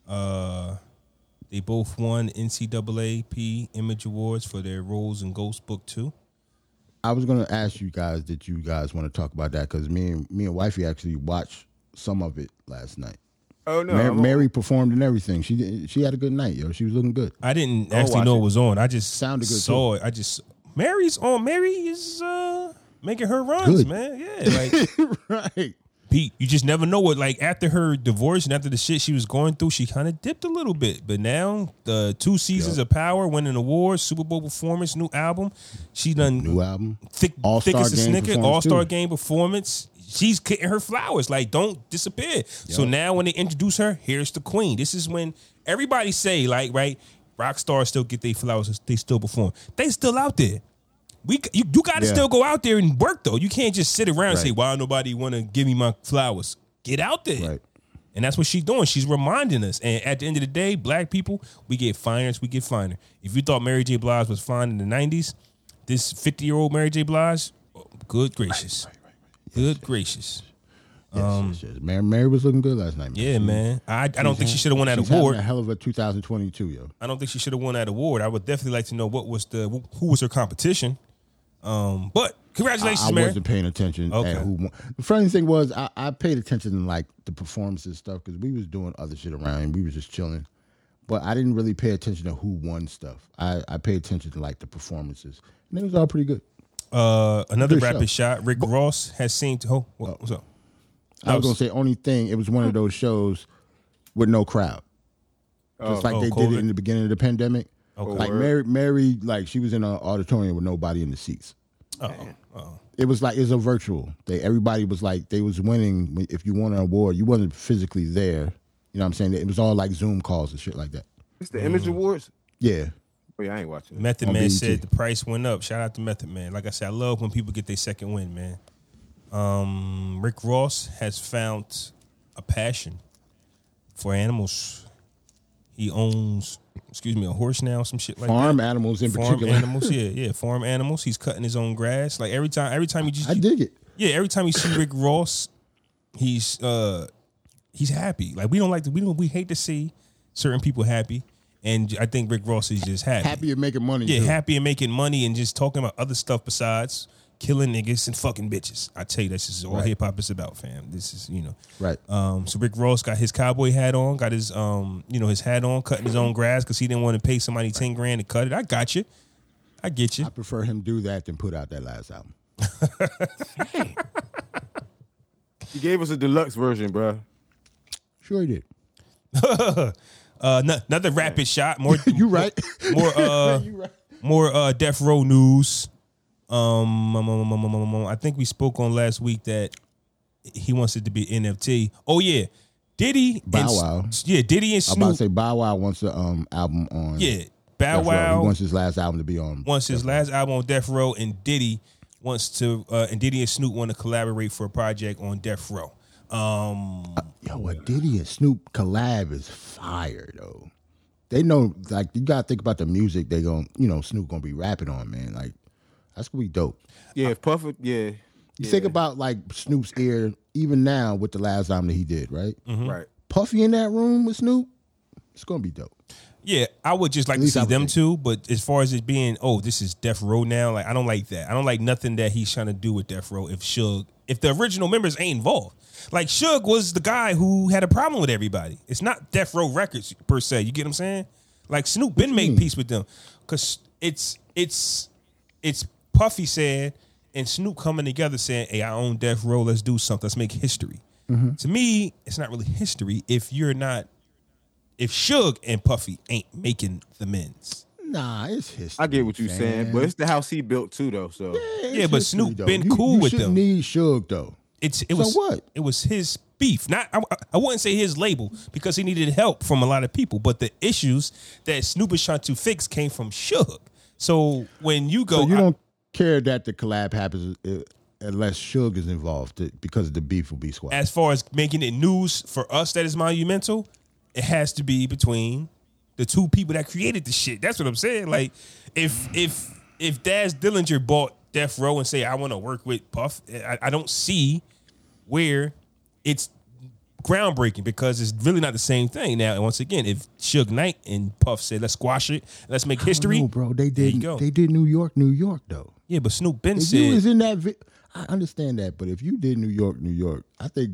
uh, they both won NAACP Image Awards for their roles in Ghost Book Two. I was gonna ask you guys, did you guys want to talk about that? Because me and me and wifey actually watched some of it last night. Oh no, Mary, Mary performed and everything. She did- she had a good night, yo. She was looking good. I didn't I'll actually watch know it. it was on. I just Sounded good, saw it. I just Mary's on. Mary is uh, making her runs, Good. man. [laughs] Yeah, like right. Pete, you just never know what. Like after her divorce and after the shit she was going through, she kind of dipped a little bit. But now the two seasons of Power, winning awards, Super Bowl performance, new album, she done New album. thick, All-Star thick as a snicker, All Star. Game performance. she's getting her flowers. Like, don't disappear. So now when they introduce her, here's the queen. This is when everybody say, like, right, rock stars still get their flowers, they still perform. They still out there. We you, you gotta Yeah. still go out there and work though. You can't just sit around and say, Right. Why nobody wanna give me my flowers? Get out there. Right. And that's what she's doing. She's reminding us. And at the end of the day, black people, we get finer we get finer. If you thought Mary J. Blige was fine in the 90s, this 50 year old Mary J. Blige, good gracious. Good gracious. Yes, yes, yes. Um, Mary, Mary was looking good last night. Man. Yeah, man. I, I don't think she should have won that She's award. a hell of a 2022, yo. I don't think she should have won that award. I would definitely like to know what was the who was her competition. Um, but congratulations, I Mary. wasn't paying attention Okay. at who won. The funny thing was, I, I paid attention to like the performances stuff because we was doing other shit around and we was just chilling. But I didn't really pay attention to who won stuff. I, I paid attention to like the performances, and it was all pretty good. Uh, another Good rapid show. shot. Rick Ross has seen. Oh, what, what's up? I was was- gonna say only thing. It was one of those shows with no crowd, just like Oh, they did it in the beginning of the pandemic. Like. Mary, Mary, like she was in an auditorium with nobody in the seats. Oh, oh. It was like it's a virtual. They everybody was like they was winning. If you won an award, you wasn't physically there. You know what I'm saying? It was all like Zoom calls and shit like that. It's the Image Awards. Yeah, Oh yeah, I ain't watching. it. Method Man said the price went up. Shout out to Method Man. Like I said, I love when people get their second win, man. Um, Rick Ross has found a passion for animals. He owns, excuse me, a horse now, some shit like farm that. animals in farm particular. animals, yeah, yeah, farm animals. He's cutting his own grass. Like every time, every time you just, I dig it. yeah, every time you see Rick Ross, he's uh he's happy. Like we don't like to, we don't we hate to see certain people happy, and I think Rick Ross is just happy. Happy and making money. Yeah, too. happy and making money and just talking about other stuff besides killing niggas and fucking bitches. I tell you, that's is all Right. hip hop is about, fam. This is you know. Right. Um, so Rick Ross got his cowboy hat on, got his um, you know, his hat on, cutting his own grass because he didn't want to pay somebody ten grand to cut it. I got you. I get you. I prefer him do that than put out that last album. He gave us a deluxe version, bro. Sure he did. [laughs] Uh, no- another rapid shot. More. [laughs] You right. More. Uh, [laughs] you right. more uh death row news um, um, um, um, um, um, i think we spoke on last week that he wants it to be nft oh yeah diddy Bow and, Wow. yeah diddy and Snoop. I'm about to say Bow Wow wants the um album on. yeah bow Death Row. wow He wants his last album to be on. wants his last album on death row and diddy wants to uh and diddy and snoop want to collaborate for a project on death row um Yo, what Diddy and Snoop collab is fire though. They know like you gotta think about the music they gonna, you know Snoop gonna be rapping on man like that's gonna be dope. Yeah, if Puffer, yeah, You think about like Snoop's ear even now with the last album that he did right. Mm-hmm. right. Puffy in that room with Snoop, it's gonna be dope. Yeah, I would just like to least see would them think. too. But as far as it being, oh, this is Death Row now, like I don't like that. I don't like nothing that he's trying to do with Death Row. If Suge, if the original members ain't involved, like Suge was the guy who had a problem with everybody. It's not Death Row Records per se. You get what I'm saying? Like Snoop been made peace with them because it's it's it's Puffy said and Snoop coming together saying, "Hey, I own Death Row. Let's do something. Let's make history." Mm-hmm. To me, it's not really history if you're not if Suge and Puffy ain't making the men's. Nah, it's history. I get what you're fam. saying, but it's the house he built too, though. So It's Yeah, but history, Snoop though. been You- cool you with shouldn't them. Need Suge though. It's it So was what? It was his beef. Not I, I wouldn't say his label because he needed help from a lot of people, but the issues that Snoop is trying to fix came from Suge. So when you go, So you don't care that the collab happens uh, unless Suge is involved to, because the beef will be squashed. as far as making it news for us that is monumental, it has to be between the two people that created the shit. That's what I'm saying. Like if if if Daz Dillinger bought Death Row and say I want to work with Puff, I, I don't see where it's groundbreaking because it's really not the same thing. Now, once again, if Suge Knight and Puff said let's squash it, let's make history, No, bro, they did. They did New York, New York though. Yeah. But Snoop Ben If said you was in that, vi- I understand that. But if you did New York, New York, I think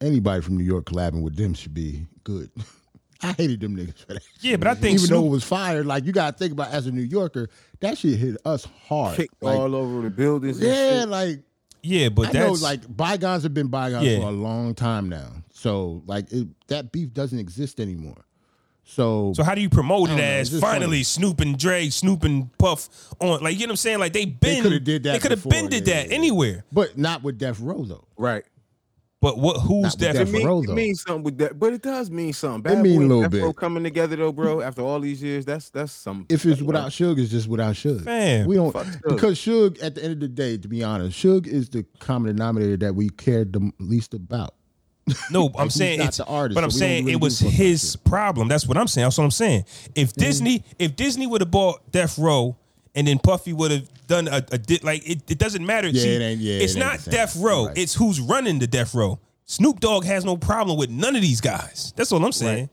anybody from New York collabing with them should be good. [laughs] I hated them niggas for that. Yeah, but I think even though it was fired, like you gotta think about as a New Yorker, that shit hit us hard. kicked Like, all over the buildings. and yeah, shit. like yeah, but I know, that's like bygones have been bygones Yeah. for a long time now. So like it, that beef doesn't exist anymore. So, So how do you promote I it as it's just finally Snoop and Dre, Snoop and Puff on like you know what I'm saying? Like they been coulda did that They could have before, been did yeah, that yeah. anywhere. but not with Death Row though. Right. But what who's Not with that? Death It, mean, Row, it though. means something with that, but it does mean something. Bad mean Boy a and little Death Row bit. coming together though, bro. After all these years, that's that's some. If it's without Suge, it's just without Suge. Man, we don't Fuck Suge. because Suge. At the end of the day, to be honest, Suge is the common denominator that we cared the least about. [laughs] No, I'm saying it's the artist, but I'm so saying really it was give a fuck about his problem. That's what I'm saying. That's what I'm saying. If Disney, if Disney would have bought Death Row and then Puffy would have done a, a di- like it, it doesn't matter. Yeah, See, it ain't- yeah, it's it not the. Death Row. Right. It's who's running the Death Row. Snoop Dogg has no problem with none of these guys. That's all I'm saying.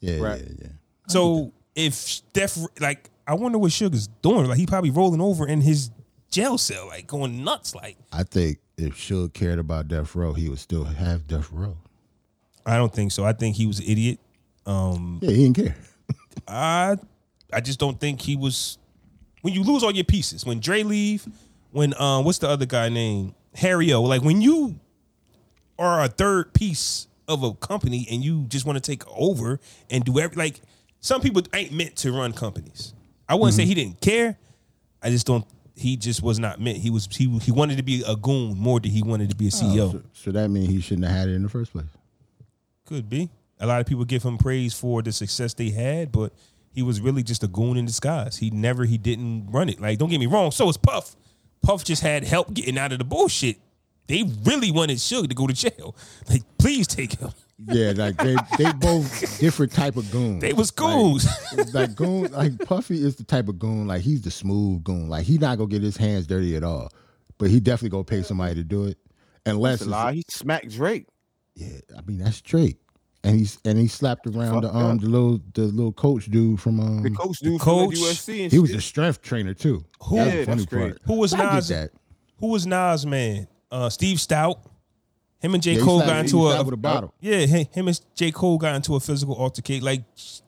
Yeah, Right. yeah, yeah. So if Death, like, I wonder what Sugar's doing. Like he probably rolling over in his jail cell, like going nuts. Like I think if Suge cared about Death Row, he would still have Death Row. I don't think so. I think he was an idiot. Um, Yeah, he didn't care. [laughs] I I just don't think he was when you lose all your pieces, when Dre leave, when um what's the other guy name? Harry O. Like when you are a third piece of a company and you just want to take over and do every like some people ain't meant to run companies. I wouldn't say he didn't care. I just don't he just was not meant. He was he he wanted to be a goon more than he wanted to be a oh, CEO. So, so that means he shouldn't have had it in the first place. Could be. A lot of people give him praise for the success they had, but he was really just a goon in disguise. He never, he didn't run it. Like, don't get me wrong. So is Puff. Puff just had help getting out of the bullshit. They really wanted Suge to go to jail. Like, please take him. Yeah, like they they both different type of goons. They was goons. Like, like goon, like Puffy is the type of goon. Like he's the smooth goon. Like he not gonna get his hands dirty at all. But he definitely gonna pay somebody to do it. Unless That's a lie. He smacked Drake. yeah, I mean that's Drake. And he's and he slapped around the um up. the little the little coach dude from um The coach dude coach, from USC and he was a strength trainer too. Who- That's Yeah, the funny that's great. part. Who was Nas? that. Who was Nas, man? Uh, Steve Stoute. Him and J. Yeah, Cole got into a, a bottle. Yeah, him and J. Cole got into a physical altercation. Like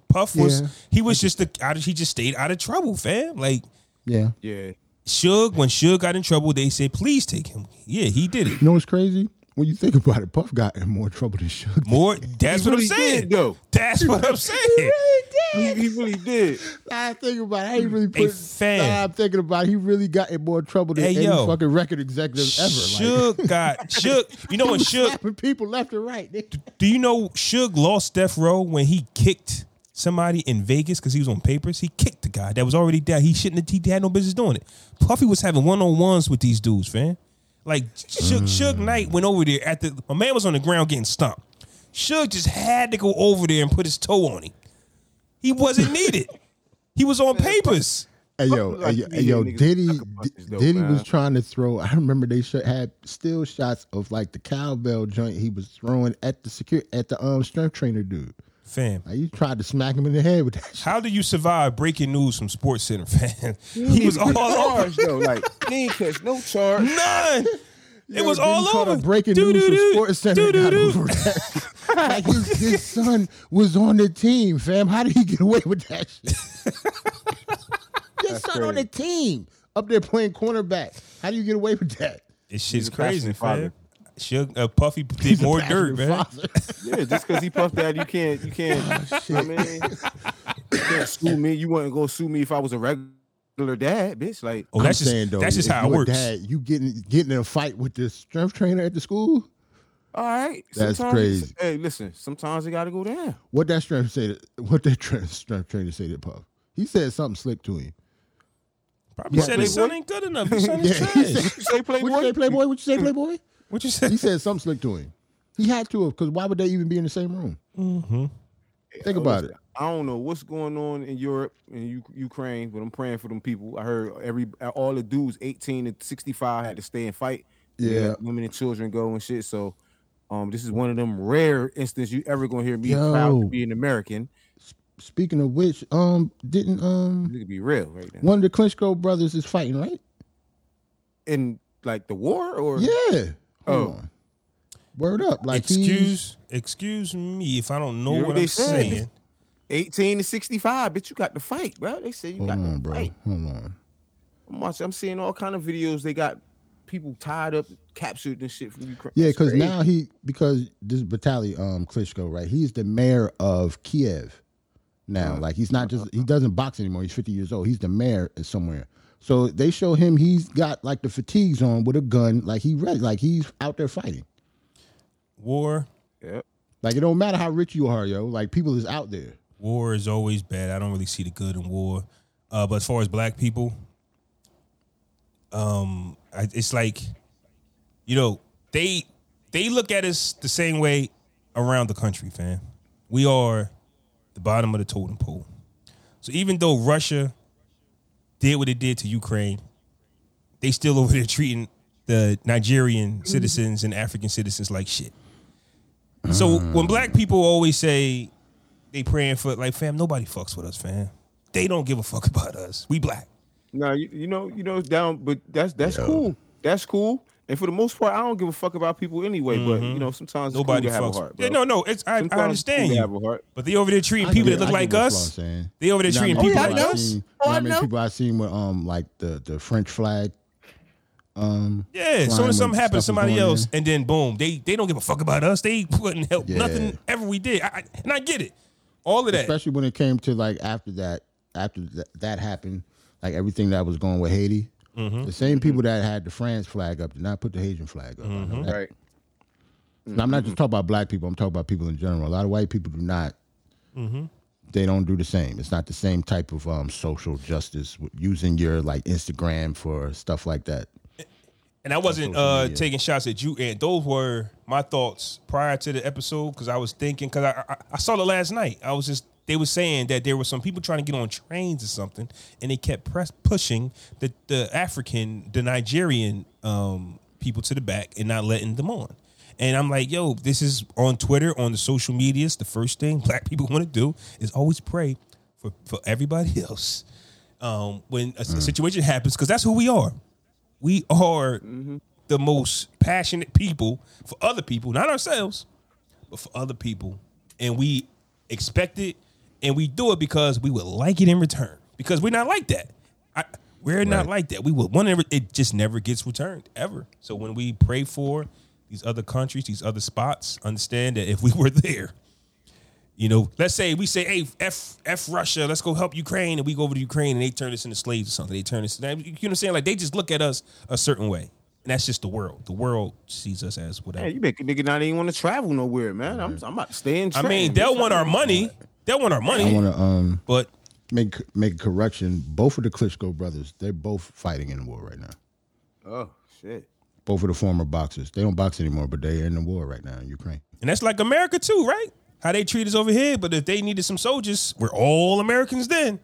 Puff was, Yeah. he was just a, out of, he just stayed out of trouble, fam. Like Yeah. yeah. Suge, when Suge got in trouble, they said, please take him. Yeah, he did it. You know what's crazy? When you think about it, Puff got in more trouble than Suge. More. That's what I'm saying. though. That's what I'm saying. He, really did. he really did. I think about it. I ain't really put. Nah, I'm thinking about. It. He really got in more trouble than Hey, any yo. fucking record executive ever. Like, Suge [laughs] got Suge. You know he when Suge? people left and right. Do you know Suge lost Death Row when he kicked somebody in Vegas because he was on papers? He kicked the guy that was already dead. He shouldn't have. He had no business doing it. Puffy was having one on ones with these dudes, fam. Like Suge, Suge Knight went over there at the. My man was on the ground getting stomped. Suge just had to go over there and put his toe on him. He wasn't needed. [laughs] he was on papers. Hey yo, Like, hey, yo, hey, yo, Diddy, though, Diddy man. was trying to throw. I remember they had still shots of like the cowbell joint he was throwing at the secure at the um strength trainer dude. Fam, Like, you tried to smack him in the head with that. Shit. how do you survive breaking news from Sports Center, fam? [laughs] He was all over. though. Like [laughs] he ain't catch no charge. None. [laughs] It was all over. breaking news from Sports Center. got doo-doo-doo. over that. like his, his son was on the team, fam. How did he get away with that shit? his son on the team up there playing cornerback. How do you get away with that? This shit's He's crazy, passionate father. fam. Suge, uh, Puffy did He's more dirt, man. [laughs] Yeah, just because he puffed that, you can't. You can't. I mean, you can't sue me. You wouldn't go sue me if I was a regular dad, bitch. Like, Oh, that's I'm just saying though, that's just how it works. Dad, you getting getting in a fight with the strength trainer at the school? all right, That's sometimes- crazy. Hey, listen, sometimes it got to go down. What that strength say? To, what that [laughs] tra- strength trainer say to Puff? He said something slick to him. Probably Yeah, said his son Playboy. ain't good enough. His son [laughs] is he trash. said- You say Playboy? What you say, Playboy? What you say, Playboy? What you said? He said something slick to him. He had to have, because why would they even be in the same room? Mm-hmm. Think about it. I don't know what's going on in Europe and U- Ukraine, but I'm praying for them people. I heard every all the dudes 18 to 65 had to stay and fight. Yeah. let women and children go and shit. So, um, this is one of them rare instances you ever gonna hear me Yo. proud to be an American. Speaking of which, um, didn't um It could be real right now. one of the Klitschko brothers is fighting, right? In like the war or Yeah. Hold Oh. on. Word up. Like he's- excuse excuse me if I don't know You know what what they I'm said. saying. 18 to 65, bitch, you got to fight, bro. They say you Hold got on, to bro. fight. Hold on. I'm watching, I'm seeing all kind of videos. They got people tied up, captured and shit from Ukraine. Yeah, because now he because this Vitaly um Klitschko, right? He's the mayor of Kiev. now. Uh-huh. Like he's not just uh-huh. he doesn't box anymore. He's 50 years old. He's the mayor somewhere. So they show him he's got like the fatigues on with a gun, like he ready, like he's out there fighting. War, Yep. Like it don't matter how rich you are, yo. Like people is out there. war is always bad. I don't really see the good in war. Uh, but as far as black people, um, I, it's like, you know, they they look at us the same way around the country, fam. We are the bottom of the totem pole. So even though Russia did what it did to Ukraine, they still over there treating the Nigerian mm-hmm. citizens and African citizens like shit. So when mm. black people always say they praying for like fam, nobody fucks with us, fam. They don't give a fuck about us. We black. No, you, you know, you know, it's down, but that's that's cool. That's cool. And for the most part, I don't give a fuck about people anyway. But you know, sometimes it's Nobody cool to have a fucks. heart. Bro. yeah, no, no. It's I, I it's cool understand to you, have a heart. but they over there treating I people get- that look I like get what us. Flaw saying. They over there You know treating how many people Oh, yeah, like I know. us. seen- you Oh, know I how many know. people I seen with um like the the French flag. Um, Yeah, as soon Flying as something with happens to stuff somebody going in. else, and then boom, they they don't give a fuck about us. They wouldn't help Yeah. nothing ever we did. I, I, and I get it, all of that. especially when it came to like after that after that, that happened, like everything that was going with Haiti. Mm-hmm. The same people that had the France flag up did not put the Haitian flag up. Mm-hmm. that. Right. And I'm not just talking about black people. I'm talking about people in general. A lot of white people do not. Mm-hmm. They don't do the same. It's not the same type of um, social justice using your like Instagram for stuff like that. And I wasn't uh, taking shots at you, and those were my thoughts prior to the episode because I was thinking because I, I I saw it last night. I was just they were saying that there were some people trying to get on trains or something, and they kept press pushing the the African, the Nigerian um, people to the back and not letting them on. And I'm like, yo, this is on Twitter, on the social medias. The first thing [laughs] black people want to do is always pray for for everybody [laughs] else um, when a, a situation happens because that's who we are we are the most passionate people for other people, not ourselves, but for other people. And we expect it and we do it because we would like it in return. Because we're not like that. I, we're not like that. We would want it just never gets returned ever. So when we pray for these other countries, these other spots, understand that if we [laughs] were there, you know, let's say we say, "Hey, f f Russia, let's go help Ukraine," and we go over to Ukraine and they turn us into slaves or something. They turn us, you know, what I'm saying? Like they just look at us a certain way, and that's just the world. The world sees us as whatever. Man, you make a nigga not even want to travel nowhere, man. I'm, I'm about to stay in. I mean, they'll want our money. They'll want our money. I want to um but make make a correction. Both of the Klitschko brothers, they're both fighting in the war right now. Oh shit. Both of the former boxers. They don't box anymore, but they're in the war right now in Ukraine. and that's like America too, right? How they treat us over here, but if they needed some soldiers, we're all Americans then.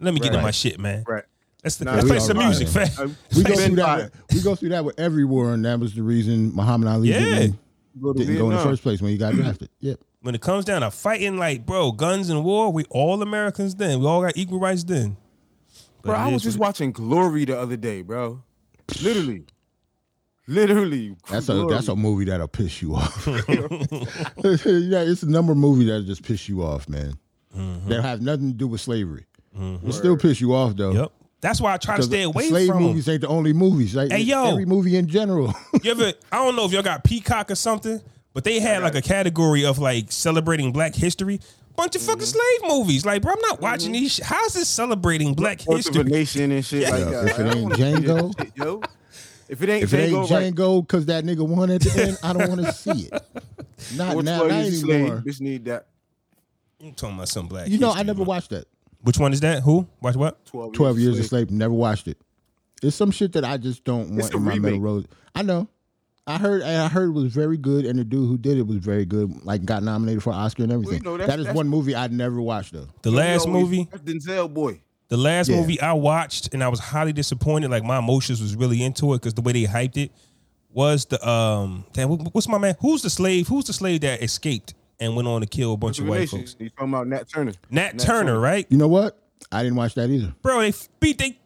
Let me get to my shit, man. Right. Let's, Nah, let's play some right, music, fam. Uh, We go through that. With, we go through that with every war, and that was the reason Muhammad Ali Yeah. didn't, Go didn't go in the first place when he got drafted. Yep. When it comes down to fighting, like bro, guns and war, we all Americans then. We all got equal rights then. But Bro, I was just watching Glory the other day, bro. Literally. Literally. That's a that's a movie that'll piss you off. [laughs] [laughs] yeah, it's a number of movie that'll just piss you off, man. Mm-hmm. That have nothing to do with slavery. It still piss you off though. Yep. That's why I try to stay away from slave from 'em. movies ain't the only movies. Like Hey, yo. every movie in general. [laughs] You ever? I don't know if y'all got Peacock or something, but they had like a category of like celebrating Black history. Bunch of fucking mm-hmm. slave movies. Like, bro, I'm not watching mm-hmm. these. Sh- How's this celebrating Black Fourth of a history? nation and shit like Yeah, if it ain't wanna Django. yo. If it ain't if it ain't Django, right. Django, because that nigga won at the end, I don't want to see it. Not Or now, 12 not years slave, anymore. Bitch need that. I'm talking about some Black. You know, history, I never man. watched that. Which one is that? Who? Watch what? 12 years, Twelve years a a slave. Never watched it. It's some shit that I just don't want It's a in my middle remake. road. I know. I heard. I heard it was very good, and the dude who did it was very good. Like got nominated for Oscar and everything. know, that's- that is that's- one movie I'd never watched though. The You last always- movie. Denzel boy. The last Yeah. movie I watched and I was highly disappointed. Like my emotions was really into it because the way they hyped it was the um. Damn, what's my man? Who's the slave? Who's the slave that escaped and went on to kill a bunch of white folks? You talking about Nat Turner? Nat, Turner, right? You know what? I didn't watch that either. Bro, they beat they.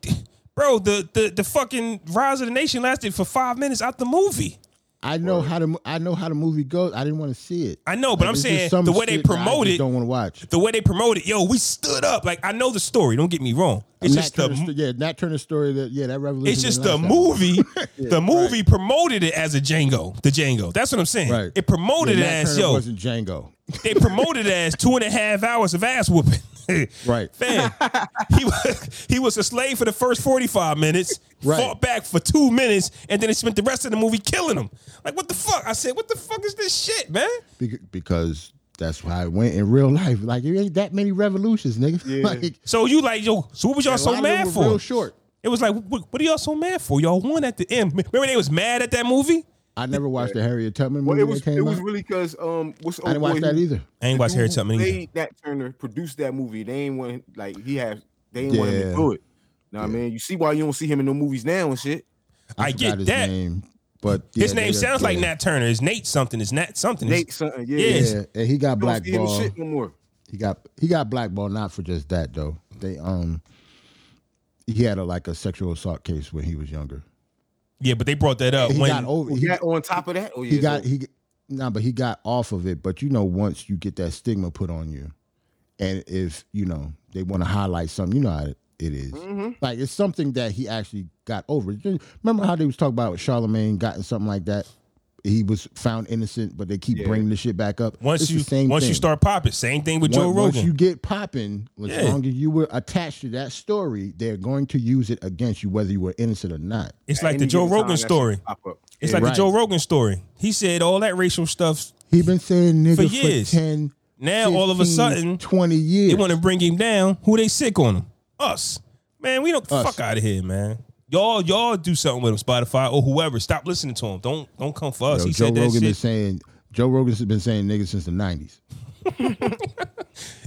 Bro, the the the fucking Rise of the Nation lasted for five minutes out the movie. I know how the I know how the movie goes. I didn't want to see it. I know, but I'm saying the way they promote it- don't want to watch. The way they promoted, it. yo, we stood up. Like I know the story. Don't get me wrong. It's Nat just the Turner sto- yeah, Nat Turner story. That yeah, that revolution. it's just the movie. [laughs] the movie promoted it as a Django. The Django. That's what I'm saying. Right. It promoted Yeah, it as Turner yo. wasn't Django. They promoted as two and a half hours of ass whooping. [laughs] Right. Fam, he was he was a slave for the first 45 minutes, Right. fought back for two minutes, and then he spent the rest of the movie killing him. Like, what the fuck? I said, what the fuck is this shit, man? Bec- because that's why I went in real life. Like it ain't that many revolutions, nigga. [laughs] Yeah. Like So you like, yo, so what was y'all so lot of them mad for? Real short. It was like, what, what are y'all so mad for? Y'all won at the end. Remember they was mad at that movie? I never watched the Harriet Tubman Well, movie it was that came it was really because um, what's the I didn't old watch boy that who- either. I ain't watched the Harriet Tubman either. played Nat Turner produced that movie. They ain't want like he had. They ain't want him to do it. Now, man, you see why you don't see him in no movies now and shit. I, forgot get his that. Name, but His name sounds like yeah. Nat Turner. It's Nate something. It's Nat something. It's- Nate something, yeah. Yes. Yeah, and he got You don't see him in blackballed. shit no more. He got he got blackballed not for just that though. They um he had a like a sexual assault case when he was younger. Yeah, but they brought that up He when got over. He He, got on top of that. Oh yeah, he got so- he nah, but he got off of it. But you know, once you get that stigma put on you, and if you know they want to highlight something, you know how it it is. Mm-hmm. Like it's something that he actually got over. Remember how they was talking about Charlamagne gotten something like that? He was found innocent, but they keep Yeah. bringing the shit back up. once It's you the same once you start popping, same thing with Joe Rogan. Once you get popping, as Yeah. long as you were attached to that story, they're going to use it against you, whether you were innocent or not. it's like Any the Joe Rogan story. It's Yeah. like Right. the Joe Rogan story. He said all that racial stuff. He been saying nigga For for, years. 10, Now all of a sudden 20 years. they want to bring him down. Who they sick on him? Us. Man, we don't Us. fuck out of here, man. Y'all, y'all do something with him, Spotify or whoever. Stop listening to him. Don't don't come for us. Yo, he Joe said that Rogan been shit. saying Joe Rogan's been saying niggas since the nineties. [laughs]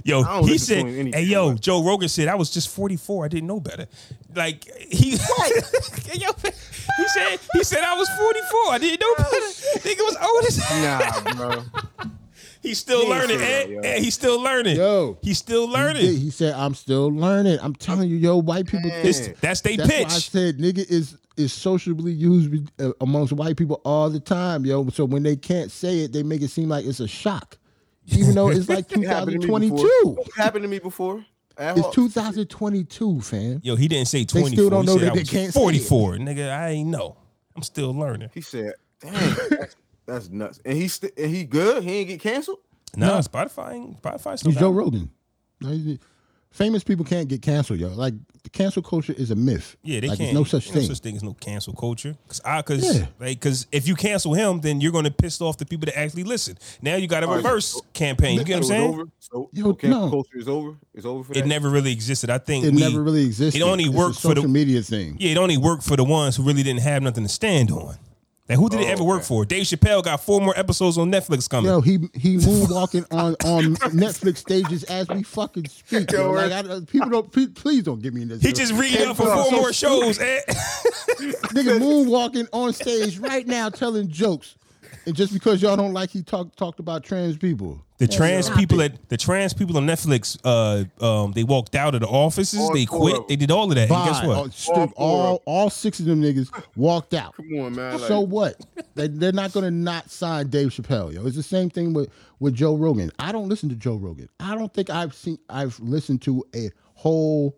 Yo, he said, "Hey, yo, much. Joe Rogan said I was just 44. I didn't know better." Like he, [laughs] [laughs] yo, he said, he said I was 44. I didn't know better. Nigga was old as Nah, bro. He's still He learning, say that, and, and he's still learning. Yo. he's still learning. did. He said, "I'm still learning." I'm telling you, yo, white people. Think, that's they that's why I said nigga is is socially used with- uh, amongst white people all the time, yo. So when they can't say it, they make it seem like it's a shock, even though it's like It happened to me 2022. before. It happened to me before. It's 2022, fam. Yo, he didn't say They 24. still don't He know said that I they can't say it. 44. Nigga, I ain't know. I'm still learning. He said, "Damn, [laughs] that's, that's nuts." And he st- and he good. He ain't get canceled. Nah, Spotify, ain't- Spotify still He's Joe. Rogan. Famous people can't get canceled, yo. Like the cancel culture is a myth. Yeah, they like, can't. There's no such there's thing. No such thing as no cancel culture. Cause I, cause Yeah. like, cause if you cancel him, then you're going to piss off the people that actually listen. Now you got a reverse so- campaign. You get what I'm saying? over. So Yo, okay, no. culture is over. It's over for that. It never really existed. I think It we, never really existed. It only It's a worked for the media thing. yeah. It only worked for the ones who really didn't have nothing to stand on. Like who did it Oh, ever work okay. for? Dave Chappelle got four more episodes on Netflix coming. Yo, he he moonwalking on on Netflix stages as we fucking speak. Yo. Yo, Like, I, people don't please, please don't get me in this. he yo. just read up for four so more [laughs] shows. stupid. eh? Nigga moonwalking on stage right now telling jokes, and just because y'all don't like he talked talked about trans people. The trans Stop people it. at the trans people on Netflix, uh, um, they walked out of the offices. All they four quit. them. They did all of that. And Bye. guess what? All, stood- four all, all six of them niggas walked out. Come on, man. Like, So what? They, they're not going to not sign Dave Chappelle, yo. It's the same thing with with Joe Rogan. I don't listen to Joe Rogan. I don't think I've seen I've listened to a whole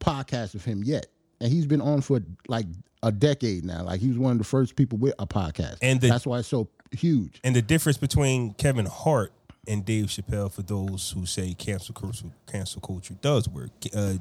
podcast of him yet, and he's been on for like a decade now. Like he was one of the first people with a podcast, And the- that's why it's so huge. And the difference between Kevin Hart and Dave Chappelle, for those who say cancel culture, cancel culture does work. Uh,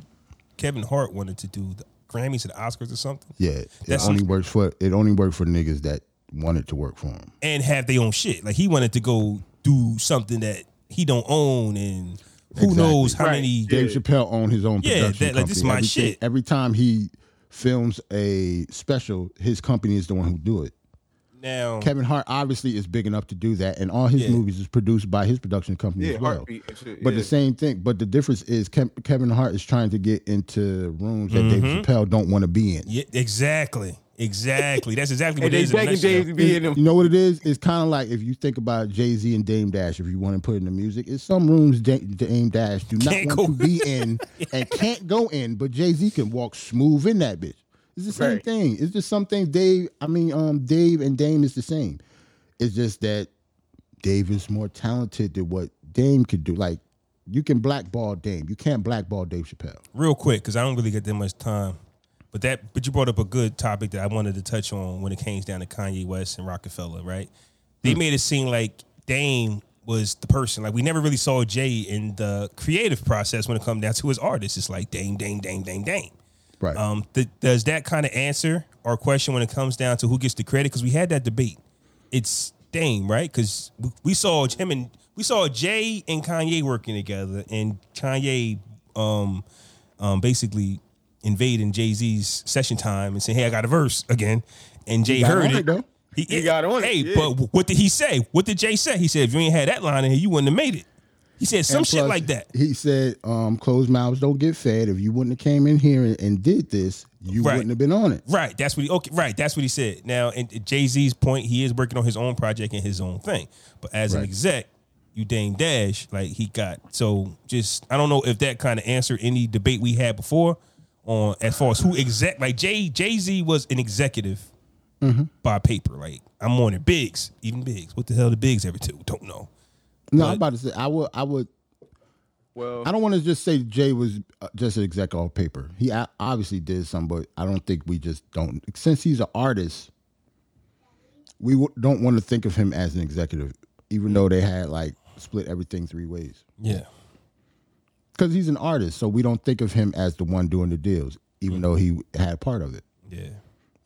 Kevin Hart wanted to do the Grammys or the Oscars or something, Yeah, it That's- only works for it only worked for niggas that wanted to work for him. and have their own shit. Like he wanted to go do something that he don't own, and who Exactly. knows how Right. many. Dave Chappelle owned his own Yeah, production that- like, this is company. my Everything- shit. Every time he films a special, his company is the one who do it. Now, Kevin Hart obviously is big enough to do that, and all his Yeah. movies is produced by his production company yeah, as well. heartbeat and shit. But yeah. the same thing. But the difference is Kev- Kevin Hart is trying to get into rooms that Dave Mm-hmm. Chappelle don't want to be in. yeah, exactly, exactly. That's exactly what and it they is. in begging nutshell. Dave to be in them. You know what it is? It's kind of like if you think about Jay Z and Dame Dash. If you want to put in the music, it's some rooms Da- Dame Dash do not Can't want go to be [laughs] in and can't go in, but Jay Z can walk smooth in that bitch. It's the same Right. thing. It's just something Dave. I mean, um, Dave and Dame is the same. It's just that Dave is more talented than what Dame could do. Like you can blackball Dame, you can't blackball Dave Chappelle. real quick because I don't really get that much time. But that, but you brought up a good topic that I wanted to touch on when it came down to Kanye West and Roc-A-Fella, right? They made it seem like Dame was the person. Like we never really saw Jay in the creative process when it comes down to his artists. It's like Dame, Dame, Dame, Dame, Dame. Right. Um, th- does that kind of answer our question when it comes down to who gets the credit? Because we had that debate. It's Dame, right? Because we, we saw him and we saw Jay and Kanye working together, and Kanye, um, um, basically invading Jay Z's session time and saying, "Hey, I got a verse again," and Jay got heard it. it, though. He, He got on it, Hey, yeah. but what did he say? What did Jay say? He said, "If you ain't had that line in here, you wouldn't have made it." He said some And shit like that. He said, um, "Closed mouths don't get fed. If you wouldn't have came in here and, and did this, you Right. wouldn't have been on it." Right. That's what he. Okay. Right. That's what he said. Now, and Jay Z's point, he is working on his own project and his own thing. But as an exec, you Dame Dash, like he got. So just, I don't know if that kind of answered any debate we had before on as far as who exec. Like Jay Jay Z was an executive Mm-hmm. by paper. Like I'm on it. Bigs, even Bigs. What the hell the Bigs ever do? Don't know. No, But- I'm about to say I would. I would. Well, I don't want to just say Jay was uh, just an exec off paper. He obviously did some, but I don't think we just don't. Since he's an artist, we don't want to think of him as an executive, even though they had like split everything three ways. Yeah. Because he's an artist, so we don't think of him as the one doing the deals, even though he had part of it. Yeah.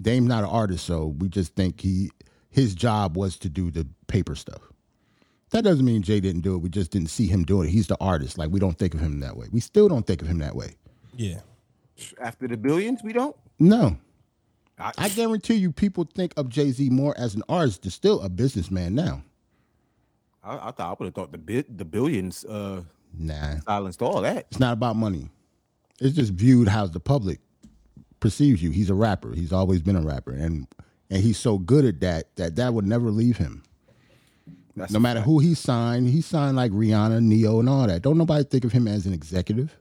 Dame's not an artist, so we just think he his job was to do the paper stuff. That doesn't mean Jay didn't do it. We just didn't see him doing it. He's the artist. Like we don't think of him that way. We still don't think of him that way. Yeah. after the billions, we don't. No. I, I guarantee you people think of Jay Z more as an artist than still a businessman now. I, I thought I would have thought the bi- the billions uh, Nah. silenced all that. It's not about money. It's just viewed how the public perceives you. He's a rapper. He's always been a rapper. And and he's so good at that that that would never leave him. That's no matter who he signed, he signed like Rihanna, Ne-Yo, and all that. Don't nobody think of him as an executive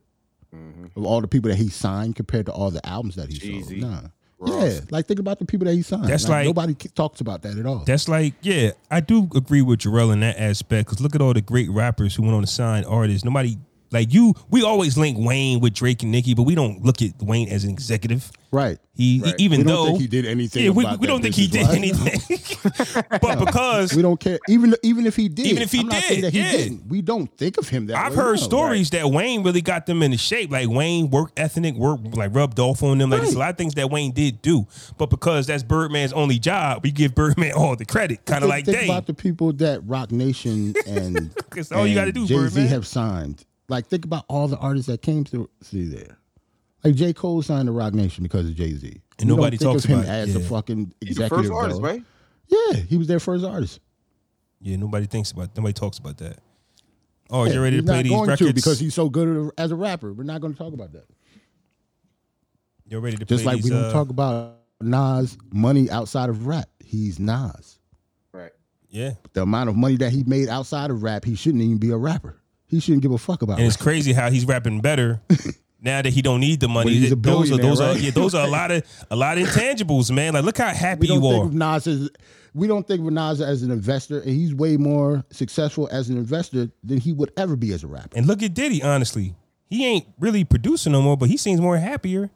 mm-hmm. of all the people that he signed compared to all the albums that he Jeezy, sold. Nah. Ross. Yeah, like think about the people that he signed. That's like- nobody talks about that at all. That's like, yeah, I do agree with Jarrell in that aspect. Because look at all the great rappers who went on to sign artists. Nobody like you. We always link Wayne with Drake and Nicki, but we don't look at Wayne as an executive. right. He Right. even We don't though think he did anything Yeah, we, about we don't think he did business-wise. anything. [laughs] but because We don't care. Even even if he did, Even if he I'm did, that he yeah. didn't. We don't think of him that way I've way. heard no. stories that Wayne really got them into shape. Like Wayne work ethnic, work like rubbed off on them. Like there's a lot of things that Wayne did do. But because that's Birdman's only job, we give Birdman all the credit. Kind of like think about the people that Roc Nation [laughs] and all you gotta do, Jay Z Birdman. have signed. Like think about all the artists that came through see there. Like J Cole signed to Roc Nation because of Jay Z. And nobody talks of him about it, as a yeah. fucking He's the executive. first artist, though. right? Yeah, he was their first artist. Yeah, nobody thinks about. Nobody talks about that. Oh, Yeah, you're ready to he's play these going records to because he's so good as a rapper. We're not going to talk about that. You're ready to play Just like these. we don't uh, talk about Nas money outside of rap. He's Nas. Right. Yeah, The amount of money that he made outside of rap, he shouldn't even be a rapper. He shouldn't give a fuck about it. and it's rap. crazy how he's rapping better [laughs] now that he don't need the money. A those are those are yeah, those are a lot of a lot of intangibles, man. Like look how happy We don't you think are. of Nas as we don't think of Nas as an investor, and he's way more successful as an investor than he would ever be as a rapper. And look at Diddy, honestly. He ain't really producing no more, but he seems more happier.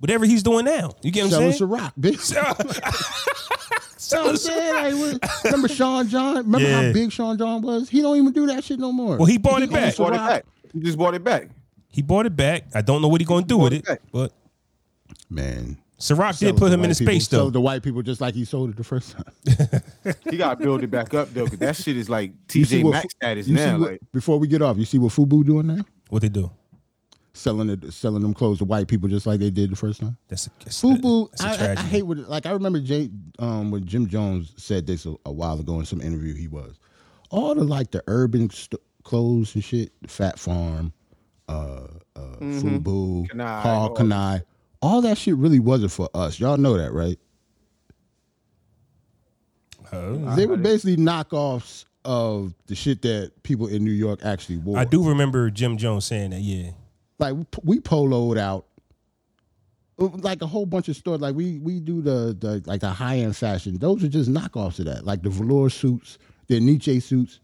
Whatever he's doing now. You get what I'm Selling saying? Ciroc, bitch. [laughs] [laughs] Selling Yeah, oh, like, what- [laughs] remember Sean John? Remember Yeah. how big Sean John was? He don't even do that shit no more. Well, he bought it back. Bought it back. He just bought it back. He bought it back. I don't know what he gonna do bought with it it, back. but Man, Ciroc Sell did put him in into people. space Sell though. it to white people just like he sold it the first time. [laughs] He got to build it back up though, because that shit is like You see TJ what Maxx Fu- status you see now. what- Like, before we get off, you see what Fubu doing now? What they do? Selling it, selling them clothes to white people just like they did the first time. That's a, that's Fubu, That's a I, I, I tragedy. hate what like I remember Jay um when Jim Jones said this a, a while ago in some interview he was all the like the urban st- clothes and shit, Phat Farm, uh, uh Fubu, Kani, Carl all- Kani, all that shit really wasn't for us. Y'all know that, right? Oh. they were basically knockoffs of the shit that people in New York actually wore. I do remember Jim Jones saying that. Yeah, like we poloed out uh, like a whole bunch of stores. Like we we do the the like the high end fashion. Those are just knockoffs of that. Like the velour suits the Nietzsche suits.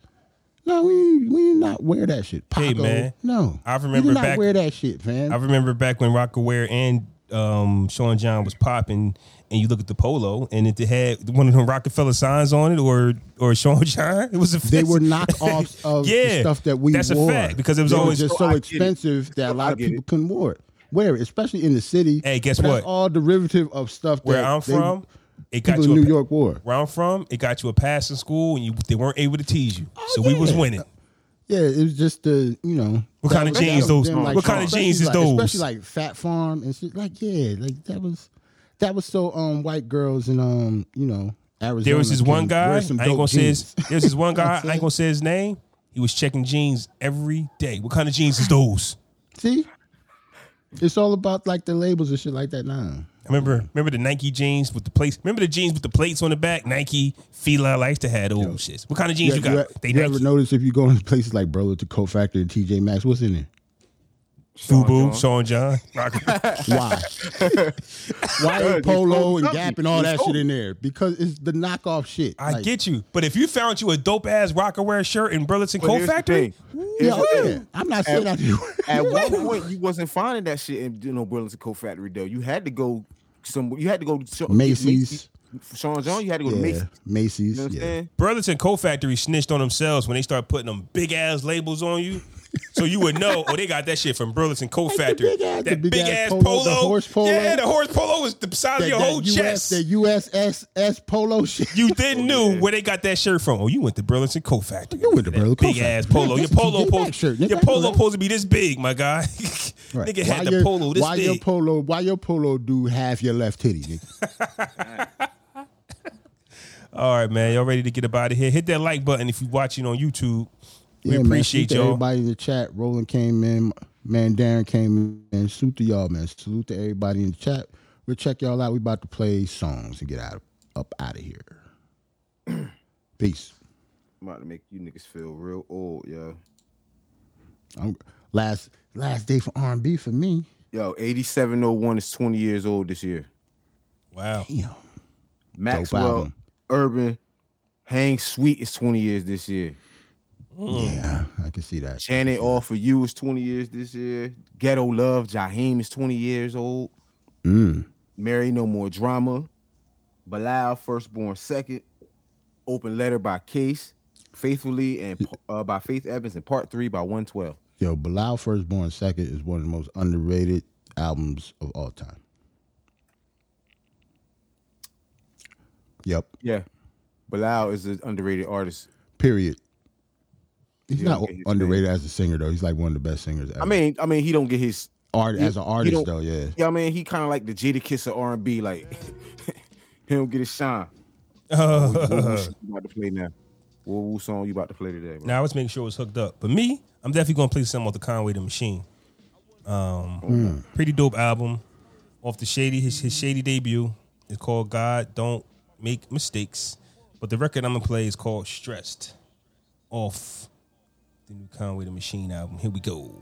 No we we did not wear that shit. Hey, man, no. I we remember did not back- wear that shit man I remember back when Rocawear and um, Sean John was popping, and you look at the polo, and if it had one of them Roc-A-Fella signs on it, or or Sean [laughs] John, it was a They offensive. were knockoffs [laughs] of Yeah, the stuff that we that's a wore. fact, because it was They always- just So so I it. expensive that a lot of people it. couldn't wear it. Wear it, especially in the city. Hey, guess But what? That's all derivative of stuff that Where I'm they- from, it got you a New York wore. Where I'm from, it got you a pass in school, and you they weren't able to tease you, oh, so Oh, we was winning. Yeah, it was just the you know. What kind of jeans that was those- them, what kind of jeans is like- those? Especially like Phat Farm and shit. Like yeah, like that was that was so um white girls and um you know Arizona. There was this one guy. I ain't gonna say his. jeans. There's this one [laughs] You know what guy. I'm ain't gonna say his name. He was checking jeans every day. What kind of jeans is those? See, it's all about like the labels and shit like that now. I remember remember the Nike jeans with the plates. Remember the jeans with the plates on the back? Nike, Fila. I used to have those shits. What kind of jeans you, you, got? you, they you ever notice if you go in places like Burlington Coat Factory and TJ Maxx, what's in there? Fubu, Sean John. [laughs] Why? Why is Polo and. Gap and all that shit in there? Because it's the knockoff shit. I Like, get you, but if you found you a dope ass Rocawear shirt in Burlington But Coat here's the Factory, thing. Here's Yeah, the oh, thing. yeah. I'm not saying At- I [laughs] At one [laughs] point, you wasn't finding that shit in you know Burlington Coat Factory though. You had to go some. You had to go to Sha- Macy's. Sean John. You had to go to Macy's. Macy's. You know what I'm yeah. saying? Burlington Coat Factory snitched on themselves when they start putting them big ass labels on you. So you would know, oh, they got that shit from Burlington Coat Like the Factory. big ass- the that big big, ass ass, polo, polo, the horse polo. Yeah, the horse polo was the size That, of your whole US, chest. the USSS polo shit. you then oh, knew where they got that shirt from. Oh, you went to Burlington Coat Factory. You went to That Burlington Coat big ass polo. Yeah, Your polo TJ polo. Maxx shirt. Your polo supposed to be this big, my guy. [laughs] Right. Nigga had why the your, polo this why big. your polo? Why your polo do half your left titty? Nigga? [laughs] All right, man. Y'all ready to get up out of here? Hit that like button if you're watching on YouTube. We Yeah, man, appreciate salute to y'all. Everybody in the chat. Roland came in. Man, Darren came in. Salute to y'all, man. Salute to everybody in the chat. We'll check y'all out. We about to play songs and get out up out of here. [clears throat] Peace. I'm about to make you niggas feel real old, yo. I'm, last last day for R and B for me. Yo, 8701 is 20 years old this year. Wow. Damn. Maxwell, album. Urban, Hang Suite is 20 years this year. Yeah, I can see that. Janet All for You is 20 years this year. Ghetto Love, Jaheim is 20 years old. Mm. Mary No More Drama. Bilal, Firstborn Second. Open Letter by Case. Faithfully and uh, by Faith Evans and Part 3 by 112. Yo, Bilal Firstborn Second is one of the most underrated albums of all time. Yep. Yeah. Bilal is an underrated artist. Period. He's Yeah, not okay, his underrated as a singer though. He's like one of the best singers ever. I mean, I mean, he don't get his art he- as an artist though, yeah. Yeah, I mean, he kind of like the Jadakiss of R and B. Like [laughs] he don't get his shine. Uh, What woo song you about to play now? What woo song you about to play today? Bro? Now I was making sure it was hooked up. But me, I'm definitely gonna play something off the Conway the Machine. Um, pretty dope album off the Shady his, his Shady debut. It's called God Don't Make Mistakes. But the record I'm gonna play is called Stressed off the new Conway the Machine album. Here we go.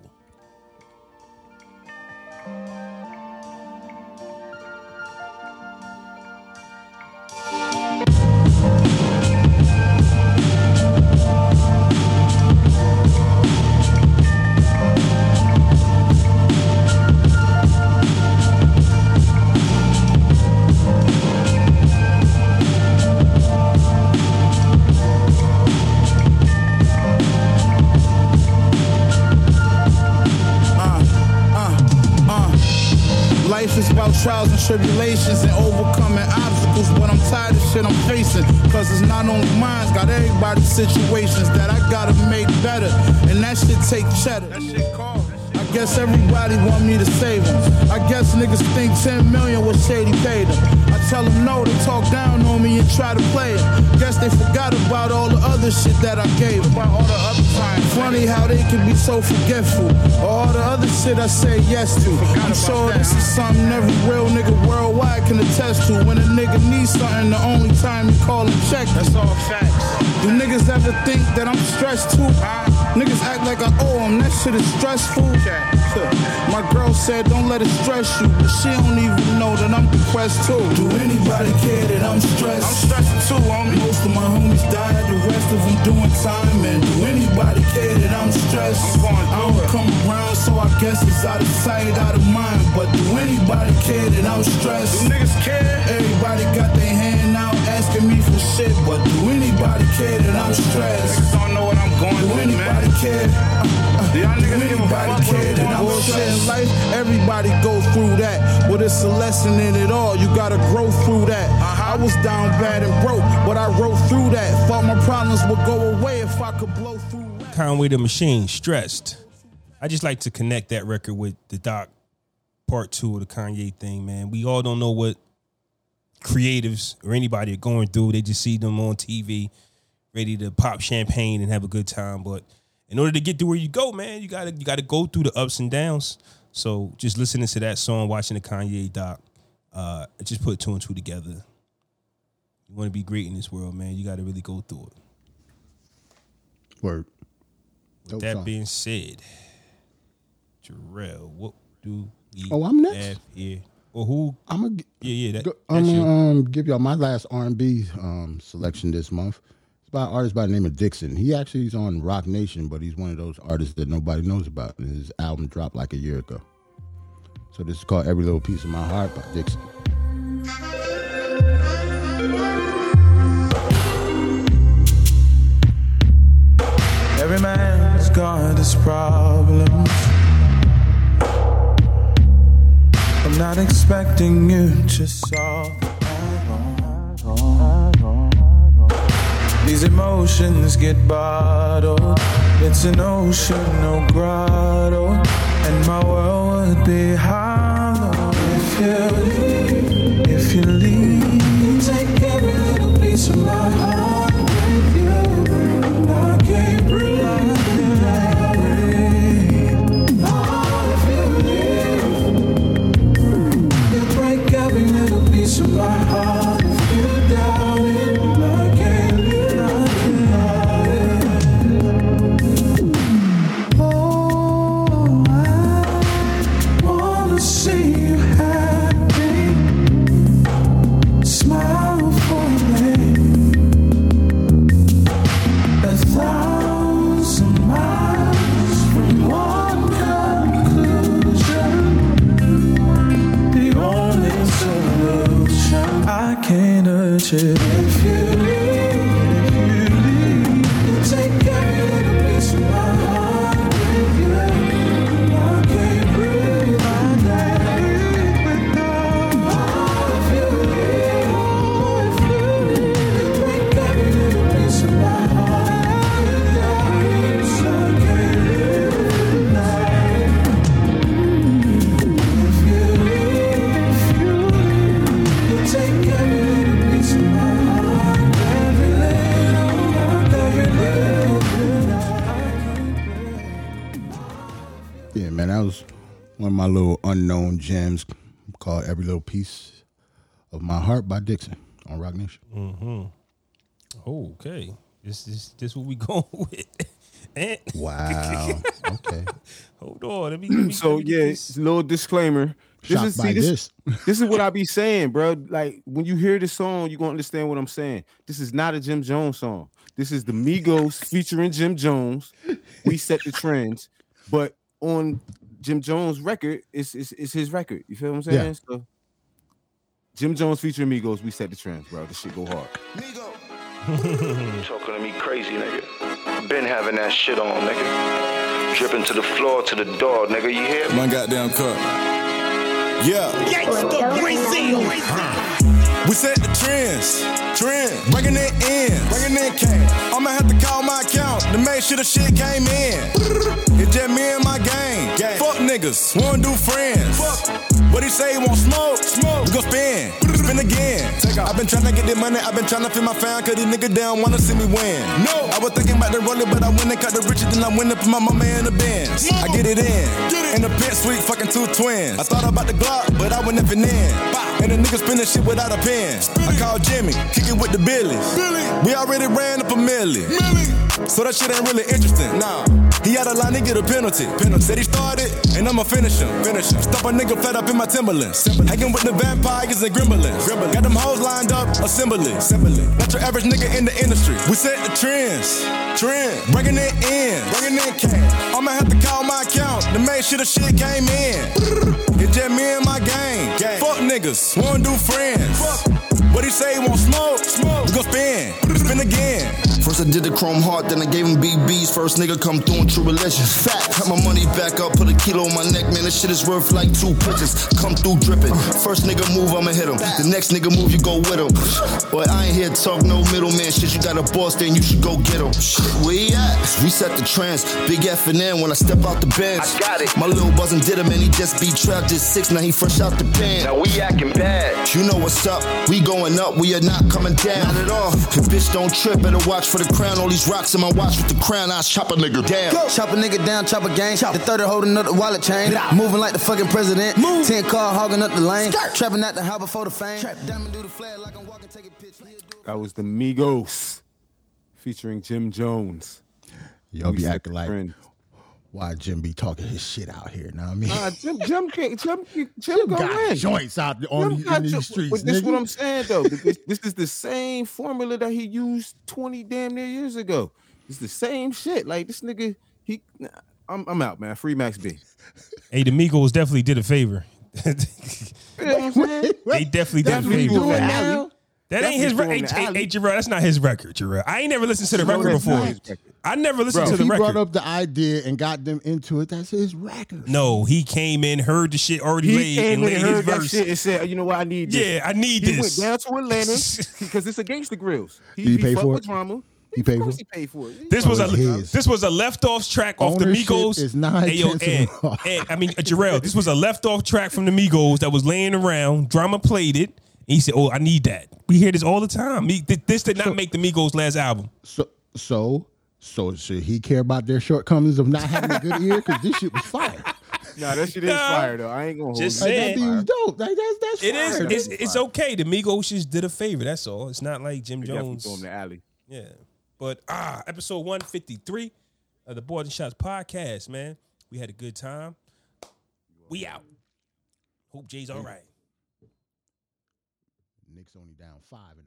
Tribulations and overcoming obstacles, but I'm tired of shit I'm facing. Cause it's not only mine, got everybody's situations that I gotta make better. And that shit take cheddar. That shit called. I guess everybody want me to save them. I guess niggas think 10 million was shady paid them. I tell them no, they talk down on me and try to play it. Guess they forgot about all the other shit that I gave 'em. About all the other times. Funny how they can be so forgetful. All the other shit I say yes to. I'm sure this is something every real nigga worldwide can attest to. When a nigga needs something, the only time you call him check. That's all facts. Do niggas ever think that I'm stressed too? Niggas act like I owe them. That shit is stressful. My girl said don't let it stress you, but she don't even know that I'm depressed too. Do anybody care that I'm stressed? I'm stressed too, homie. Most of my homies died, the rest of them doing time. And do anybody care that I'm stressed? I'm I don't come around, so I guess it's out of sight, out of mind. but do anybody care that I'm stressed? Do niggas care? Everybody got their hand out asking me for shit, but do anybody care that I'm stressed? Niggas don't know what going Do through, anybody man. care? Uh, uh, Do y'all do give a anybody fuck care I'm that I'm through? life, everybody go through that, but it's a lesson in it all. You gotta grow through that. Uh-huh. I was down bad and broke, but I wrote through that. Thought my problems would go away if I could blow through. rap. Conway the Machine, Stressed. I just like to connect that record with the Doc part two of the Kanye thing, man. We all don't know what creatives or anybody are going through. They just see them on TV, ready to pop champagne and have a good time. But in order to get to where you go, man, you gotta you gotta go through the ups and downs. So just listening to that song, watching the Kanye doc, uh, just put two and two together. You want to be great in this world, man. You got to really go through it. Word. With Dope that song. being said, Jarrell, what do we Oh, I'm next? have here? Or who? I'm gonna Yeah, yeah, that, go, that's I'm gonna um, give y'all my last R&B um, selection this month. By artist by the name of Dixson. He actually is on Roc Nation, but he's one of those artists that nobody knows about. His album dropped like a year ago. So this is called Every Little Piece of My Heart by Dixson. Every man's got his problems. I'm not expecting you to solve These emotions get bottled. It's an ocean, no grotto. And my world would be hollow if you leave. If you leave, take every little piece of my heart with you. I can't breathe. Every little piece of my heart. Can unknown gems called Every Little Piece of My Heart by Dixson on Roc Nation. Mm-hmm. Okay, this is this what we [laughs] going with. and Wow. [laughs] okay. hold on, let me. Let me So let me get yeah, this. little disclaimer. This Shocked is by see, this, this. [laughs] this is what I be saying, bro. Like when you hear this song, you're gonna understand what I'm saying. This is not a Jim Jones song. This is the Migos featuring Jim Jones. We set the trends, but on Jim Jones' record, it's it's, it's his record. You feel what I'm saying? Yeah. So Jim Jones featuring Migos, we set the trends, bro. This shit go hard. [laughs] Talking to me crazy, nigga. Been having that shit on, nigga. Dripping to the floor, to the door, nigga. You hear me? My goddamn cup. Yeah. We set the trends, trend, bringing it in, bringing in cash. I'ma have to call my account to make sure the shit came in. It's just me and my gang. Fuck niggas, wanna do friends. What he say, he want smoke? Smoke. We gon' spin, spin again. I've been tryna get the money, I've been tryna feel my fan, cause these niggas down wanna see me win. No, I was thinking about the rolling, but I went and cut the riches, then I went up for my mama in the Benz. I get it in, get it. in the pit suite, fucking two twins. I thought about the Glock, but I went never in. And the niggas spinning shit without a pen. I called Jimmy, kicking with the Billies. We already ran up a milli. so that shit ain't really interesting. Nah, he had a line to get a penalty. penalty. Said he started, and I'ma finish him. Finish him. Stop a nigga fed up in my Timberlands. Hanging with the vampires and gremlins. Got them hoes lined up, assembly. assembly. Not your average nigga in the industry. We set the trends, trend, bringing it in, bringing in cash. I'ma have to call my account to make sure the shit came in. It's just me and my gang. Fuck niggas, wanna do friends. What he say, he want smoke? Smoke. We gon' spin, spin again. First I did the chrome heart, then I gave him BBs. First nigga come through in true religion. Fact, got my money back up, put a kilo on my neck, man. This shit is worth like two pitches. Come through dripping. First nigga move, I'ma hit him. The next nigga move, you go with him. Boy, I ain't here to talk no middleman shit. You got a boss, then you should go get him. Where he at? We set the trends. Big F and N when I step out the bench. I got it. My little buzzin' did him and he just beat trapped at six. Now he fresh out the pen. Now we acting bad. You know what's up. We going up, we are not coming down. Not at all. If bitch don't trip, better watch for the crown. All these rocks in my watch with the crown, I chop a nigga down. Chop a nigga down, chop a gang. Chop. The 30 holding up the wallet chain. Moving like the fucking president. 10 car hogging up the lane. Trapping at the house before the fame. Diamond do the flag like I'm walking, take a picture. That was the Migos featuring Jim Jones. Y'all be acting like trend. Why Jim be talking his shit out here. Now I mean, Nah, Jim, Jim, can't, Jim, Jim, [laughs] Jim got in. joints out there on Jim the, got in your- these streets. But this is what. I'm saying though. This, this is the same formula that he used 20 damn near years ago. It's the same shit. Like this nigga, he I'm, I'm out, man. Free Max B. Hey, the Migos definitely did a favor. [laughs] You know what I'm saying? they definitely did a That's what favor. doing now. That ain't his record. throwing Hey, hey. Jarrell, that's not his record, Jarrell. I ain't never listened to the No, record that's before. record. I never listened Bro, to if the he record. He brought up the idea and got them into it, that's his record. no, he came in, heard the shit already He laid, and laid and his heard that verse. shit and said, "You know what? I need this." Yeah, I need he this. went down to Atlanta [laughs] because it's against the grills. He, Did he pay for it? drama. He paid of for course it? he paid for it. This oh, was a his. this was a left off track off the Migos. is nine Hey, yo, and, and, I mean Jarrell, this was a left off track from the Migos that was laying around. Drama played it. And he said, "Oh, I need that." We hear this all the time. Me- th- This did not make the Migos' last album. So, so, so should he care about their shortcomings of not having a good ear? Because this shit was fire. [laughs] Nah, that shit is Nah. fire though. I ain't gonna hold Just. Like, saying. that beat was dope. Like, that's that's It is. fire. It's, it's okay. The Migos just did a favor. That's all. It's not like Jim Jones. throw him the alley. Yeah. But ah, episode 153 of the Boys and Shots podcast, man. We had a good time. We out. Hope Jay's all right. Knicks only down five